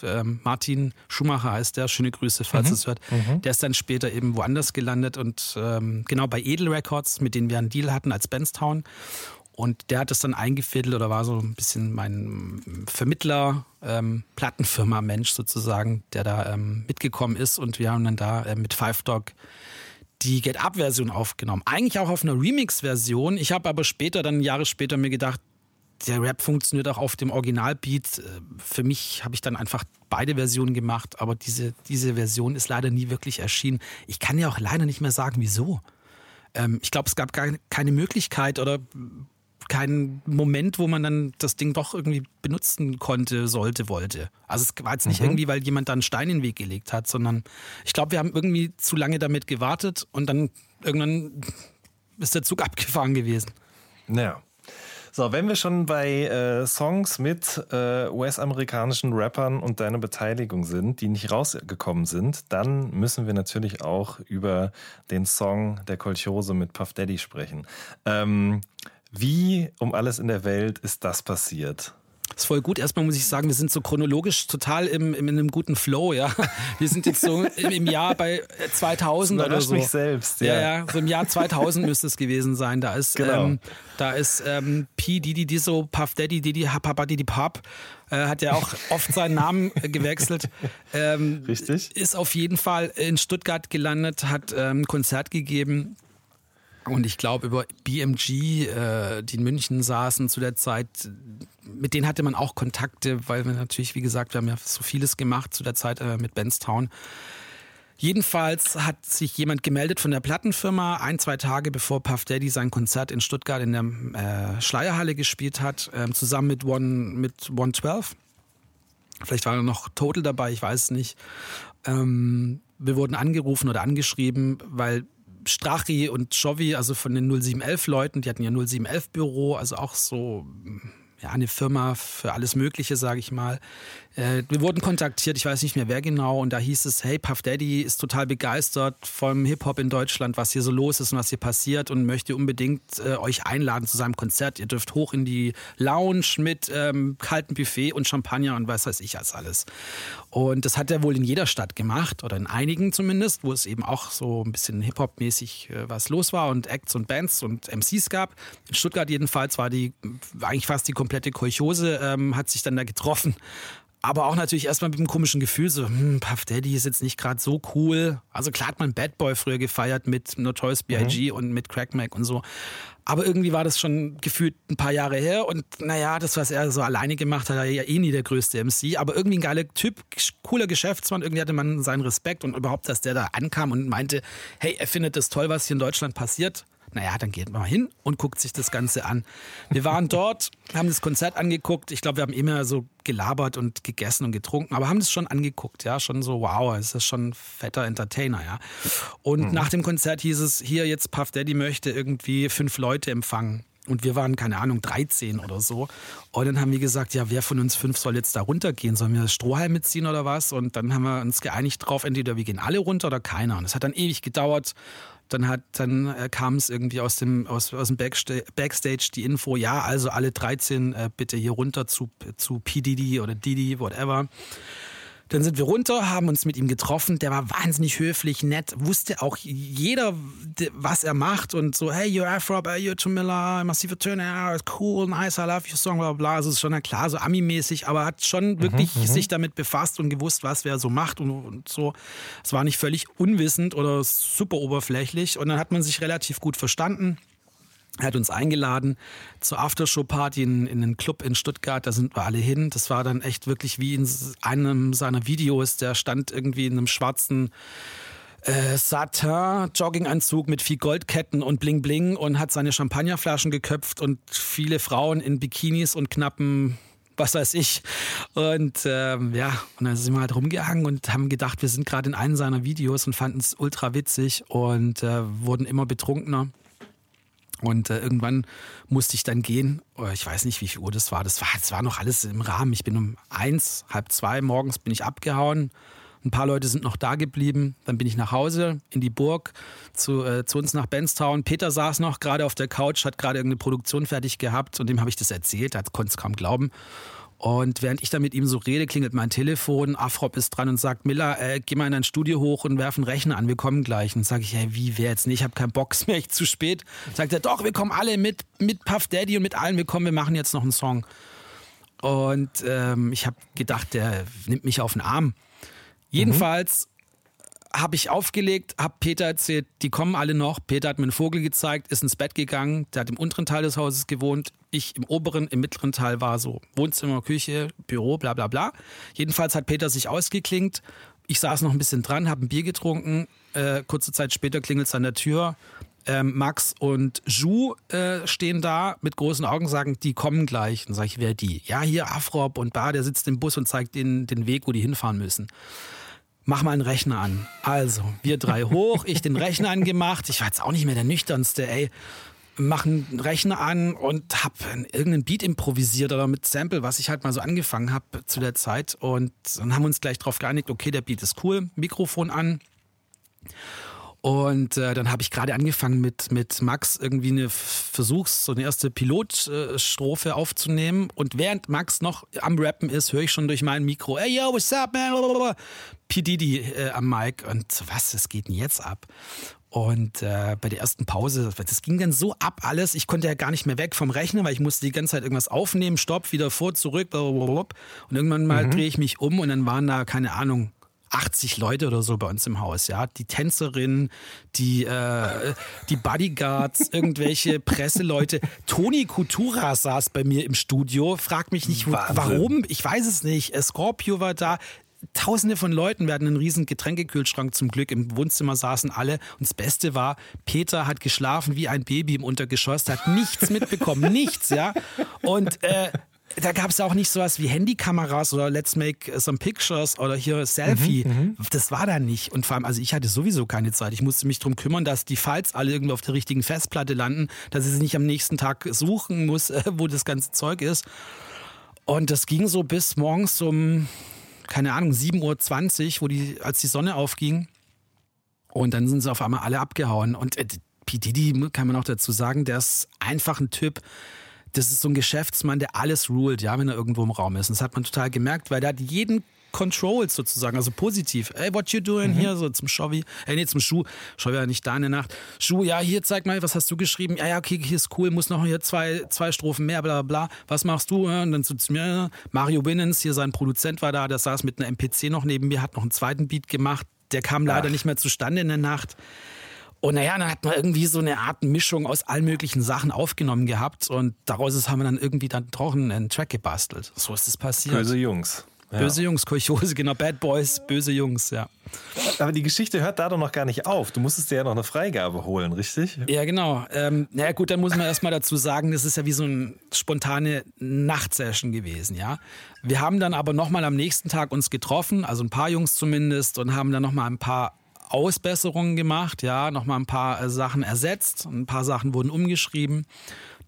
äh, Martin Schumacher heißt der, schöne Grüße, falls mhm. es hört, mhm. der ist dann später eben woanders gelandet und ähm, genau bei Edel Records, mit denen wir einen Deal hatten als Benstown und der hat es dann eingefädelt oder war so ein bisschen mein Vermittler, ähm, Plattenfirma-Mensch sozusagen, der da ähm, mitgekommen ist. Und wir haben dann da äh, mit Five Dog die Get Up-Version aufgenommen. Eigentlich auch auf einer Remix-Version. Ich habe aber später, dann Jahre später, mir gedacht, der Rap funktioniert auch auf dem Originalbeat. Äh, für mich habe ich dann einfach beide Versionen gemacht, aber diese, diese Version ist leider nie wirklich erschienen. Ich kann ja auch leider nicht mehr sagen, wieso. Ähm, ich glaube, es gab gar keine Möglichkeit oder keinen Moment, wo man dann das Ding doch irgendwie benutzen konnte, sollte, wollte. Also es war jetzt nicht mhm. irgendwie, weil jemand da einen Stein in den Weg gelegt hat, sondern ich glaube, wir haben irgendwie zu lange damit gewartet und dann irgendwann ist der Zug (laughs) abgefahren gewesen. Ja. So, wenn wir schon bei äh, Songs mit äh, US-amerikanischen Rappern und deiner Beteiligung sind, die nicht rausgekommen sind, dann müssen wir natürlich auch über den Song der Kolchose mit Puff Daddy sprechen. Ähm, wie um alles in der Welt ist das passiert? Das ist voll gut. Erstmal muss ich sagen, wir sind so chronologisch total im, im, in einem guten Flow, ja. (laughs) Wir sind jetzt so im, im Jahr bei 2000 oder so. mich selbst, ja. ja. Ja, so im Jahr 2000 müsste es gewesen sein. Da ist, genau. ähm, da ist ähm, P. Didi Diso, Puff Daddy, Didi, Papa Didi Pop, äh, hat ja auch (laughs) oft seinen Namen äh, gewechselt. Ähm, Richtig. Ist auf jeden Fall in Stuttgart gelandet, hat ähm, Konzert gegeben und ich glaube, über BMG, äh, die in München saßen zu der Zeit, mit denen hatte man auch Kontakte, weil wir natürlich, wie gesagt, wir haben ja so vieles gemacht zu der Zeit äh, mit Benstown. Jedenfalls hat sich jemand gemeldet von der Plattenfirma, ein, zwei Tage bevor Puff Daddy sein Konzert in Stuttgart in der äh, Schleierhalle gespielt hat, äh, zusammen mit One, mit 112. Vielleicht war noch Total dabei, ich weiß es nicht. Ähm, wir wurden angerufen oder angeschrieben, weil Strachi und Jovi, also von den 0711-Leuten, die hatten ja 0711-Büro, also auch so ja, eine Firma für alles Mögliche, sage ich mal. Äh, wir wurden kontaktiert, ich weiß nicht mehr wer genau, und da hieß es, hey, Puff Daddy ist total begeistert vom Hip-Hop in Deutschland, was hier so los ist und was hier passiert und möchte unbedingt äh, euch einladen zu seinem Konzert. Ihr dürft hoch in die Lounge mit ähm, kaltem Buffet und Champagner und was weiß ich als alles. Und das hat er wohl in jeder Stadt gemacht, oder in einigen zumindest, wo es eben auch so ein bisschen Hip-Hop-mäßig äh, was los war und Acts und Bands und MCs gab. In Stuttgart jedenfalls war die eigentlich fast die komplette Kolchose, ähm, hat sich dann da getroffen aber auch natürlich erstmal mit einem komischen Gefühl, so, hm, Puff Daddy ist jetzt nicht gerade so cool. Also klar hat man Bad Boy früher gefeiert mit Notorious B.I.G. Mhm. und mit Crack Mac und so. Aber irgendwie war das schon gefühlt ein paar Jahre her und naja, das, was er so alleine gemacht hat, er ja eh nie der größte MC, aber irgendwie ein geiler Typ, cooler Geschäftsmann, irgendwie hatte man seinen Respekt und überhaupt, dass der da ankam und meinte, hey, er findet das toll, was hier in Deutschland passiert naja, dann geht man hin und guckt sich das Ganze an. Wir waren (laughs) dort, haben das Konzert angeguckt. Ich glaube, wir haben immer so gelabert und gegessen und getrunken, aber haben das schon angeguckt, ja, schon so, wow, es ist schon ein fetter Entertainer, ja. Und mhm. nach dem Konzert hieß es, hier jetzt Puff Daddy möchte irgendwie fünf Leute empfangen. Und wir waren, keine Ahnung, 13 oder so. Und dann haben wir gesagt, ja, wer von uns fünf soll jetzt da runtergehen? Sollen wir das Strohhalm mitziehen oder was? Und dann haben wir uns geeinigt drauf, entweder wir gehen alle runter oder keiner. Und es hat dann ewig gedauert. Dann hat, dann äh, kam es irgendwie aus dem, aus, aus dem Backsta Backstage die Info, ja, also alle 13 äh, bitte hier runter zu, zu PDD oder Didi, whatever. Dann sind wir runter, haben uns mit ihm getroffen. Der war wahnsinnig höflich, nett, wusste auch jeder, was er macht und so, hey, you're Afro, you're Tom Miller, massive Töne, cool, nice, I love your song, bla bla. Also ist schon klar, so Ami-mäßig, aber hat schon mhm, wirklich mhm, sich damit befasst und gewusst, was wer so macht und, und so. Es war nicht völlig unwissend oder super oberflächlich und dann hat man sich relativ gut verstanden. Er hat uns eingeladen zur Aftershow-Party in, in einen Club in Stuttgart. Da sind wir alle hin. Das war dann echt wirklich wie in einem seiner Videos. Der stand irgendwie in einem schwarzen äh, Satin-Jogginganzug mit viel Goldketten und Bling Bling und hat seine Champagnerflaschen geköpft und viele Frauen in Bikinis und knappen was weiß ich. Und ähm, ja, und dann sind wir halt rumgehangen und haben gedacht, wir sind gerade in einem seiner Videos und fanden es ultra witzig und äh, wurden immer betrunkener. Und äh, irgendwann musste ich dann gehen. Oh, ich weiß nicht, wie viel Uhr das war. Das war, das war noch alles im Rahmen. Ich bin um eins, halb zwei morgens bin ich abgehauen. Ein paar Leute sind noch da geblieben. Dann bin ich nach Hause in die Burg zu, äh, zu uns nach Benstown. Peter saß noch gerade auf der Couch, hat gerade irgendeine Produktion fertig gehabt und dem habe ich das erzählt. Er konnte es kaum glauben. Und während ich da mit ihm so rede, klingelt mein Telefon. Afrop ist dran und sagt, Miller, äh, geh mal in dein Studio hoch und werf einen Rechner an, wir kommen gleich. Und sage ich, hey, wie, wer jetzt nicht? Ich habe keinen Box mehr, ich zu spät. Sagt er, doch, wir kommen alle mit, mit Puff Daddy und mit allen, wir kommen, wir machen jetzt noch einen Song. Und ähm, ich habe gedacht, der nimmt mich auf den Arm. Jedenfalls habe ich aufgelegt, habe Peter erzählt, die kommen alle noch. Peter hat mir einen Vogel gezeigt, ist ins Bett gegangen. Der hat im unteren Teil des Hauses gewohnt. Ich im oberen, im mittleren Teil war so Wohnzimmer, Küche, Büro, bla bla bla. Jedenfalls hat Peter sich ausgeklingt. Ich saß noch ein bisschen dran, habe ein Bier getrunken. Äh, kurze Zeit später klingelt es an der Tür. Ähm, Max und Ju äh, stehen da mit großen Augen, sagen, die kommen gleich. Dann sage ich, wer die? Ja, hier Afrop und Bar, der sitzt im Bus und zeigt ihnen den Weg, wo die hinfahren müssen mach mal einen Rechner an. Also, wir drei hoch, ich den Rechner angemacht. Ich war jetzt auch nicht mehr der nüchternste, ey. Mach einen Rechner an und hab irgendeinen Beat improvisiert oder mit Sample, was ich halt mal so angefangen habe zu der Zeit. Und dann haben wir uns gleich drauf geeinigt, okay, der Beat ist cool, Mikrofon an. Und äh, dann habe ich gerade angefangen mit, mit Max irgendwie eine Versuchs-, so eine erste Pilotstrophe aufzunehmen. Und während Max noch am Rappen ist, höre ich schon durch mein Mikro, hey yo, what's up, man? Blablabla. P. Diddy äh, am Mic. Und was, was geht denn jetzt ab? Und äh, bei der ersten Pause, das ging dann so ab alles, ich konnte ja gar nicht mehr weg vom Rechner, weil ich musste die ganze Zeit irgendwas aufnehmen, stopp, wieder vor, zurück, blablabla. und irgendwann mal mhm. drehe ich mich um und dann waren da, keine Ahnung, 80 Leute oder so bei uns im Haus, ja. Die Tänzerin, die, äh, die Bodyguards, (laughs) irgendwelche Presseleute. Toni Kutura saß bei mir im Studio, frag mich nicht, Wahnsinn. warum, ich weiß es nicht. Scorpio war da, Tausende von Leuten. Hatten einen riesen Getränkekühlschrank zum Glück. Im Wohnzimmer saßen alle. Und das Beste war, Peter hat geschlafen wie ein Baby im Untergeschoss. Hat nichts mitbekommen. (laughs) nichts, ja. Und äh, da gab es auch nicht sowas wie Handykameras oder Let's Make some Pictures oder hier Selfie. Mhm, mhm, das war da nicht. Und vor allem, also ich hatte sowieso keine Zeit. Ich musste mich darum kümmern, dass die Files alle irgendwo auf der richtigen Festplatte landen, dass ich sie nicht am nächsten Tag suchen muss, (laughs) wo das ganze Zeug ist. Und das ging so bis morgens um keine Ahnung, 7.20 Uhr, wo die, als die Sonne aufging. Und dann sind sie auf einmal alle abgehauen. Und äh, P. Diddy, kann man auch dazu sagen, der ist einfach ein Typ, das ist so ein Geschäftsmann, der alles ruled, ja, wenn er irgendwo im Raum ist. Und das hat man total gemerkt, weil der hat jeden Controls sozusagen, also positiv. Hey, what you doing mhm. here? So zum Shovi, hey, nee, zum Schuh. Shovi war nicht da in der Nacht. Schuh, ja, hier, zeig mal, was hast du geschrieben? Ja, ja, okay, hier ist cool, muss noch hier zwei, zwei Strophen mehr, bla, bla, bla. Was machst du? Und dann zu mir, Mario Winnens, hier sein Produzent war da, der saß mit einer MPC noch neben mir, hat noch einen zweiten Beat gemacht. Der kam leider Ach. nicht mehr zustande in der Nacht. Und naja, dann hat man irgendwie so eine Art Mischung aus allen möglichen Sachen aufgenommen gehabt und daraus haben wir dann irgendwie dann doch einen Track gebastelt. So ist es passiert. Böse Jungs. Ja. Böse Jungs, Kolchose, genau, Bad Boys, böse Jungs, ja. Aber die Geschichte hört da doch noch gar nicht auf. Du musstest dir ja noch eine Freigabe holen, richtig? Ja, genau. Ähm, naja, gut, dann muss man erstmal dazu sagen, das ist ja wie so eine spontane Nachtsession gewesen, ja. Wir haben dann aber nochmal am nächsten Tag uns getroffen, also ein paar Jungs zumindest, und haben dann nochmal ein paar Ausbesserungen gemacht, ja, nochmal ein paar äh, Sachen ersetzt, ein paar Sachen wurden umgeschrieben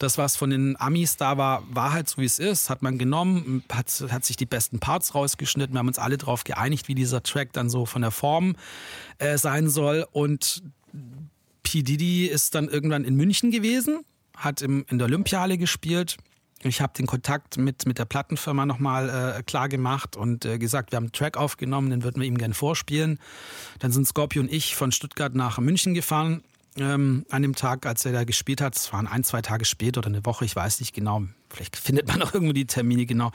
das, was von den Amis da war, war halt so, wie es ist. Hat man genommen, hat, hat sich die besten Parts rausgeschnitten. Wir haben uns alle darauf geeinigt, wie dieser Track dann so von der Form äh, sein soll. Und P. Diddy ist dann irgendwann in München gewesen, hat im, in der Olympiale gespielt. Ich habe den Kontakt mit, mit der Plattenfirma nochmal äh, klar gemacht und äh, gesagt, wir haben einen Track aufgenommen, den würden wir ihm gerne vorspielen. Dann sind Scorpio und ich von Stuttgart nach München gefahren ähm, an dem Tag, als er da gespielt hat. Es waren ein, zwei Tage später oder eine Woche, ich weiß nicht genau. Vielleicht findet man (laughs) auch irgendwo die Termine genau.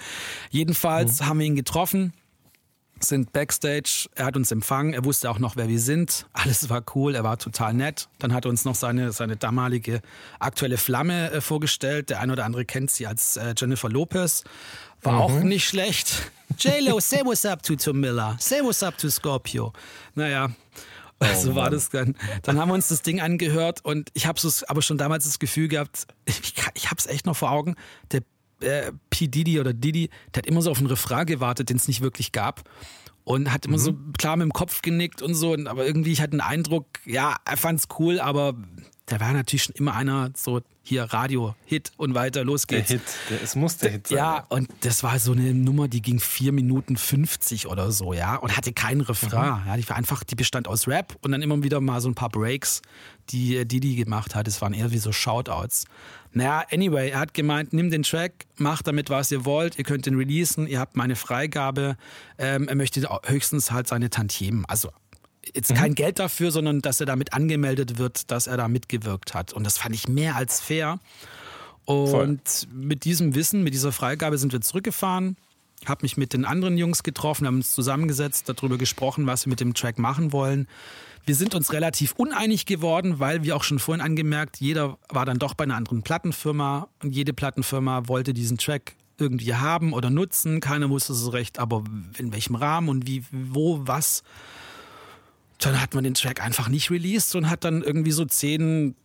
Jedenfalls mhm. haben wir ihn getroffen, sind backstage. Er hat uns empfangen. Er wusste auch noch, wer wir sind. Alles war cool. Er war total nett. Dann hat er uns noch seine, seine damalige aktuelle Flamme äh, vorgestellt. Der eine oder andere kennt sie als äh, Jennifer Lopez. War mhm. auch nicht schlecht. (laughs) J-Lo, say what's up to Tom Miller. Say what's up to Scorpio. Naja, Oh, (laughs) so war das dann. Dann haben wir uns das Ding angehört und ich habe aber schon damals das Gefühl gehabt, (laughs) ich, ich habe es echt noch vor Augen, der äh, P. Diddy oder Diddy, der hat immer so auf einen Refrain gewartet, den es nicht wirklich gab. Und hat immer mhm. so klar mit dem Kopf genickt und so. Aber irgendwie, ich hatte den Eindruck, ja, er fand's cool, aber der war natürlich schon immer einer so hier Radio, Hit und weiter, los geht's. Der Hit, der, es muss der Hit sein. Ja, und das war so eine Nummer, die ging 4 Minuten 50 oder so, ja, und hatte keinen Refrain. Mhm. Ja, die war einfach, die bestand aus Rap und dann immer wieder mal so ein paar Breaks, die die, die gemacht hat. Das waren eher wie so Shoutouts. Naja, anyway, er hat gemeint, nimm den Track, macht damit, was ihr wollt, ihr könnt den releasen, ihr habt meine Freigabe. Ähm, er möchte höchstens halt seine Tantiemen, also jetzt mhm. kein Geld dafür, sondern dass er damit angemeldet wird, dass er da mitgewirkt hat. Und das fand ich mehr als fair. Und Voll. mit diesem Wissen, mit dieser Freigabe sind wir zurückgefahren, habe mich mit den anderen Jungs getroffen, haben uns zusammengesetzt, darüber gesprochen, was wir mit dem Track machen wollen. Wir sind uns relativ uneinig geworden, weil, wie auch schon vorhin angemerkt, jeder war dann doch bei einer anderen Plattenfirma und jede Plattenfirma wollte diesen Track irgendwie haben oder nutzen. Keiner wusste so recht, aber in welchem Rahmen und wie, wo, was dann hat man den Track einfach nicht released und hat dann irgendwie so zehn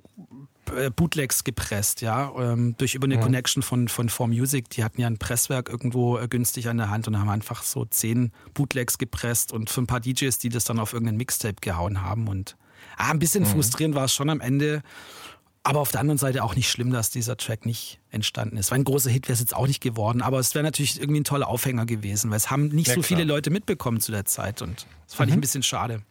äh, Bootlegs gepresst, ja, ähm, durch über eine ja. Connection von, von 4Music. Die hatten ja ein Presswerk irgendwo äh, günstig an der Hand und haben einfach so zehn Bootlegs gepresst und für ein paar DJs, die das dann auf irgendein Mixtape gehauen haben. Und ah, ein bisschen mhm. frustrierend war es schon am Ende. Aber auf der anderen Seite auch nicht schlimm, dass dieser Track nicht entstanden ist. Weil ein großer Hit wäre es jetzt auch nicht geworden, aber es wäre natürlich irgendwie ein toller Aufhänger gewesen, weil es haben nicht ja, so klar. viele Leute mitbekommen zu der Zeit und das fand mhm. ich ein bisschen schade.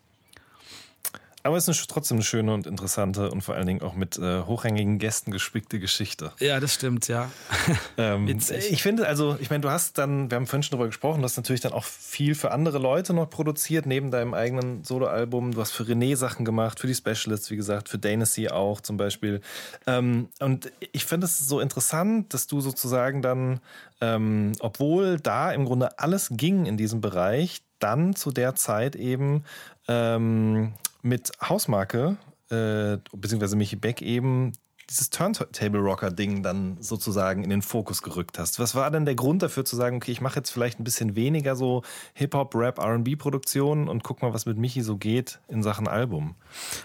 Aber es ist trotzdem eine schöne und interessante und vor allen Dingen auch mit äh, hochrangigen Gästen gespickte Geschichte. Ja, das stimmt, ja. (laughs) ähm, ich finde, also, ich meine, du hast dann, wir haben vorhin schon darüber gesprochen, du hast natürlich dann auch viel für andere Leute noch produziert, neben deinem eigenen Soloalbum. Du hast für René Sachen gemacht, für die Specialists, wie gesagt, für Danacy auch zum Beispiel. Ähm, und ich finde es so interessant, dass du sozusagen dann, ähm, obwohl da im Grunde alles ging in diesem Bereich, dann zu der Zeit eben ähm, mit Hausmarke, äh, beziehungsweise Michi Beck eben dieses Turntable Rocker Ding dann sozusagen in den Fokus gerückt hast. Was war denn der Grund dafür zu sagen, okay, ich mache jetzt vielleicht ein bisschen weniger so Hip-Hop, Rap, R&B Produktionen und guck mal, was mit Michi so geht in Sachen Album?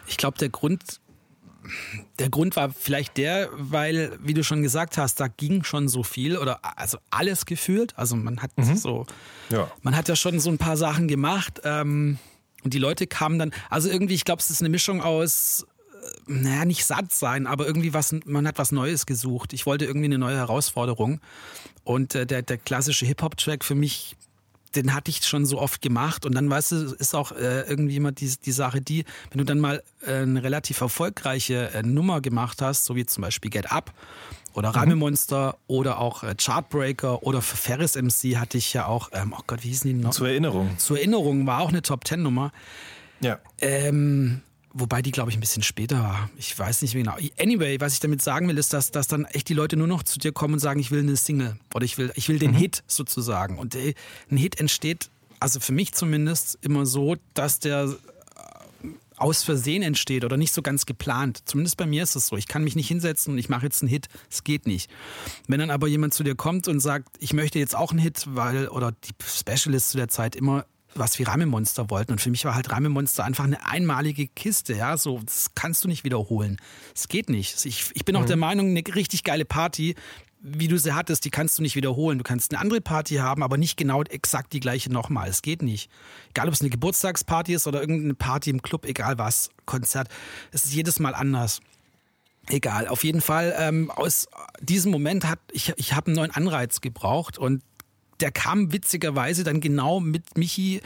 Ich glaube, der Grund der Grund war vielleicht der, weil, wie du schon gesagt hast, da ging schon so viel oder also alles gefühlt. Also man hat mhm. so, ja. man hat ja schon so ein paar Sachen gemacht. Ähm, und die Leute kamen dann, also irgendwie, ich glaube, es ist eine Mischung aus, äh, naja, nicht satt sein, aber irgendwie was, man hat was Neues gesucht. Ich wollte irgendwie eine neue Herausforderung. Und äh, der, der klassische Hip-Hop-Track für mich, den hatte ich schon so oft gemacht. Und dann, weißt du, ist auch äh, irgendwie immer die, die Sache, die, wenn du dann mal äh, eine relativ erfolgreiche äh, Nummer gemacht hast, so wie zum Beispiel Get Up, oder mhm. Reimemonster oder auch äh, Chartbreaker oder für Ferris MC hatte ich ja auch, ähm, oh Gott, wie hießen die noch? Zur Erinnerung. Zur Erinnerung war auch eine Top Ten Nummer. Ja. Ähm, wobei die, glaube ich, ein bisschen später war. Ich weiß nicht mehr genau. Anyway, was ich damit sagen will, ist, dass, dass dann echt die Leute nur noch zu dir kommen und sagen, ich will eine Single oder ich will, ich will den mhm. Hit sozusagen. Und äh, ein Hit entsteht, also für mich zumindest, immer so, dass der aus Versehen entsteht oder nicht so ganz geplant. Zumindest bei mir ist es so. Ich kann mich nicht hinsetzen und ich mache jetzt einen Hit. Es geht nicht. Wenn dann aber jemand zu dir kommt und sagt, ich möchte jetzt auch einen Hit, weil, oder die Specialists zu der Zeit immer was wie Ramemonster wollten. Und für mich war halt Ramemonster einfach eine einmalige Kiste. Ja, so, das kannst du nicht wiederholen. Es geht nicht. Ich, ich bin auch mhm. der Meinung, eine richtig geile Party wie du sie hattest, die kannst du nicht wiederholen. Du kannst eine andere Party haben, aber nicht genau exakt die gleiche nochmal. Es geht nicht. Egal, ob es eine Geburtstagsparty ist oder irgendeine Party im Club, egal was, Konzert. Es ist jedes Mal anders. Egal, auf jeden Fall, ähm, aus diesem Moment hat ich, ich habe einen neuen Anreiz gebraucht und der kam witzigerweise dann genau mit Michi,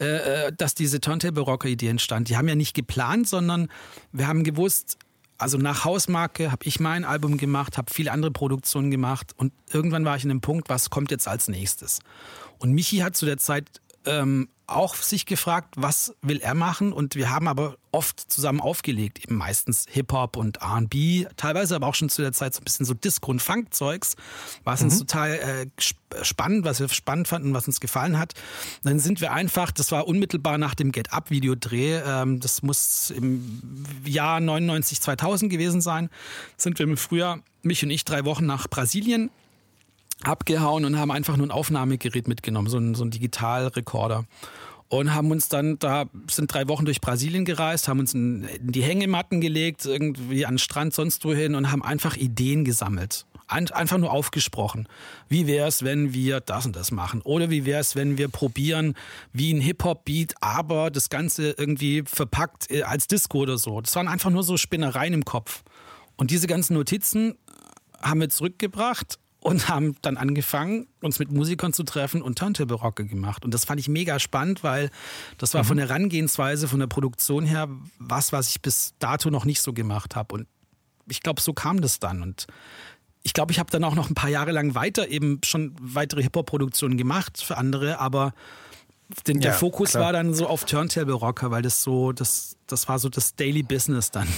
äh, äh dass diese Turntable Rocker Idee entstand. Die haben ja nicht geplant, sondern wir haben gewusst, also nach Hausmarke habe ich mein Album gemacht, habe viele andere Produktionen gemacht und irgendwann war ich in dem Punkt, was kommt jetzt als nächstes? Und Michi hat zu der Zeit ähm, auch sich gefragt, was will er machen und wir haben aber oft zusammen aufgelegt, eben meistens Hip-Hop und R&B, teilweise aber auch schon zu der Zeit so ein bisschen so Disco- und Funk-Zeugs, was mhm. uns total äh, spannend, was wir spannend fanden, was uns gefallen hat. Dann sind wir einfach, das war unmittelbar nach dem Get-Up-Videodreh, ähm, das muss im Jahr 99, 2000 gewesen sein, sind wir im Frühjahr, mich und ich, drei Wochen nach Brasilien abgehauen und haben einfach nur ein Aufnahmegerät mitgenommen, so ein, so ein Digitalrekorder. Und haben uns dann, da sind drei Wochen durch Brasilien gereist, haben uns in, in die Hängematten gelegt, irgendwie an den Strand, sonst wohin und haben einfach Ideen gesammelt. Ein, einfach nur aufgesprochen. Wie wäre es, wenn wir das und das machen? Oder wie wäre es, wenn wir probieren, wie ein Hip-Hop-Beat, aber das Ganze irgendwie verpackt äh, als Disco oder so. Das waren einfach nur so Spinnereien im Kopf. Und diese ganzen Notizen haben wir zurückgebracht und haben dann angefangen, uns mit Musikern zu treffen und Turntable-Rocke gemacht. Und das fand ich mega spannend, weil das war mhm. von der Herangehensweise, von der Produktion her was, was ich bis dato noch nicht so gemacht habe. Und ich glaube, so kam das dann. Und ich glaube, ich habe dann auch noch ein paar Jahre lang weiter eben schon weitere Hip-Hop-Produktionen gemacht für andere, aber den, der ja, Fokus klar. war dann so auf Turntable Rocker, weil das so, das, das war so das Daily Business dann.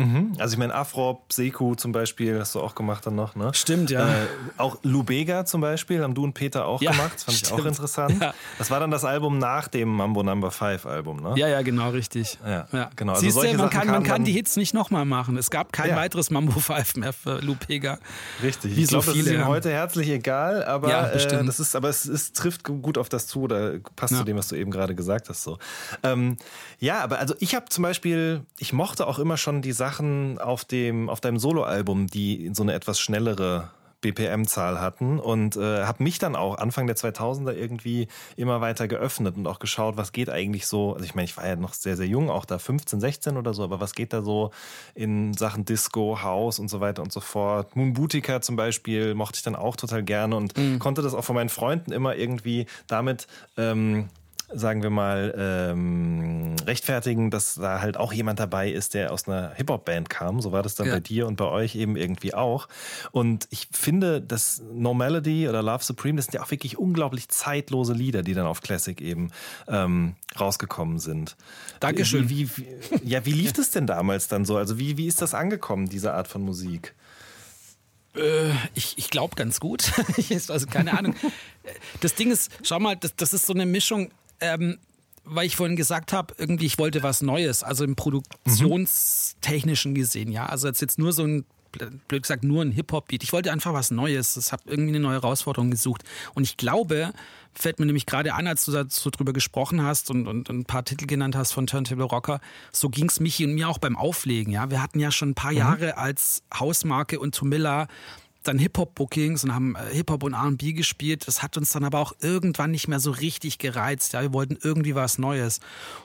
Mhm. Also ich meine, Afrop, Seku zum Beispiel hast du auch gemacht dann noch, ne? Stimmt, ja. Äh, auch Lubega zum Beispiel haben du und Peter auch ja, gemacht. Das fand stimmt. ich auch interessant. Ja. Das war dann das Album nach dem Mambo Number 5 Album, ne? Ja, ja, genau, richtig. Ja, ja. genau. Also Siehst du, man kann, man kann die Hits nicht nochmal machen. Es gab kein weiteres Mambo 5 mehr für Lubega. Richtig. Wie ich glaube, so das ist ihm heute herzlich egal, aber, äh, das ist, aber es, es, trifft gut auf das zu oder passt zu dem, was du eben gerade gesagt hast. So. Ähm, ja, aber also ich habe zum Beispiel, ich mochte auch immer schon die Sachen auf dem, auf deinem Soloalbum, die so eine etwas schnellere BPM-Zahl hatten und äh, habe mich dann auch Anfang der 2000er irgendwie immer weiter geöffnet und auch geschaut, was geht eigentlich so. Also ich meine, ich war ja noch sehr, sehr jung, auch da 15, 16 oder so, aber was geht da so in Sachen Disco, House und so weiter und so fort. Moon Boutica zum Beispiel mochte ich dann auch total gerne und mhm. konnte das auch von meinen Freunden immer irgendwie damit ähm, sagen wir mal, ähm, rechtfertigen, dass da halt auch jemand dabei ist, der aus einer Hip-Hop-Band kam. So war das dann ja. bei dir und bei euch eben irgendwie auch. Und ich finde, dass No Melody oder Love Supreme, das sind ja auch wirklich unglaublich zeitlose Lieder, die dann auf Classic eben ähm, rausgekommen sind. Dankeschön. Wie, wie, ja, wie lief das denn damals dann so? Also wie, wie ist das angekommen, diese Art von Musik? Äh, ich, ich glaube ganz gut. (laughs) also keine Ahnung. Das Ding ist, schau mal, das, das ist so eine Mischung ähm, weil ich vorhin gesagt habe, irgendwie ich wollte was Neues, also im produktionstechnischen gesehen, ja. Also jetzt, jetzt nur so ein blöd gesagt, nur ein Hip-Hop-Beat. Ich wollte einfach was Neues. Ich habe irgendwie eine neue Herausforderung gesucht. Und ich glaube, fällt mir nämlich gerade an, als du dazu drüber gesprochen hast und, und ein paar Titel genannt hast von Turntable Rocker, so ging es Michi und mir auch beim Auflegen. Ja, Wir hatten ja schon ein paar mhm. Jahre als Hausmarke und Tomilla dann Hip-Hop-Bookings und haben äh, Hip-Hop und R&B gespielt. Das hat uns dann aber auch irgendwann nicht mehr so richtig gereizt. Ja, wir wollten irgendwie was Neues.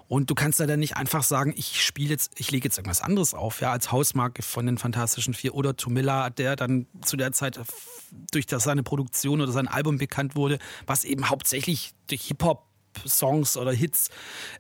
Und du kannst ja dann nicht einfach sagen, ich spiele jetzt, ich lege jetzt irgendwas anderes auf, ja, als Hausmarke von den Fantastischen Vier oder Tomilla, der dann zu der Zeit durch das seine Produktion oder sein Album bekannt wurde, was eben hauptsächlich durch Hip-Hop Songs oder Hits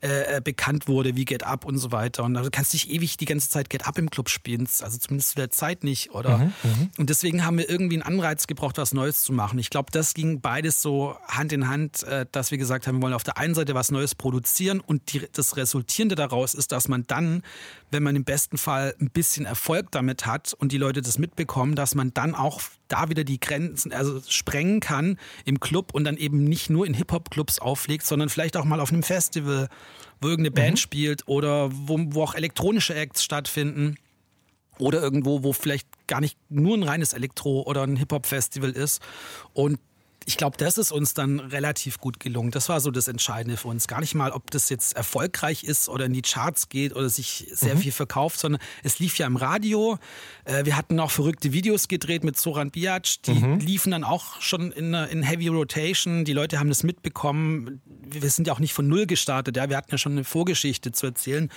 äh, äh, bekannt wurde, wie Get Up und so weiter. Und du kannst nicht ewig die ganze Zeit Get Up im Club spielen, also zumindest zu der Zeit nicht, oder? Mhm, mhm, und deswegen haben wir irgendwie einen Anreiz gebraucht, was Neues zu machen. Ich glaube, das ging beides so Hand in Hand, äh, dass wir gesagt haben, wir wollen auf der einen Seite was Neues produzieren und die, das Resultierende daraus ist, dass man dann, wenn man im besten Fall ein bisschen Erfolg damit hat und die Leute das mitbekommen, dass man dann auch da wieder die Grenzen also sprengen kann im Club und dann eben nicht nur in Hip-Hop-Clubs auflegt, sondern vielleicht auch mal auf einem Festival, wo irgendeine Band mhm. spielt oder wo, wo auch elektronische Acts stattfinden oder irgendwo, wo vielleicht gar nicht nur ein reines Elektro- oder ein Hip-Hop-Festival ist. Und ich glaube, das ist uns dann relativ gut gelungen. Das war so das Entscheidende für uns. Gar nicht mal, ob das jetzt erfolgreich ist oder in die Charts geht oder sich sehr mhm. viel verkauft, sondern es lief ja im Radio. Äh, wir hatten auch verrückte Videos gedreht mit Soran Biac. Die mhm. liefen dann auch schon in, in Heavy Rotation. Die Leute haben das mitbekommen. Wir sind ja auch nicht von Null gestartet. Ja? Wir hatten ja schon eine Vorgeschichte zu erzählen.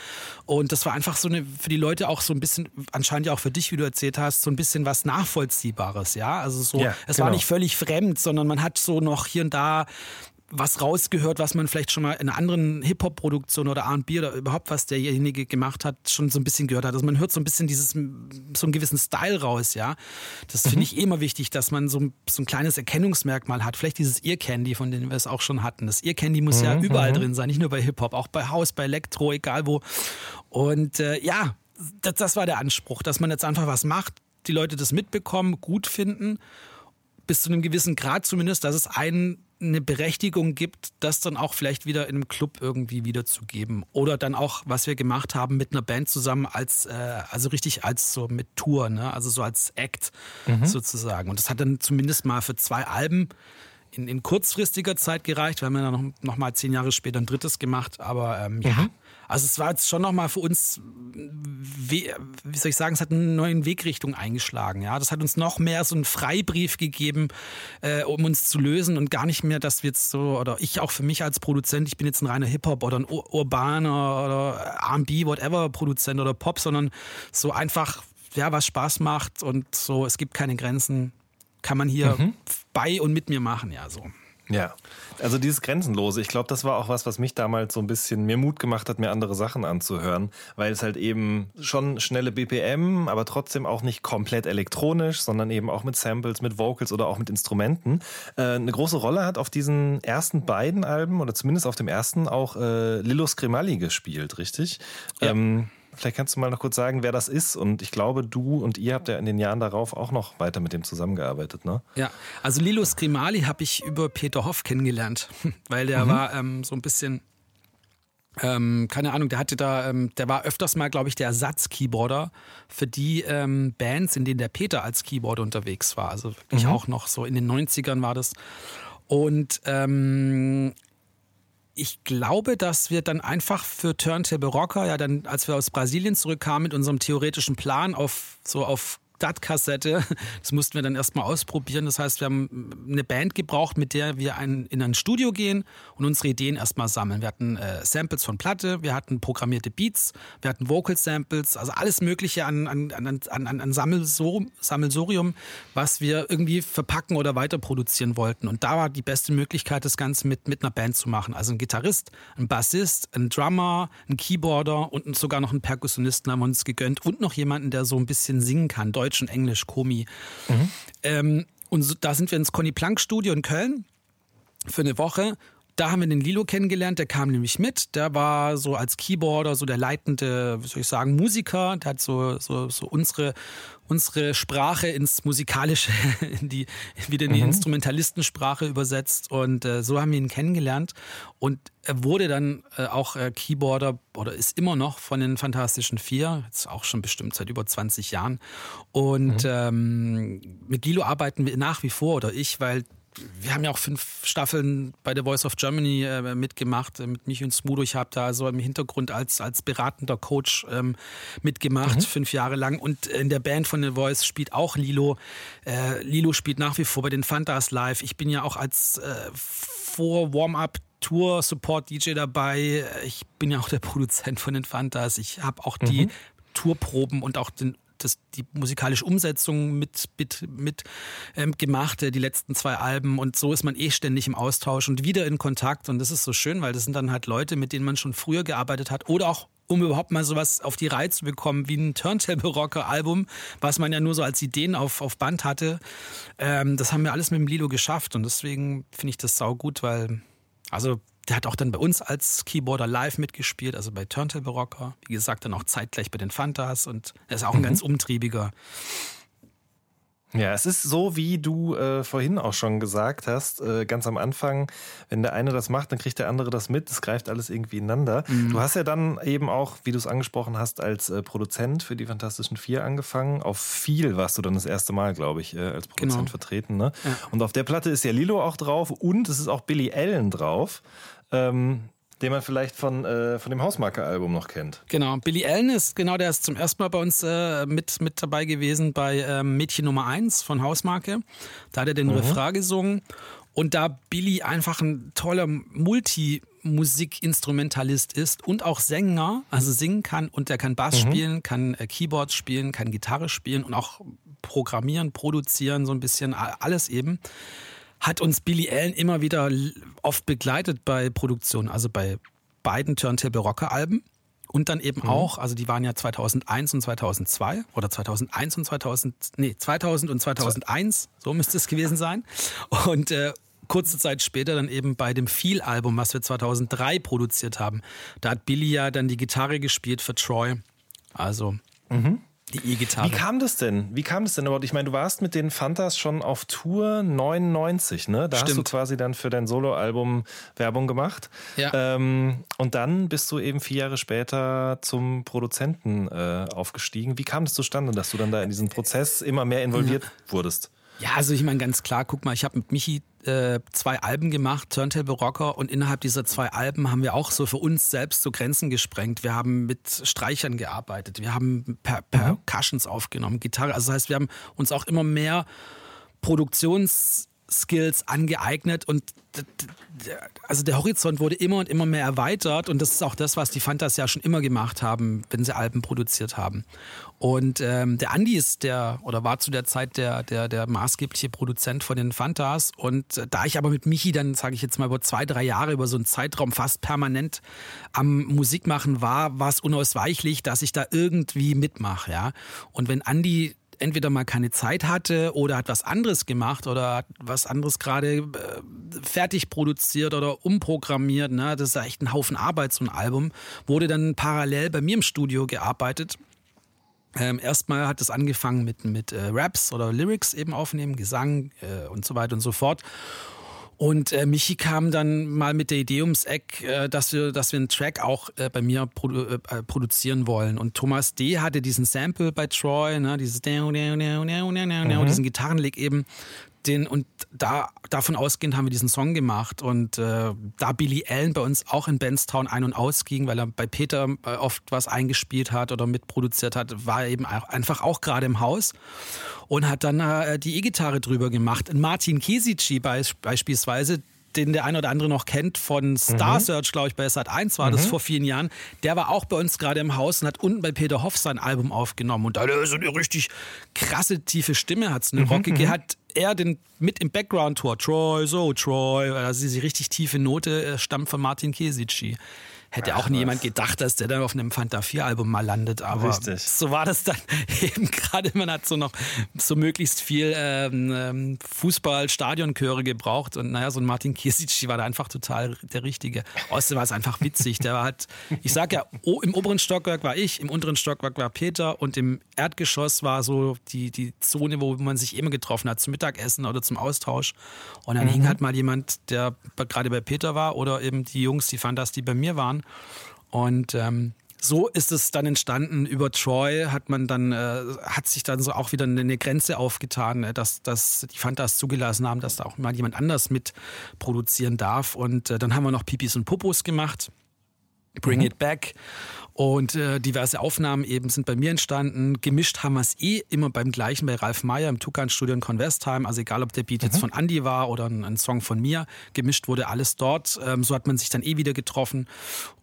Und das war einfach so eine, für die Leute auch so ein bisschen, anscheinend ja auch für dich, wie du erzählt hast, so ein bisschen was Nachvollziehbares. Ja, also so, ja, es genau. war nicht völlig fremd, sondern man hat so noch hier und da was rausgehört, was man vielleicht schon mal in einer anderen Hip-Hop-Produktion oder R&B oder überhaupt was derjenige gemacht hat, schon so ein bisschen gehört hat. Also man hört so ein bisschen dieses, so einen gewissen Style raus, ja. Das mhm. finde ich immer wichtig, dass man so ein, so ein kleines Erkennungsmerkmal hat. Vielleicht dieses Ear Candy, von dem wir es auch schon hatten. Das Ear Candy muss mhm. ja überall mhm. drin sein, nicht nur bei Hip-Hop, auch bei House, bei Elektro, egal wo. Und äh, ja, das, das war der Anspruch, dass man jetzt einfach was macht, die Leute das mitbekommen, gut finden bis zu einem gewissen Grad zumindest, dass es einen eine Berechtigung gibt, das dann auch vielleicht wieder in einem Club irgendwie wiederzugeben. Oder dann auch, was wir gemacht haben mit einer Band zusammen, als, äh, also richtig als so mit Tour, ne? also so als Act mhm. sozusagen. Und das hat dann zumindest mal für zwei Alben in, in kurzfristiger Zeit gereicht. Wir haben ja noch, noch mal zehn Jahre später ein drittes gemacht, aber ähm, ja. Also es war jetzt schon nochmal für uns wie soll ich sagen, es hat eine neue Wegrichtung eingeschlagen. Ja, das hat uns noch mehr so einen Freibrief gegeben, äh, um uns zu lösen und gar nicht mehr, dass wir jetzt so oder ich auch für mich als Produzent, ich bin jetzt ein reiner Hip Hop oder ein Ur urbaner oder R&B, whatever Produzent oder Pop, sondern so einfach ja was Spaß macht und so es gibt keine Grenzen, kann man hier mhm. bei und mit mir machen, ja so. Ja, also dieses Grenzenlose, ich glaube, das war auch was, was mich damals so ein bisschen mir Mut gemacht hat, mir andere Sachen anzuhören, weil es halt eben schon schnelle BPM, aber trotzdem auch nicht komplett elektronisch, sondern eben auch mit Samples, mit Vocals oder auch mit Instrumenten äh, eine große Rolle hat auf diesen ersten beiden Alben oder zumindest auf dem ersten auch äh, Lilo Scrimalli gespielt, richtig? Ja. Ähm, Vielleicht kannst du mal noch kurz sagen, wer das ist. Und ich glaube, du und ihr habt ja in den Jahren darauf auch noch weiter mit dem zusammengearbeitet, ne? Ja, also Lilo Scrimali habe ich über Peter Hoff kennengelernt, (laughs) weil der mhm. war ähm, so ein bisschen ähm, keine Ahnung, der hatte da, ähm, der war öfters mal, glaube ich, der Ersatz-Keyboarder für die ähm, Bands, in denen der Peter als Keyboarder unterwegs war. Also wirklich mhm. auch noch so in den 90ern war das. Und ähm, ich glaube, dass wir dann einfach für Turntable Rocker, ja dann, als wir aus Brasilien zurückkamen mit unserem theoretischen Plan auf so auf DAT-Kassette. Das mussten wir dann erstmal ausprobieren. Das heißt, wir haben eine Band gebraucht, mit der wir ein, in ein Studio gehen und unsere Ideen erstmal sammeln. Wir hatten äh, Samples von Platte, wir hatten programmierte Beats, wir hatten Vocal-Samples, also alles Mögliche an, an, an, an, an Sammelsorium, was wir irgendwie verpacken oder weiter produzieren wollten. Und da war die beste Möglichkeit, das Ganze mit, mit einer Band zu machen. Also ein Gitarrist, ein Bassist, ein Drummer, ein Keyboarder und sogar noch einen Perkussionisten haben wir uns gegönnt und noch jemanden, der so ein bisschen singen kann, Deutsch Deutsch und Englisch, Komi. Mhm. Ähm, und so, da sind wir ins Conny Planck Studio in Köln für eine Woche da haben wir den Lilo kennengelernt, der kam nämlich mit. Der war so als Keyboarder so der leitende, wie soll ich sagen, Musiker. Der hat so, so, so unsere, unsere Sprache ins Musikalische, (laughs) in die, wieder in die mhm. Instrumentalistensprache übersetzt. Und äh, so haben wir ihn kennengelernt. Und er wurde dann äh, auch äh, Keyboarder oder ist immer noch von den Fantastischen Vier, jetzt auch schon bestimmt seit über 20 Jahren. Und mhm. ähm, mit Lilo arbeiten wir nach wie vor oder ich, weil wir haben ja auch fünf Staffeln bei The Voice of Germany äh, mitgemacht, äh, mit mich und Smudo. Ich habe da so im Hintergrund als, als beratender Coach ähm, mitgemacht, mhm. fünf Jahre lang. Und in der Band von The Voice spielt auch Lilo. Äh, Lilo spielt nach wie vor bei den Fantas live. Ich bin ja auch als äh, vor Warm-up Tour Support DJ dabei. Ich bin ja auch der Produzent von den Fantas. Ich habe auch die mhm. Tourproben und auch den das, die musikalische Umsetzung mit, mit, mit ähm, gemacht, die letzten zwei Alben. Und so ist man eh ständig im Austausch und wieder in Kontakt. Und das ist so schön, weil das sind dann halt Leute, mit denen man schon früher gearbeitet hat oder auch um überhaupt mal sowas auf die Reihe zu bekommen wie ein Turntable-Rocker-Album, was man ja nur so als Ideen auf, auf Band hatte. Ähm, das haben wir alles mit dem Lilo geschafft und deswegen finde ich das sau gut, weil, also der hat auch dann bei uns als Keyboarder live mitgespielt, also bei Turntable Rocker. Wie gesagt, dann auch zeitgleich bei den Fantas und er ist auch ein mhm. ganz umtriebiger. Ja, es ist so, wie du äh, vorhin auch schon gesagt hast, äh, ganz am Anfang, wenn der eine das macht, dann kriegt der andere das mit, es greift alles irgendwie ineinander. Mhm. Du hast ja dann eben auch, wie du es angesprochen hast, als äh, Produzent für die Fantastischen Vier angefangen. Auf viel warst du dann das erste Mal, glaube ich, äh, als Produzent genau. vertreten. Ne? Ja. Und auf der Platte ist ja Lilo auch drauf und es ist auch Billy Allen drauf. Ähm, den man vielleicht von, äh, von dem Hausmarke-Album noch kennt. Genau, Billy Allen ist genau, der ist zum ersten Mal bei uns äh, mit, mit dabei gewesen bei ähm, Mädchen Nummer 1 von Hausmarke. Da hat er den mhm. Refrain gesungen. Und da Billy einfach ein toller Multimusikinstrumentalist ist und auch Sänger, also singen kann und er kann Bass mhm. spielen, kann äh, Keyboard spielen, kann Gitarre spielen und auch programmieren, produzieren, so ein bisschen alles eben hat uns Billy Allen immer wieder oft begleitet bei Produktionen, also bei beiden Turntable Rocker Alben. Und dann eben mhm. auch, also die waren ja 2001 und 2002 oder 2001 und 2000, nee, 2000 und 2001, so müsste es gewesen sein. Und äh, kurze Zeit später dann eben bei dem Feel-Album, was wir 2003 produziert haben. Da hat Billy ja dann die Gitarre gespielt für Troy. Also mhm. Die E-Gitarre. Wie kam das denn? Wie kam das denn überhaupt? Ich meine, du warst mit den Fantas schon auf Tour 99, ne? Da Stimmt. hast du quasi dann für dein Soloalbum Werbung gemacht. Ja. Ähm, und dann bist du eben vier Jahre später zum Produzenten äh, aufgestiegen. Wie kam das zustande, dass du dann da in diesen Prozess immer mehr involviert ja. wurdest? Ja, also ich meine ganz klar, guck mal, ich habe mit Michi äh, zwei Alben gemacht, Turntable Rocker, und innerhalb dieser zwei Alben haben wir auch so für uns selbst so Grenzen gesprengt. Wir haben mit Streichern gearbeitet, wir haben per Percussions mhm. aufgenommen, Gitarre. Also das heißt, wir haben uns auch immer mehr Produktions Skills angeeignet und also der Horizont wurde immer und immer mehr erweitert und das ist auch das, was die Fantas ja schon immer gemacht haben, wenn sie Alben produziert haben. Und ähm, der Andi ist der oder war zu der Zeit der, der, der maßgebliche Produzent von den Fantas und äh, da ich aber mit Michi dann, sage ich jetzt mal, über zwei, drei Jahre, über so einen Zeitraum fast permanent am Musikmachen war, war es unausweichlich, dass ich da irgendwie mitmache, ja. Und wenn Andi entweder mal keine Zeit hatte oder hat was anderes gemacht oder hat was anderes gerade äh, fertig produziert oder umprogrammiert. Ne? Das ist echt ein Haufen Arbeit, so ein Album. Wurde dann parallel bei mir im Studio gearbeitet. Ähm, erstmal hat es angefangen mit, mit äh, Raps oder Lyrics eben aufnehmen, Gesang äh, und so weiter und so fort. Und äh, Michi kam dann mal mit der Idee ums Eck, äh, dass, wir, dass wir einen Track auch äh, bei mir produ äh, produzieren wollen. Und Thomas D. hatte diesen Sample bei Troy, ne, dieses mhm. diesen Gitarrenleg eben den und da davon ausgehend haben wir diesen Song gemacht und äh, da Billy Allen bei uns auch in Benstown ein und aus ging, weil er bei Peter äh, oft was eingespielt hat oder mitproduziert hat, war er eben auch, einfach auch gerade im Haus und hat dann äh, die E-Gitarre drüber gemacht. Und Martin Kesici beisp beispielsweise, den der eine oder andere noch kennt von Star mhm. Search, glaube ich, bei Sat 1 war mhm. das vor vielen Jahren. Der war auch bei uns gerade im Haus und hat unten bei Peter Hoff sein Album aufgenommen. Und da er so eine richtig krasse, tiefe Stimme, hat es eine mhm. rockige, mhm. hat er den mit im Background-Tor, Troy, so Troy, also diese richtig tiefe Note äh, stammt von Martin Kesici. Hätte Ach, auch nie jemand gedacht, dass der dann auf einem Fanta 4 Album mal landet, aber Richtig. so war das dann (laughs) eben gerade. Man hat so noch so möglichst viel ähm, ähm Fußball, Stadionchöre gebraucht und naja, so ein Martin Kisic war da einfach total der Richtige. Außerdem war es einfach witzig. Der hat, ich sag ja, im oberen Stockwerk war ich, im unteren Stockwerk war Peter und im Erdgeschoss war so die, die Zone, wo man sich immer getroffen hat zum Mittagessen oder zum Austausch. Und dann mhm. hing halt mal jemand, der gerade bei Peter war oder eben die Jungs, die Fantas, die bei mir waren und ähm, so ist es dann entstanden. Über Troy hat man dann, äh, hat sich dann so auch wieder eine Grenze aufgetan, äh, dass, dass die Fantas zugelassen haben, dass da auch mal jemand anders mit produzieren darf. Und äh, dann haben wir noch Pipis und Popos gemacht. Bring mhm. It Back. Und äh, diverse Aufnahmen eben sind bei mir entstanden. Gemischt haben wir es eh immer beim gleichen bei Ralf Meyer im Tukan-Studio in Convestheim. Also egal, ob der Beat mhm. jetzt von Andy war oder ein, ein, Song von mir. Gemischt wurde alles dort. Ähm, so hat man sich dann eh wieder getroffen.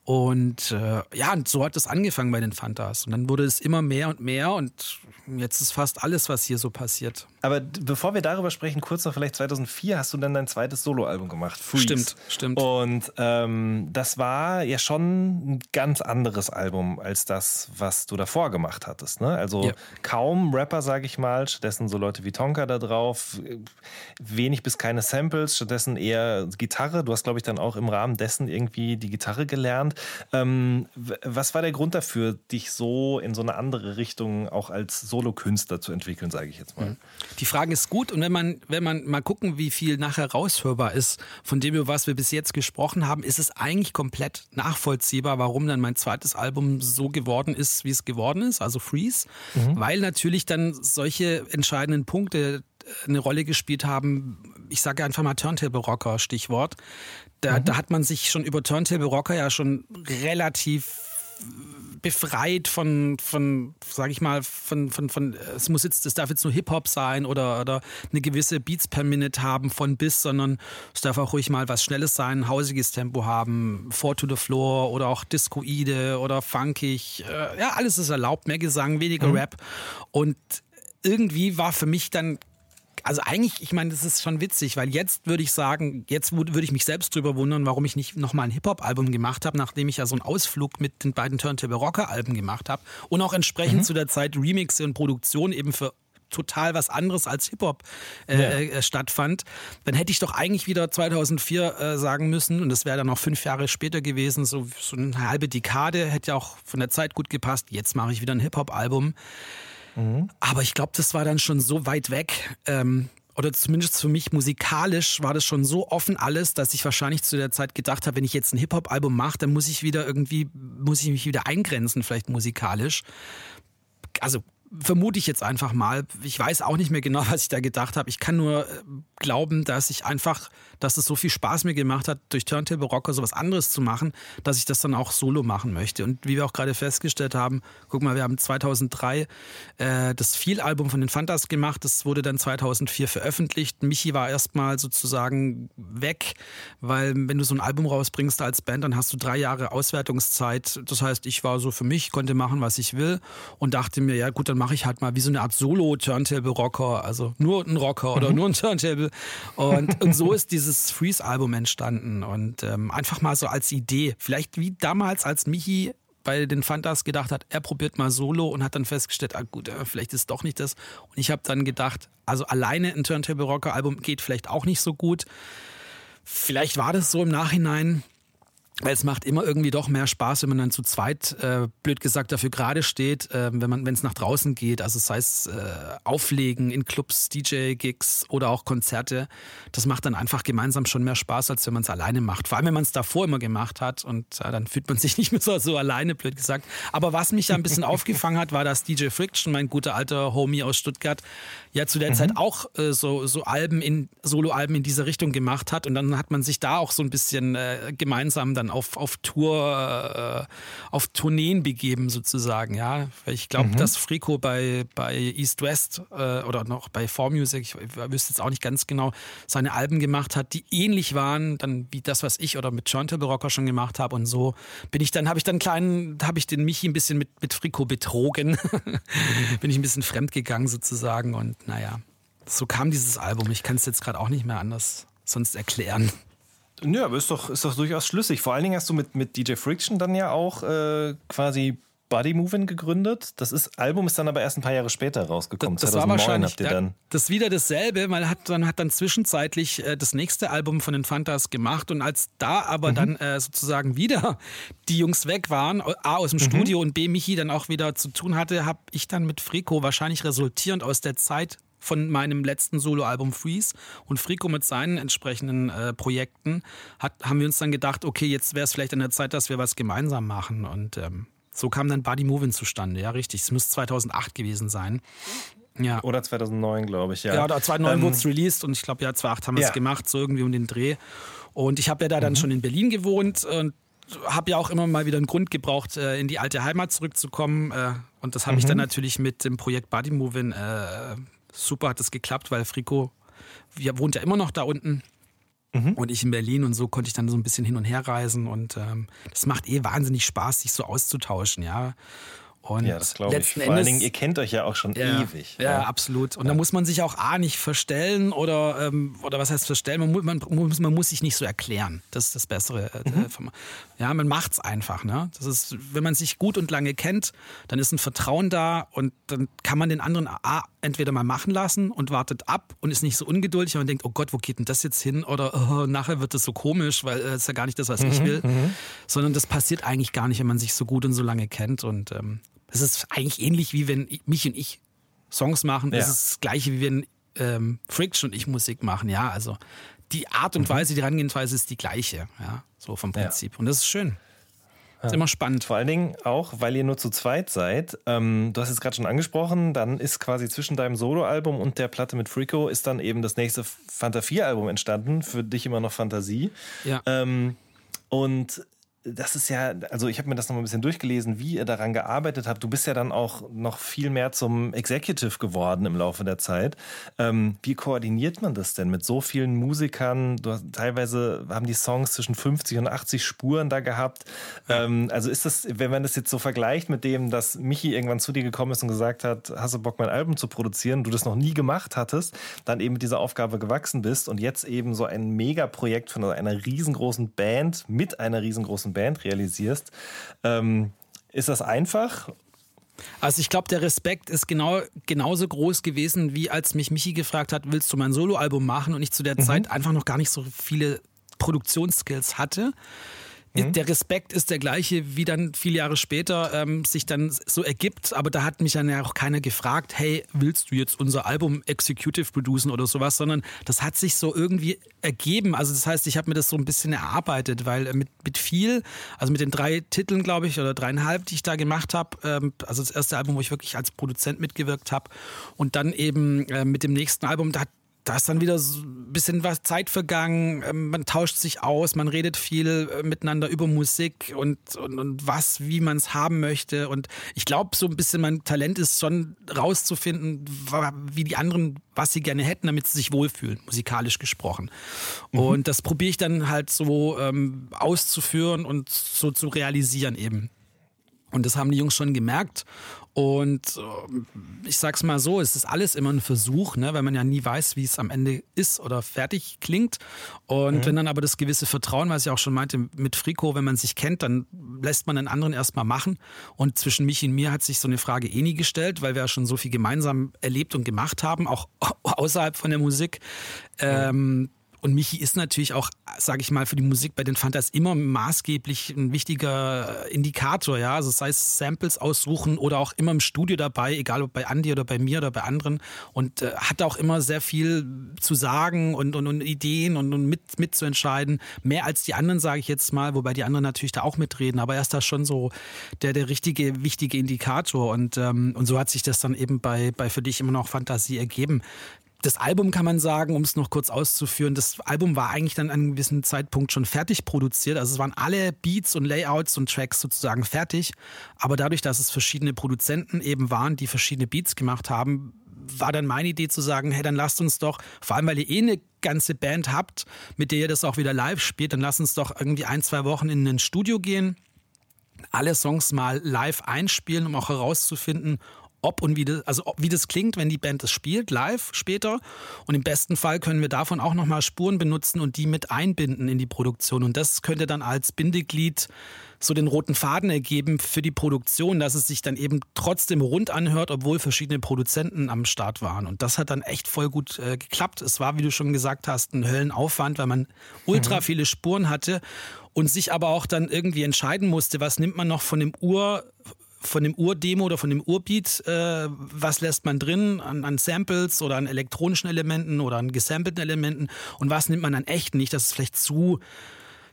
Und äh, ja, und so hat es angefangen bei den Fantas. Und dann wurde es immer mehr und mehr und jetzt ist fast alles, was hier so passiert. Aber bevor wir darüber sprechen, kurz noch vielleicht 2004 hast du dann dein zweites Soloalbum gemacht, Freeze. Stimmt, stimmt. Und ähm, das war ja schon ein ganz anderes Album als das, was du davor gemacht hattest. Ne? Also ja. kaum Rapper, sage ich mal, stattdessen so Leute wie Tonka da drauf, wenig bis keine Samples, stattdessen eher Gitarre. Du hast, glaube ich, dann auch im Rahmen dessen irgendwie die Gitarre gelernt. Ähm, was war der Grund dafür, dich so in so eine andere Richtung auch als Solokünstler zu entwickeln, sage ich jetzt mal? Mhm. Die Frage ist gut und wenn man, wenn man mal gucken, wie viel nachher raushörbar ist, von dem, über was wir bis jetzt gesprochen haben, ist es eigentlich komplett nachvollziehbar, warum dann mein zweites Album so geworden ist, wie es geworden ist, also Freeze, mhm. weil natürlich dann solche entscheidenden Punkte äh, eine Rolle gespielt haben. Ich sage einfach mal Turntable Rocker, Stichwort. Da, mhm. da hat man sich schon über Turntable Rocker ja schon relativ befreit von, von sage ich mal, von, von, von, es muss jetzt, es darf jetzt nur Hip-Hop sein oder, oder eine gewisse Beats per Minute haben von bis, sondern es darf auch ruhig mal was Schnelles sein, ein hausiges Tempo haben, Four to the Floor oder auch Discoide oder funkig, äh, ja, alles ist erlaubt, mehr Gesang, weniger mhm. Rap und irgendwie war für mich dann also eigentlich, ich meine, das ist schon witzig, weil jetzt würde ich sagen, jetzt würde ich mich selbst drüber wundern, warum ich nicht nochmal ein Hip-Hop-Album gemacht habe, nachdem ich ja so einen Ausflug mit den beiden Turntable Rocker-Alben gemacht habe und auch entsprechend mhm. zu der Zeit Remixe und Produktion eben für total was anderes als Hip-Hop äh, ja. äh, stattfand, dann hätte ich doch eigentlich wieder 2004 äh, sagen müssen, und das wäre dann noch fünf Jahre später gewesen, so, so eine halbe Dekade, hätte ja auch von der Zeit gut gepasst. Jetzt mache ich wieder ein Hip-Hop-Album. Mhm. Aber ich glaube, das war dann schon so weit weg. Ähm, oder zumindest für mich musikalisch war das schon so offen alles, dass ich wahrscheinlich zu der Zeit gedacht habe, wenn ich jetzt ein Hip-Hop-Album mache, dann muss ich wieder irgendwie, muss ich mich wieder eingrenzen, vielleicht musikalisch. Also vermute ich jetzt einfach mal. Ich weiß auch nicht mehr genau, (laughs) was ich da gedacht habe. Ich kann nur äh, glauben, dass ich einfach, dass es so viel Spaß mir gemacht hat, durch Turntable Rocker sowas anderes zu machen, dass ich das dann auch solo machen möchte. Und wie wir auch gerade festgestellt haben, guck mal, wir haben 2003 äh, das Feel-Album von den Fantas gemacht. Das wurde dann 2004 veröffentlicht. Michi war erstmal sozusagen weg, weil wenn du so ein Album rausbringst als Band, dann hast du drei Jahre Auswertungszeit. Das heißt, ich war so für mich, konnte machen, was ich will und dachte mir, ja gut, dann mache ich halt mal wie so eine Art Solo-Turntable-Rocker, also nur ein Rocker oder mhm. nur ein Turntable. Und, und so ist (laughs) dieses Freeze-Album entstanden und ähm, einfach mal so als Idee. Vielleicht wie damals, als Michi bei den Fantas gedacht hat, er probiert mal Solo und hat dann festgestellt, ah gut, äh, vielleicht ist es doch nicht das. Und ich habe dann gedacht, also alleine ein Turntable Rocker Album geht vielleicht auch nicht so gut. Vielleicht war das so im Nachhinein. Weil es macht immer irgendwie doch mehr Spaß, wenn man dann zu zweit, äh, blöd gesagt, dafür gerade steht, äh, wenn man, wenn es nach draußen geht. Also sei es äh, Auflegen in Clubs, DJ-Gigs oder auch Konzerte. Das macht dann einfach gemeinsam schon mehr Spaß, als wenn man es alleine macht. Vor allem, wenn man es davor immer gemacht hat und äh, dann fühlt man sich (laughs) nicht mehr so, so alleine, blöd gesagt. Aber was mich ja ein bisschen (laughs) aufgefangen hat, war, dass DJ Friction, mein guter alter Homie aus Stuttgart, ja zu der mhm. Zeit auch äh, so, so Alben in, Solo-Alben in diese Richtung gemacht hat. Und dann hat man sich da auch so ein bisschen äh, gemeinsam dann auf, auf Tour, äh, auf Tourneen begeben sozusagen, ja. Ich glaube, mhm. dass Frico bei, bei East West äh, oder noch bei 4Music, ich, ich wüsste jetzt auch nicht ganz genau, seine Alben gemacht hat, die ähnlich waren, dann wie das, was ich oder mit Turntable Rocker schon gemacht habe und so bin ich dann, habe ich dann kleinen, habe ich den Michi ein bisschen mit, mit Frico betrogen, (laughs) bin ich ein bisschen fremd gegangen sozusagen und naja, so kam dieses Album. Ich kann es jetzt gerade auch nicht mehr anders sonst erklären. Ja, aber ist doch, ist doch durchaus schlüssig. Vor allen Dingen hast du mit, mit DJ Friction dann ja auch äh, quasi Body Moving gegründet. Das ist, Album ist dann aber erst ein paar Jahre später rausgekommen. Das, das war wahrscheinlich habt ihr dann. Das ist wieder dasselbe. Man hat dann, hat dann zwischenzeitlich äh, das nächste Album von den Fantas gemacht und als da aber mhm. dann äh, sozusagen wieder die Jungs weg waren, A aus dem mhm. Studio und B Michi dann auch wieder zu tun hatte, habe ich dann mit Frico wahrscheinlich resultierend aus der Zeit von meinem letzten Soloalbum Freeze und Frico mit seinen entsprechenden äh, Projekten hat, haben wir uns dann gedacht, okay, jetzt wäre es vielleicht an der Zeit, dass wir was gemeinsam machen und ähm, so kam dann Buddy Moving zustande. Ja, richtig. Es müsste 2008 gewesen sein. Ja. Oder 2009, glaube ich, ja. Ja, oder 2009 ähm, wurde es released und ich glaube, ja, 2008 haben wir es ja. gemacht, so irgendwie um den Dreh. Und ich habe ja da dann mhm. schon in Berlin gewohnt und habe ja auch immer mal wieder einen Grund gebraucht, äh, in die alte Heimat zurückzukommen. Äh, und das habe mhm. ich dann natürlich mit dem Projekt Buddy Moving äh, super hat es geklappt, weil Frico wohnt ja immer noch da unten. Mhm. Und ich in Berlin und so konnte ich dann so ein bisschen hin und her reisen und ähm, das macht eh wahnsinnig Spaß, sich so auszutauschen, ja. Und ja, das glaube ich. Vor Endes, allen Dingen, ihr kennt euch ja auch schon ja, ewig. Ja, ja, absolut. Und da muss man sich auch A nicht verstellen oder, ähm, oder was heißt verstellen? Man, man, muss, man muss sich nicht so erklären. Das ist das Bessere. Äh, mhm. Ja, man macht's einfach. Ne? Das ist, wenn man sich gut und lange kennt, dann ist ein Vertrauen da und dann kann man den anderen A, entweder mal machen lassen und wartet ab und ist nicht so ungeduldig und denkt, oh Gott, wo geht denn das jetzt hin? Oder oh, nachher wird das so komisch, weil es äh, ist ja gar nicht das, was mhm. ich will. Mhm. Sondern das passiert eigentlich gar nicht, wenn man sich so gut und so lange kennt. Und ähm, das ist eigentlich ähnlich wie wenn mich und ich Songs machen. Das ja. ist das gleiche wie wenn ähm, Friction und ich Musik machen. Ja, also die Art und mhm. Weise, die Herangehensweise ist die gleiche. Ja, so vom Prinzip. Ja. Und das ist schön. Ist immer spannend. Vor allen Dingen auch, weil ihr nur zu zweit seid. Ähm, du hast es gerade schon angesprochen, dann ist quasi zwischen deinem Soloalbum und der Platte mit Frico ist dann eben das nächste Fanta 4 Album entstanden. Für dich immer noch Fantasie. Ja. Ähm, und das ist ja, also ich habe mir das noch mal ein bisschen durchgelesen, wie ihr daran gearbeitet habt. Du bist ja dann auch noch viel mehr zum Executive geworden im Laufe der Zeit. Ähm, wie koordiniert man das denn mit so vielen Musikern? Du hast, teilweise haben die Songs zwischen 50 und 80 Spuren da gehabt. Ähm, also ist das, wenn man das jetzt so vergleicht mit dem, dass Michi irgendwann zu dir gekommen ist und gesagt hat, hast du Bock, mein Album zu produzieren, du das noch nie gemacht hattest, dann eben mit dieser Aufgabe gewachsen bist und jetzt eben so ein Megaprojekt von einer riesengroßen Band mit einer riesengroßen Band realisierst. Ähm, ist das einfach? Also ich glaube, der Respekt ist genau genauso groß gewesen, wie als mich Michi gefragt hat, willst du mein Soloalbum machen? Und ich zu der mhm. Zeit einfach noch gar nicht so viele Produktionsskills hatte. Mhm. Der Respekt ist der gleiche, wie dann viele Jahre später ähm, sich dann so ergibt. Aber da hat mich dann ja auch keiner gefragt, hey, willst du jetzt unser Album Executive producen oder sowas, sondern das hat sich so irgendwie ergeben. Also das heißt, ich habe mir das so ein bisschen erarbeitet, weil mit, mit viel, also mit den drei Titeln, glaube ich, oder dreieinhalb, die ich da gemacht habe, ähm, also das erste Album, wo ich wirklich als Produzent mitgewirkt habe und dann eben äh, mit dem nächsten Album, da hat da ist dann wieder so ein bisschen was Zeit vergangen, ähm, man tauscht sich aus, man redet viel äh, miteinander über Musik und, und, und was, wie man es haben möchte. Und ich glaube, so ein bisschen mein Talent ist schon rauszufinden, wie die anderen, was sie gerne hätten, damit sie sich wohlfühlen, musikalisch gesprochen. Mhm. Und das probiere ich dann halt so ähm, auszuführen und so zu realisieren eben. Und das haben die Jungs schon gemerkt. Und äh, ich sag's mal so, es ist alles immer ein Versuch, ne, weil man ja nie weiß, wie es am Ende ist oder fertig klingt. Und mhm. wenn dann aber das gewisse Vertrauen, was ich auch schon meinte mit Frico, wenn man sich kennt, dann lässt man den anderen erstmal machen. Und zwischen mich und mir hat sich so eine Frage eh nie gestellt, weil wir ja schon so viel gemeinsam erlebt und gemacht haben, auch (laughs) außerhalb von der Musik. Mhm. Ähm, und Michi ist natürlich auch, sage ich mal, für die Musik bei den Fantas immer maßgeblich ein wichtiger Indikator, ja. Also sei es Samples aussuchen oder auch immer im Studio dabei, egal ob bei Andy oder bei mir oder bei anderen. Und äh, hat auch immer sehr viel zu sagen und, und, und Ideen und, und mit, mitzuentscheiden. Mehr als die anderen, sage ich jetzt mal, wobei die anderen natürlich da auch mitreden. Aber er ist da schon so der, der richtige, wichtige Indikator. Und, ähm, und so hat sich das dann eben bei, bei für dich immer noch Fantasie ergeben das Album kann man sagen, um es noch kurz auszuführen, das Album war eigentlich dann an einem gewissen Zeitpunkt schon fertig produziert. Also es waren alle Beats und Layouts und Tracks sozusagen fertig. Aber dadurch, dass es verschiedene Produzenten eben waren, die verschiedene Beats gemacht haben, war dann meine Idee zu sagen, hey, dann lasst uns doch, vor allem weil ihr eh eine ganze Band habt, mit der ihr das auch wieder live spielt, dann lasst uns doch irgendwie ein, zwei Wochen in ein Studio gehen, alle Songs mal live einspielen, um auch herauszufinden, ob und wie das, also wie das klingt, wenn die Band es spielt, live später. Und im besten Fall können wir davon auch nochmal Spuren benutzen und die mit einbinden in die Produktion. Und das könnte dann als Bindeglied so den roten Faden ergeben für die Produktion, dass es sich dann eben trotzdem rund anhört, obwohl verschiedene Produzenten am Start waren. Und das hat dann echt voll gut äh, geklappt. Es war, wie du schon gesagt hast, ein Höllenaufwand, weil man ultra mhm. viele Spuren hatte und sich aber auch dann irgendwie entscheiden musste, was nimmt man noch von dem Ur von dem Urdemo oder von dem Urbeat, äh, was lässt man drin an, an, Samples oder an elektronischen Elementen oder an gesampelten Elementen und was nimmt man an echten nicht, dass es vielleicht zu,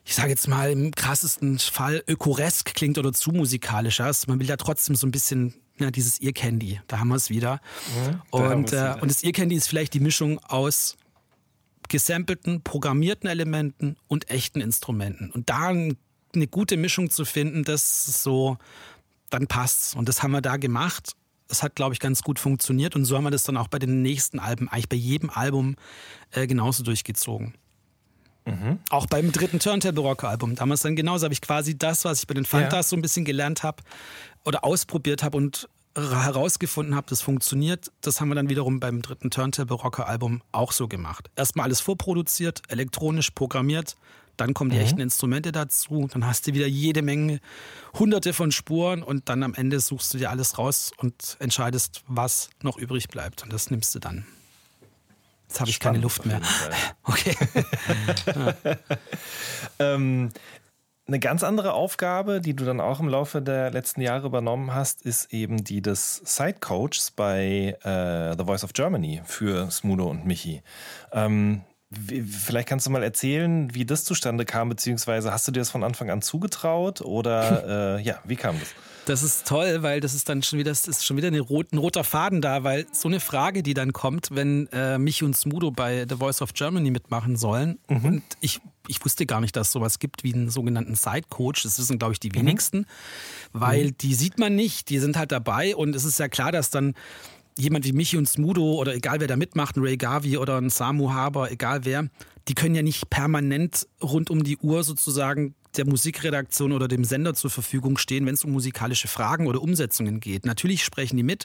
ich sage jetzt mal im krassesten Fall ökoresk klingt oder zu musikalisch ist. Man will ja trotzdem so ein bisschen ja, dieses Ear Candy, da haben wir es wieder. Mhm, und, äh, und das Ear Candy ist vielleicht die Mischung aus gesampelten, programmierten Elementen und echten Instrumenten. Und da eine gute Mischung zu finden, das ist so dann passt's. Und das haben wir da gemacht. Es hat, glaube ich, ganz gut funktioniert. Und so haben wir das dann auch bei den nächsten Alben, eigentlich bei jedem Album äh, genauso durchgezogen. Mhm. Auch beim dritten Turntable-Rocker-Album. Damals dann genauso habe ich quasi das, was ich bei den Fantas ja. so ein bisschen gelernt habe oder ausprobiert habe und herausgefunden habe, das funktioniert, das haben wir dann wiederum beim dritten Turntable Rocker Album auch so gemacht. Erstmal alles vorproduziert, elektronisch programmiert, dann kommen die mhm. echten Instrumente dazu, dann hast du wieder jede Menge, hunderte von Spuren und dann am Ende suchst du dir alles raus und entscheidest, was noch übrig bleibt. Und das nimmst du dann. Jetzt habe ich keine Luft mehr. (laughs) Okay. (laughs) ähm, eine ganz andere Aufgabe, die du dann auch im Laufe der letzten Jahre übernommen hast, ist eben die des Sidecoaches bei äh, The Voice of Germany für Smudo und Michi. Ähm, Vielleicht kannst du mal erzählen, wie das zustande kam, beziehungsweise hast du dir das von Anfang an zugetraut oder (laughs) äh, ja, wie kam das? Das ist toll, weil das ist dann schon wieder, das ist schon wieder ein roter Faden da, weil so eine Frage, die dann kommt, wenn äh, mich und Smudo bei The Voice of Germany mitmachen sollen mhm. und ich ich wusste gar nicht, dass es sowas gibt wie einen sogenannten Side-Coach. Das wissen, glaube ich, die mhm. wenigsten, mhm. weil mhm. die sieht man nicht, die sind halt dabei und es ist ja klar, dass dann jemand wie Michi und Smudo oder egal wer da mitmacht, ein Ray Garvey oder ein Samu Haber, egal wer, die können ja nicht permanent rund um die Uhr sozusagen der Musikredaktion oder dem Sender zur Verfügung stehen, wenn es um musikalische Fragen oder Umsetzungen geht. Natürlich sprechen die mit,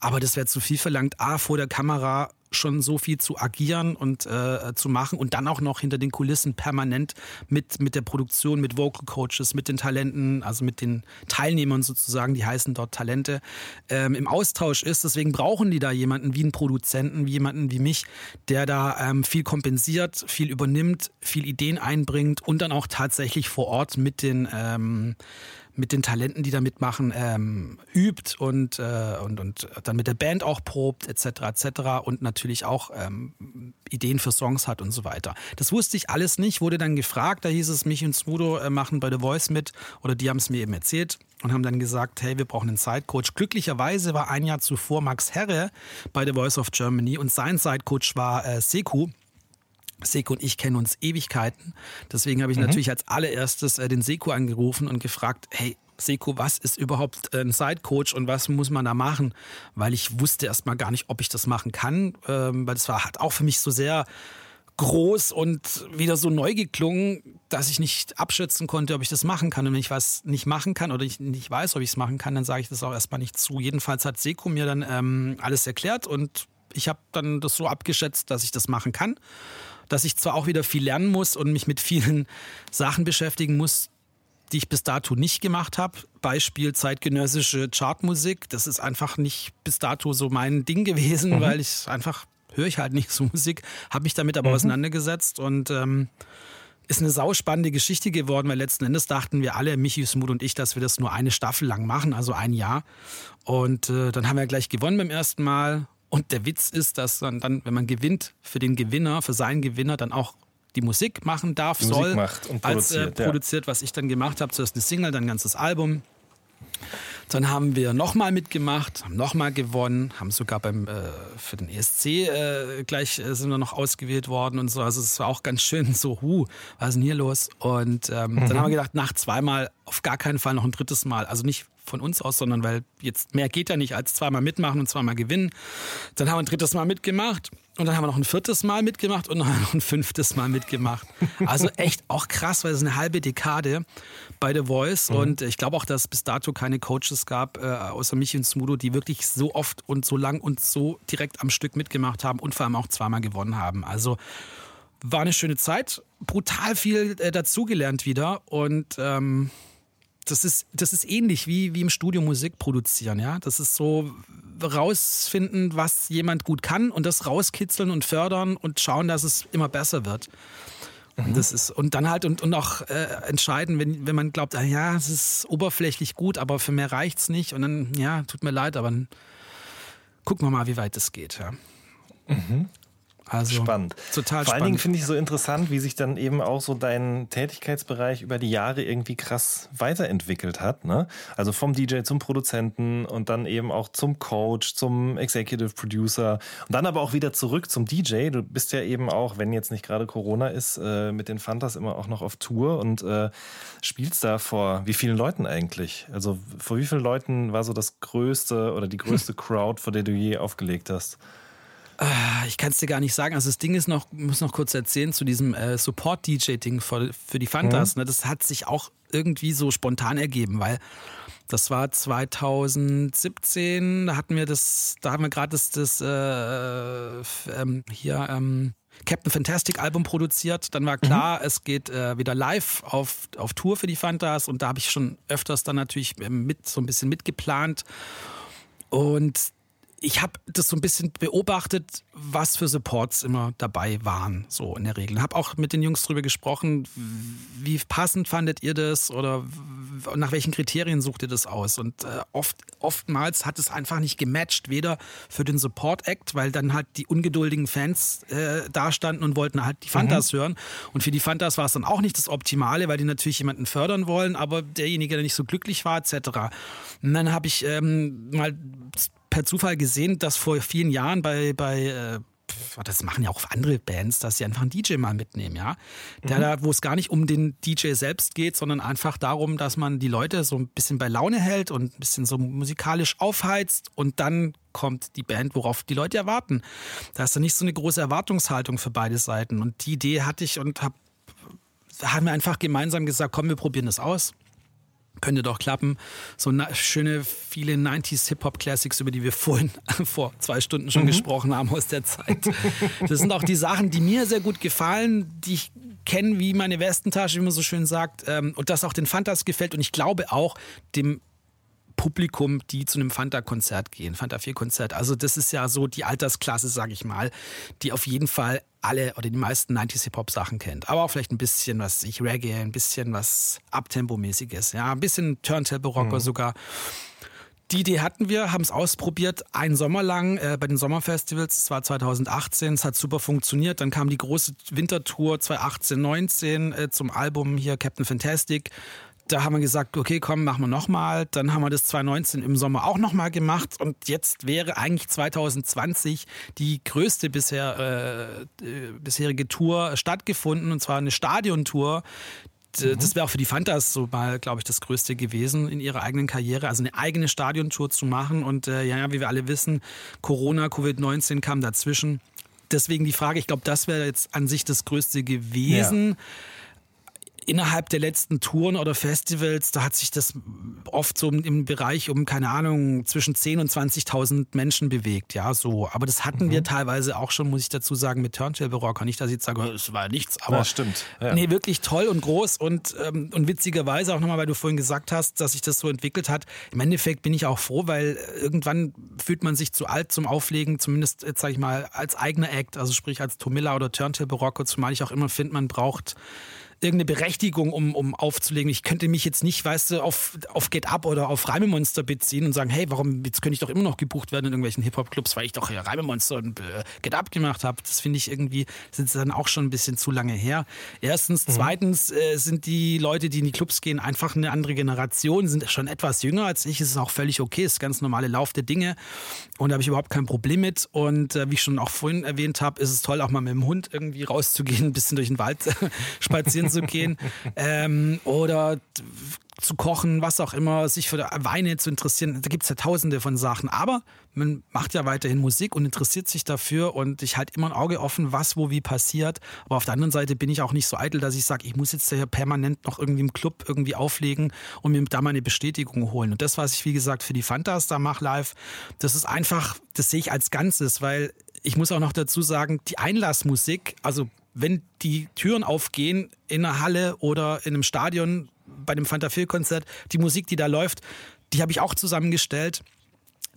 aber das wäre zu viel verlangt, A, vor der Kamera schon so viel zu agieren und äh, zu machen und dann auch noch hinter den Kulissen permanent mit, mit der Produktion, mit Vocal Coaches, mit den Talenten, also mit den Teilnehmern sozusagen, die heißen dort Talente, ähm, im Austausch ist. Deswegen brauchen die da jemanden wie einen Produzenten, wie jemanden wie mich, der da ähm, viel kompensiert, viel übernimmt, viel Ideen einbringt und dann auch tatsächlich vor Ort mit den ähm, mit den Talenten, die da mitmachen, ähm, übt und, äh, und, und dann mit der Band auch probt, etc. etc. und natürlich auch ähm, Ideen für Songs hat und so weiter. Das wusste ich alles nicht, wurde dann gefragt, da hieß es, mich und Smudo äh, machen bei The Voice mit oder die haben es mir eben erzählt und haben dann gesagt, hey, wir brauchen einen Sidecoach. Glücklicherweise war ein Jahr zuvor Max Herre bei The Voice of Germany und sein Sidecoach war äh, Seku. Seko und ich kennen uns Ewigkeiten. Deswegen habe ich mhm. natürlich als allererstes äh, den Seko angerufen und gefragt, hey, Seko, was ist überhaupt ein Sidecoach und was muss man da machen? Weil ich wusste erst mal gar nicht, ob ich das machen kann, ähm, weil das war hat auch für mich so sehr groß und wieder so neu geklungen, dass ich nicht abschätzen konnte, ob ich das machen kann. Und wenn ich was nicht machen kann oder ich nicht weiß, ob ich es machen kann, dann sage ich das auch erstmal nicht zu. Jedenfalls hat Seko mir dann ähm, alles erklärt und ich habe dann das so abgeschätzt, dass ich das machen kann dass ich zwar auch wieder viel lernen muss und mich mit vielen Sachen beschäftigen muss, die ich bis dato nicht gemacht habe. Beispiel zeitgenössische Chartmusik. Das ist einfach nicht bis dato so mein Ding gewesen, mhm. weil ich einfach höre ich halt nicht so Musik, habe mich damit aber mhm. auseinandergesetzt und ähm, ist eine sauspannende Geschichte geworden, weil letzten Endes dachten wir alle, Michi, Smut und ich, dass wir das nur eine Staffel lang machen, also ein Jahr. Und äh, dann haben wir gleich gewonnen beim ersten Mal und der Witz ist, dass man dann, wenn man gewinnt, für den Gewinner, für seinen Gewinner dann auch die Musik machen darf, Musik soll, und als äh, produziert, ja. produziert, was ich dann gemacht habe. Zuerst eine Single, dann ein ganzes Album. Dann haben wir nochmal mitgemacht, haben nochmal gewonnen, haben sogar beim, äh, für den ESC äh, gleich äh, sind wir noch ausgewählt worden und so. Also es war auch ganz schön so, hu, was ist denn hier los? Und ähm, mhm. dann haben wir gedacht, nach zweimal auf gar keinen Fall noch ein drittes Mal. Also nicht von uns aus, sondern weil jetzt mehr geht ja nicht als zweimal mitmachen und zweimal gewinnen. Dann haben wir ein drittes Mal mitgemacht und dann haben wir noch ein viertes Mal mitgemacht und noch ein fünftes Mal mitgemacht. Also echt auch krass, weil es eine halbe Dekade bei The Voice mhm. und ich glaube auch, dass es bis dato keine Coaches gab, äh, außer mich und Smudo, die wirklich so oft und so lang und so direkt am Stück mitgemacht haben und vor allem auch zweimal gewonnen haben. Also war eine schöne Zeit, brutal viel äh, dazugelernt wieder und ähm, das ist, das ist ähnlich wie, wie im Studio Musik produzieren, ja. Das ist so rausfinden, was jemand gut kann und das rauskitzeln und fördern und schauen, dass es immer besser wird. Und, mhm. das ist, und dann halt und, und auch äh, entscheiden, wenn, wenn man glaubt, ah, ja, es ist oberflächlich gut, aber für mehr reicht's nicht. Und dann, ja, tut mir leid, aber dann gucken wir mal, wie weit es geht. Ja. Mhm. Also spannend. Total Vor allen Dingen finde ich so interessant, wie sich dann eben auch so dein Tätigkeitsbereich über die Jahre irgendwie krass weiterentwickelt hat. Ne? Also vom DJ zum Produzenten und dann eben auch zum Coach, zum Executive Producer und dann aber auch wieder zurück zum DJ. Du bist ja eben auch, wenn jetzt nicht gerade Corona ist, äh, mit den Fantas immer auch noch auf Tour und äh, spielst da vor wie vielen Leuten eigentlich? Also vor wie vielen Leuten war so das größte oder die größte (laughs) Crowd, vor der du je aufgelegt hast? Ah, ich kann es dir gar nicht sagen. Also das Ding ist noch, muss noch kurz erzählen zu diesem äh, Support-DJ-Ding für, für, die Fantas. Mhm. Ne? Das hat sich auch irgendwie so spontan ergeben, weil das war 2017, da hatten wir das, da haben wir gerade das, das äh, ähm, hier ähm, Captain Fantastic Album produziert. Dann war klar, mhm. es geht äh, wieder live auf, auf Tour für die Fantas und da habe ich schon öfters dann natürlich ähm, mit so ein bisschen mitgeplant. Und ich habe das so ein bisschen beobachtet, was für Supports immer dabei waren, so in der Regel. Habe auch mit den Jungs drüber gesprochen, wie passend fandet ihr das oder nach welchen Kriterien sucht ihr das aus? Und äh, oft, oftmals hat es einfach nicht gematcht, weder für den Support Act, weil dann halt die ungeduldigen Fans äh, dastanden und wollten halt die Fantas mhm. hören. Und für die Fantas war es dann auch nicht das Optimale, weil die natürlich jemanden fördern wollen, aber derjenige, der nicht so glücklich war, etc. Und dann habe ich ähm, mal per Zufall gesehen, dass vor vielen Jahren bei, bei äh, das machen ja auch andere Bands, dass sie einfach einen DJ mal mitnehmen, ja. Der mhm. da, wo es gar nicht um den DJ selbst geht, sondern einfach darum, dass man die Leute so ein bisschen bei Laune hält und ein bisschen so musikalisch aufheizt und dann kommt die Band, worauf die Leute erwarten. Da ist dann nicht so eine große Erwartungshaltung für beide Seiten. Und die Idee hatte ich und hab, haben wir einfach gemeinsam gesagt, komm, wir probieren das aus. Könnte doch klappen. So schöne, viele 90s Hip-Hop-Classics, über die wir vorhin (laughs) vor zwei Stunden schon mhm. gesprochen haben aus der Zeit. Das sind auch die Sachen, die mir sehr gut gefallen, die ich kenne wie meine Westentasche, wie man so schön sagt. Ähm, und das auch den Fantas gefällt. Und ich glaube auch dem Publikum, die zu einem Fanta-Konzert gehen, Fanta 4-Konzert. Also das ist ja so die Altersklasse, sage ich mal, die auf jeden Fall alle oder die meisten 90s Hip-Hop-Sachen kennt. Aber auch vielleicht ein bisschen was, ich Reggae, ein bisschen was Abtempo-mäßiges, ja, ein bisschen Turntable-Rocker mhm. sogar. Die Idee hatten wir, haben es ausprobiert, einen Sommer lang äh, bei den Sommerfestivals. Das war 2018, es hat super funktioniert. Dann kam die große Wintertour 2018, 19 äh, zum Album hier Captain Fantastic da haben wir gesagt, okay, komm, machen wir nochmal. Dann haben wir das 2019 im Sommer auch nochmal gemacht. Und jetzt wäre eigentlich 2020 die größte bisher, äh, äh, bisherige Tour stattgefunden, und zwar eine Stadiontour. Mhm. Das wäre auch für die Fantas so mal, glaube ich, das Größte gewesen in ihrer eigenen Karriere, also eine eigene Stadiontour zu machen. Und äh, ja, wie wir alle wissen, Corona, Covid-19 kam dazwischen. Deswegen die Frage, ich glaube, das wäre jetzt an sich das Größte gewesen. Ja innerhalb der letzten Touren oder Festivals, da hat sich das oft so im Bereich um, keine Ahnung, zwischen 10.000 und 20.000 Menschen bewegt, ja, so. Aber das hatten mhm. wir teilweise auch schon, muss ich dazu sagen, mit Turntable Rocker. Nicht, dass ich jetzt sage, es war nichts, aber. Ja, stimmt. Ja. Nee, wirklich toll und groß und, ähm, und witzigerweise auch nochmal, weil du vorhin gesagt hast, dass sich das so entwickelt hat. Im Endeffekt bin ich auch froh, weil irgendwann fühlt man sich zu alt zum Auflegen, zumindest, jetzt sag ich mal, als eigener Act, also sprich als Tomilla oder Turntable Rocker, zumal ich auch immer finde, man braucht irgendeine Berechtigung, um, um aufzulegen. Ich könnte mich jetzt nicht, weißt du, auf, auf Get Up oder auf Reimemonster beziehen und sagen, hey, warum, jetzt könnte ich doch immer noch gebucht werden in irgendwelchen Hip-Hop-Clubs, weil ich doch ja Reimemonster und äh, Get Up gemacht habe. Das finde ich irgendwie, sind dann auch schon ein bisschen zu lange her. Erstens. Mhm. Zweitens äh, sind die Leute, die in die Clubs gehen, einfach eine andere Generation, sind schon etwas jünger als ich. Es ist auch völlig okay, es ist ganz normale Lauf der Dinge. Und da habe ich überhaupt kein Problem mit. Und äh, wie ich schon auch vorhin erwähnt habe, ist es toll, auch mal mit dem Hund irgendwie rauszugehen, ein bisschen durch den Wald (laughs) spazieren zu gehen ähm, oder zu kochen, was auch immer, sich für Weine zu interessieren. Da gibt es ja tausende von Sachen. Aber man macht ja weiterhin Musik und interessiert sich dafür und ich halte immer ein Auge offen, was wo wie passiert. Aber auf der anderen Seite bin ich auch nicht so eitel, dass ich sage, ich muss jetzt hier permanent noch irgendwie im Club irgendwie auflegen und mir da meine Bestätigung holen. Und das, was ich wie gesagt für die Fantas da mache live, das ist einfach, das sehe ich als Ganzes, weil ich muss auch noch dazu sagen, die Einlassmusik, also wenn die Türen aufgehen in einer Halle oder in einem Stadion bei dem Fanta Phil Konzert, die Musik, die da läuft, die habe ich auch zusammengestellt.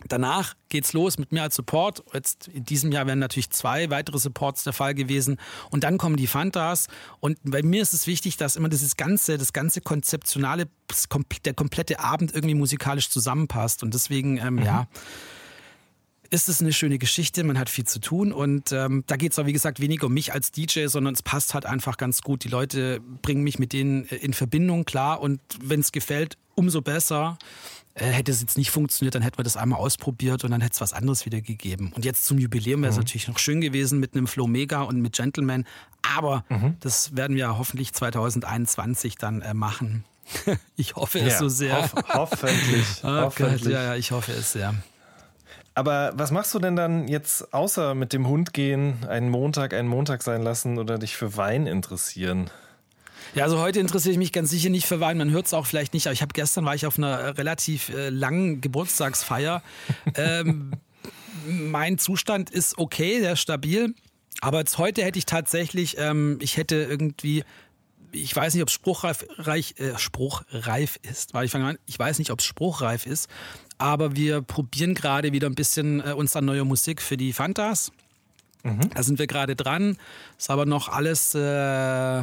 Danach geht's los mit mir als Support. Jetzt in diesem Jahr wären natürlich zwei weitere Supports der Fall gewesen. Und dann kommen die Fantas. Und bei mir ist es wichtig, dass immer dieses ganze, das ganze konzeptionale, der komplette Abend irgendwie musikalisch zusammenpasst. Und deswegen, ähm, mhm. ja ist es eine schöne Geschichte, man hat viel zu tun und ähm, da geht es auch, wie gesagt, weniger um mich als DJ, sondern es passt halt einfach ganz gut. Die Leute bringen mich mit denen äh, in Verbindung, klar, und wenn es gefällt, umso besser. Äh, hätte es jetzt nicht funktioniert, dann hätten wir das einmal ausprobiert und dann hätte es was anderes wieder gegeben. Und jetzt zum Jubiläum wäre es mhm. natürlich noch schön gewesen mit einem Flow Mega und mit Gentleman, aber mhm. das werden wir hoffentlich 2021 dann äh, machen. (laughs) ich hoffe es so sehr. Hoff, hoffentlich. (laughs) oh hoffentlich. Gott, ja, ja, ich hoffe es sehr. Aber was machst du denn dann jetzt außer mit dem Hund gehen, einen Montag einen Montag sein lassen oder dich für Wein interessieren? Ja, also heute interessiere ich mich ganz sicher nicht für Wein. Man hört es auch vielleicht nicht, aber ich habe gestern war ich auf einer relativ äh, langen Geburtstagsfeier. (laughs) ähm, mein Zustand ist okay, sehr stabil. Aber jetzt heute hätte ich tatsächlich, ähm, ich hätte irgendwie ich weiß nicht, ob es spruchreif, reich, äh, spruchreif ist, weil ich fange an, ich weiß nicht, ob es spruchreif ist, aber wir probieren gerade wieder ein bisschen äh, uns an neuer Musik für die Fantas. Mhm. Da sind wir gerade dran. Ist aber noch alles äh,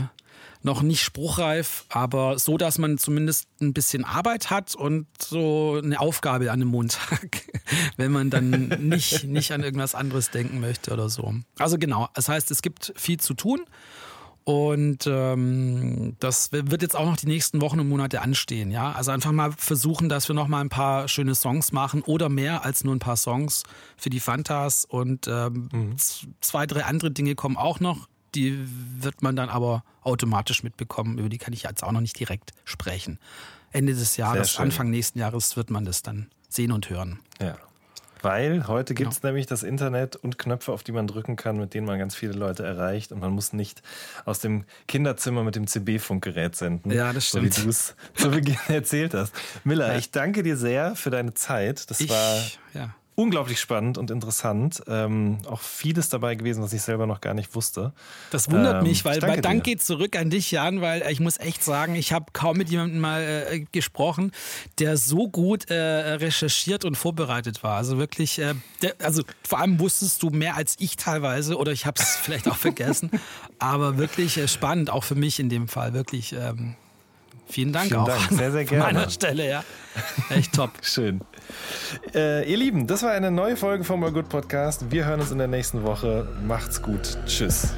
noch nicht spruchreif, aber so, dass man zumindest ein bisschen Arbeit hat und so eine Aufgabe an einem Montag, (laughs) wenn man dann (laughs) nicht, nicht an irgendwas anderes denken möchte oder so. Also genau, das heißt, es gibt viel zu tun und ähm, das wird jetzt auch noch die nächsten Wochen und Monate anstehen. Ja, also einfach mal versuchen, dass wir noch mal ein paar schöne Songs machen oder mehr als nur ein paar Songs für die Fantas. Und ähm, mhm. zwei, drei andere Dinge kommen auch noch. Die wird man dann aber automatisch mitbekommen. Über die kann ich jetzt auch noch nicht direkt sprechen. Ende des Jahres, Anfang nächsten Jahres wird man das dann sehen und hören. Ja. Weil heute gibt es genau. nämlich das Internet und Knöpfe, auf die man drücken kann, mit denen man ganz viele Leute erreicht und man muss nicht aus dem Kinderzimmer mit dem CB-Funkgerät senden. Ja, das stimmt. So wie du es zu Beginn (laughs) erzählt hast. Miller, ja. ich danke dir sehr für deine Zeit. Das ich, war ja unglaublich spannend und interessant. Ähm, auch vieles dabei gewesen, was ich selber noch gar nicht wusste. Das wundert ähm, mich, weil mein Dank geht zurück an dich, Jan, weil ich muss echt sagen, ich habe kaum mit jemandem mal äh, gesprochen, der so gut äh, recherchiert und vorbereitet war. Also wirklich, äh, der, also vor allem wusstest du mehr als ich teilweise oder ich habe es vielleicht auch (laughs) vergessen, aber wirklich äh, spannend, auch für mich in dem Fall, wirklich. Ähm, Vielen Dank Vielen auch. Dank. Sehr, sehr gerne. An meiner Stelle, ja. Echt top. (laughs) Schön. Äh, ihr Lieben, das war eine neue Folge vom All Good Podcast. Wir hören uns in der nächsten Woche. Macht's gut. Tschüss.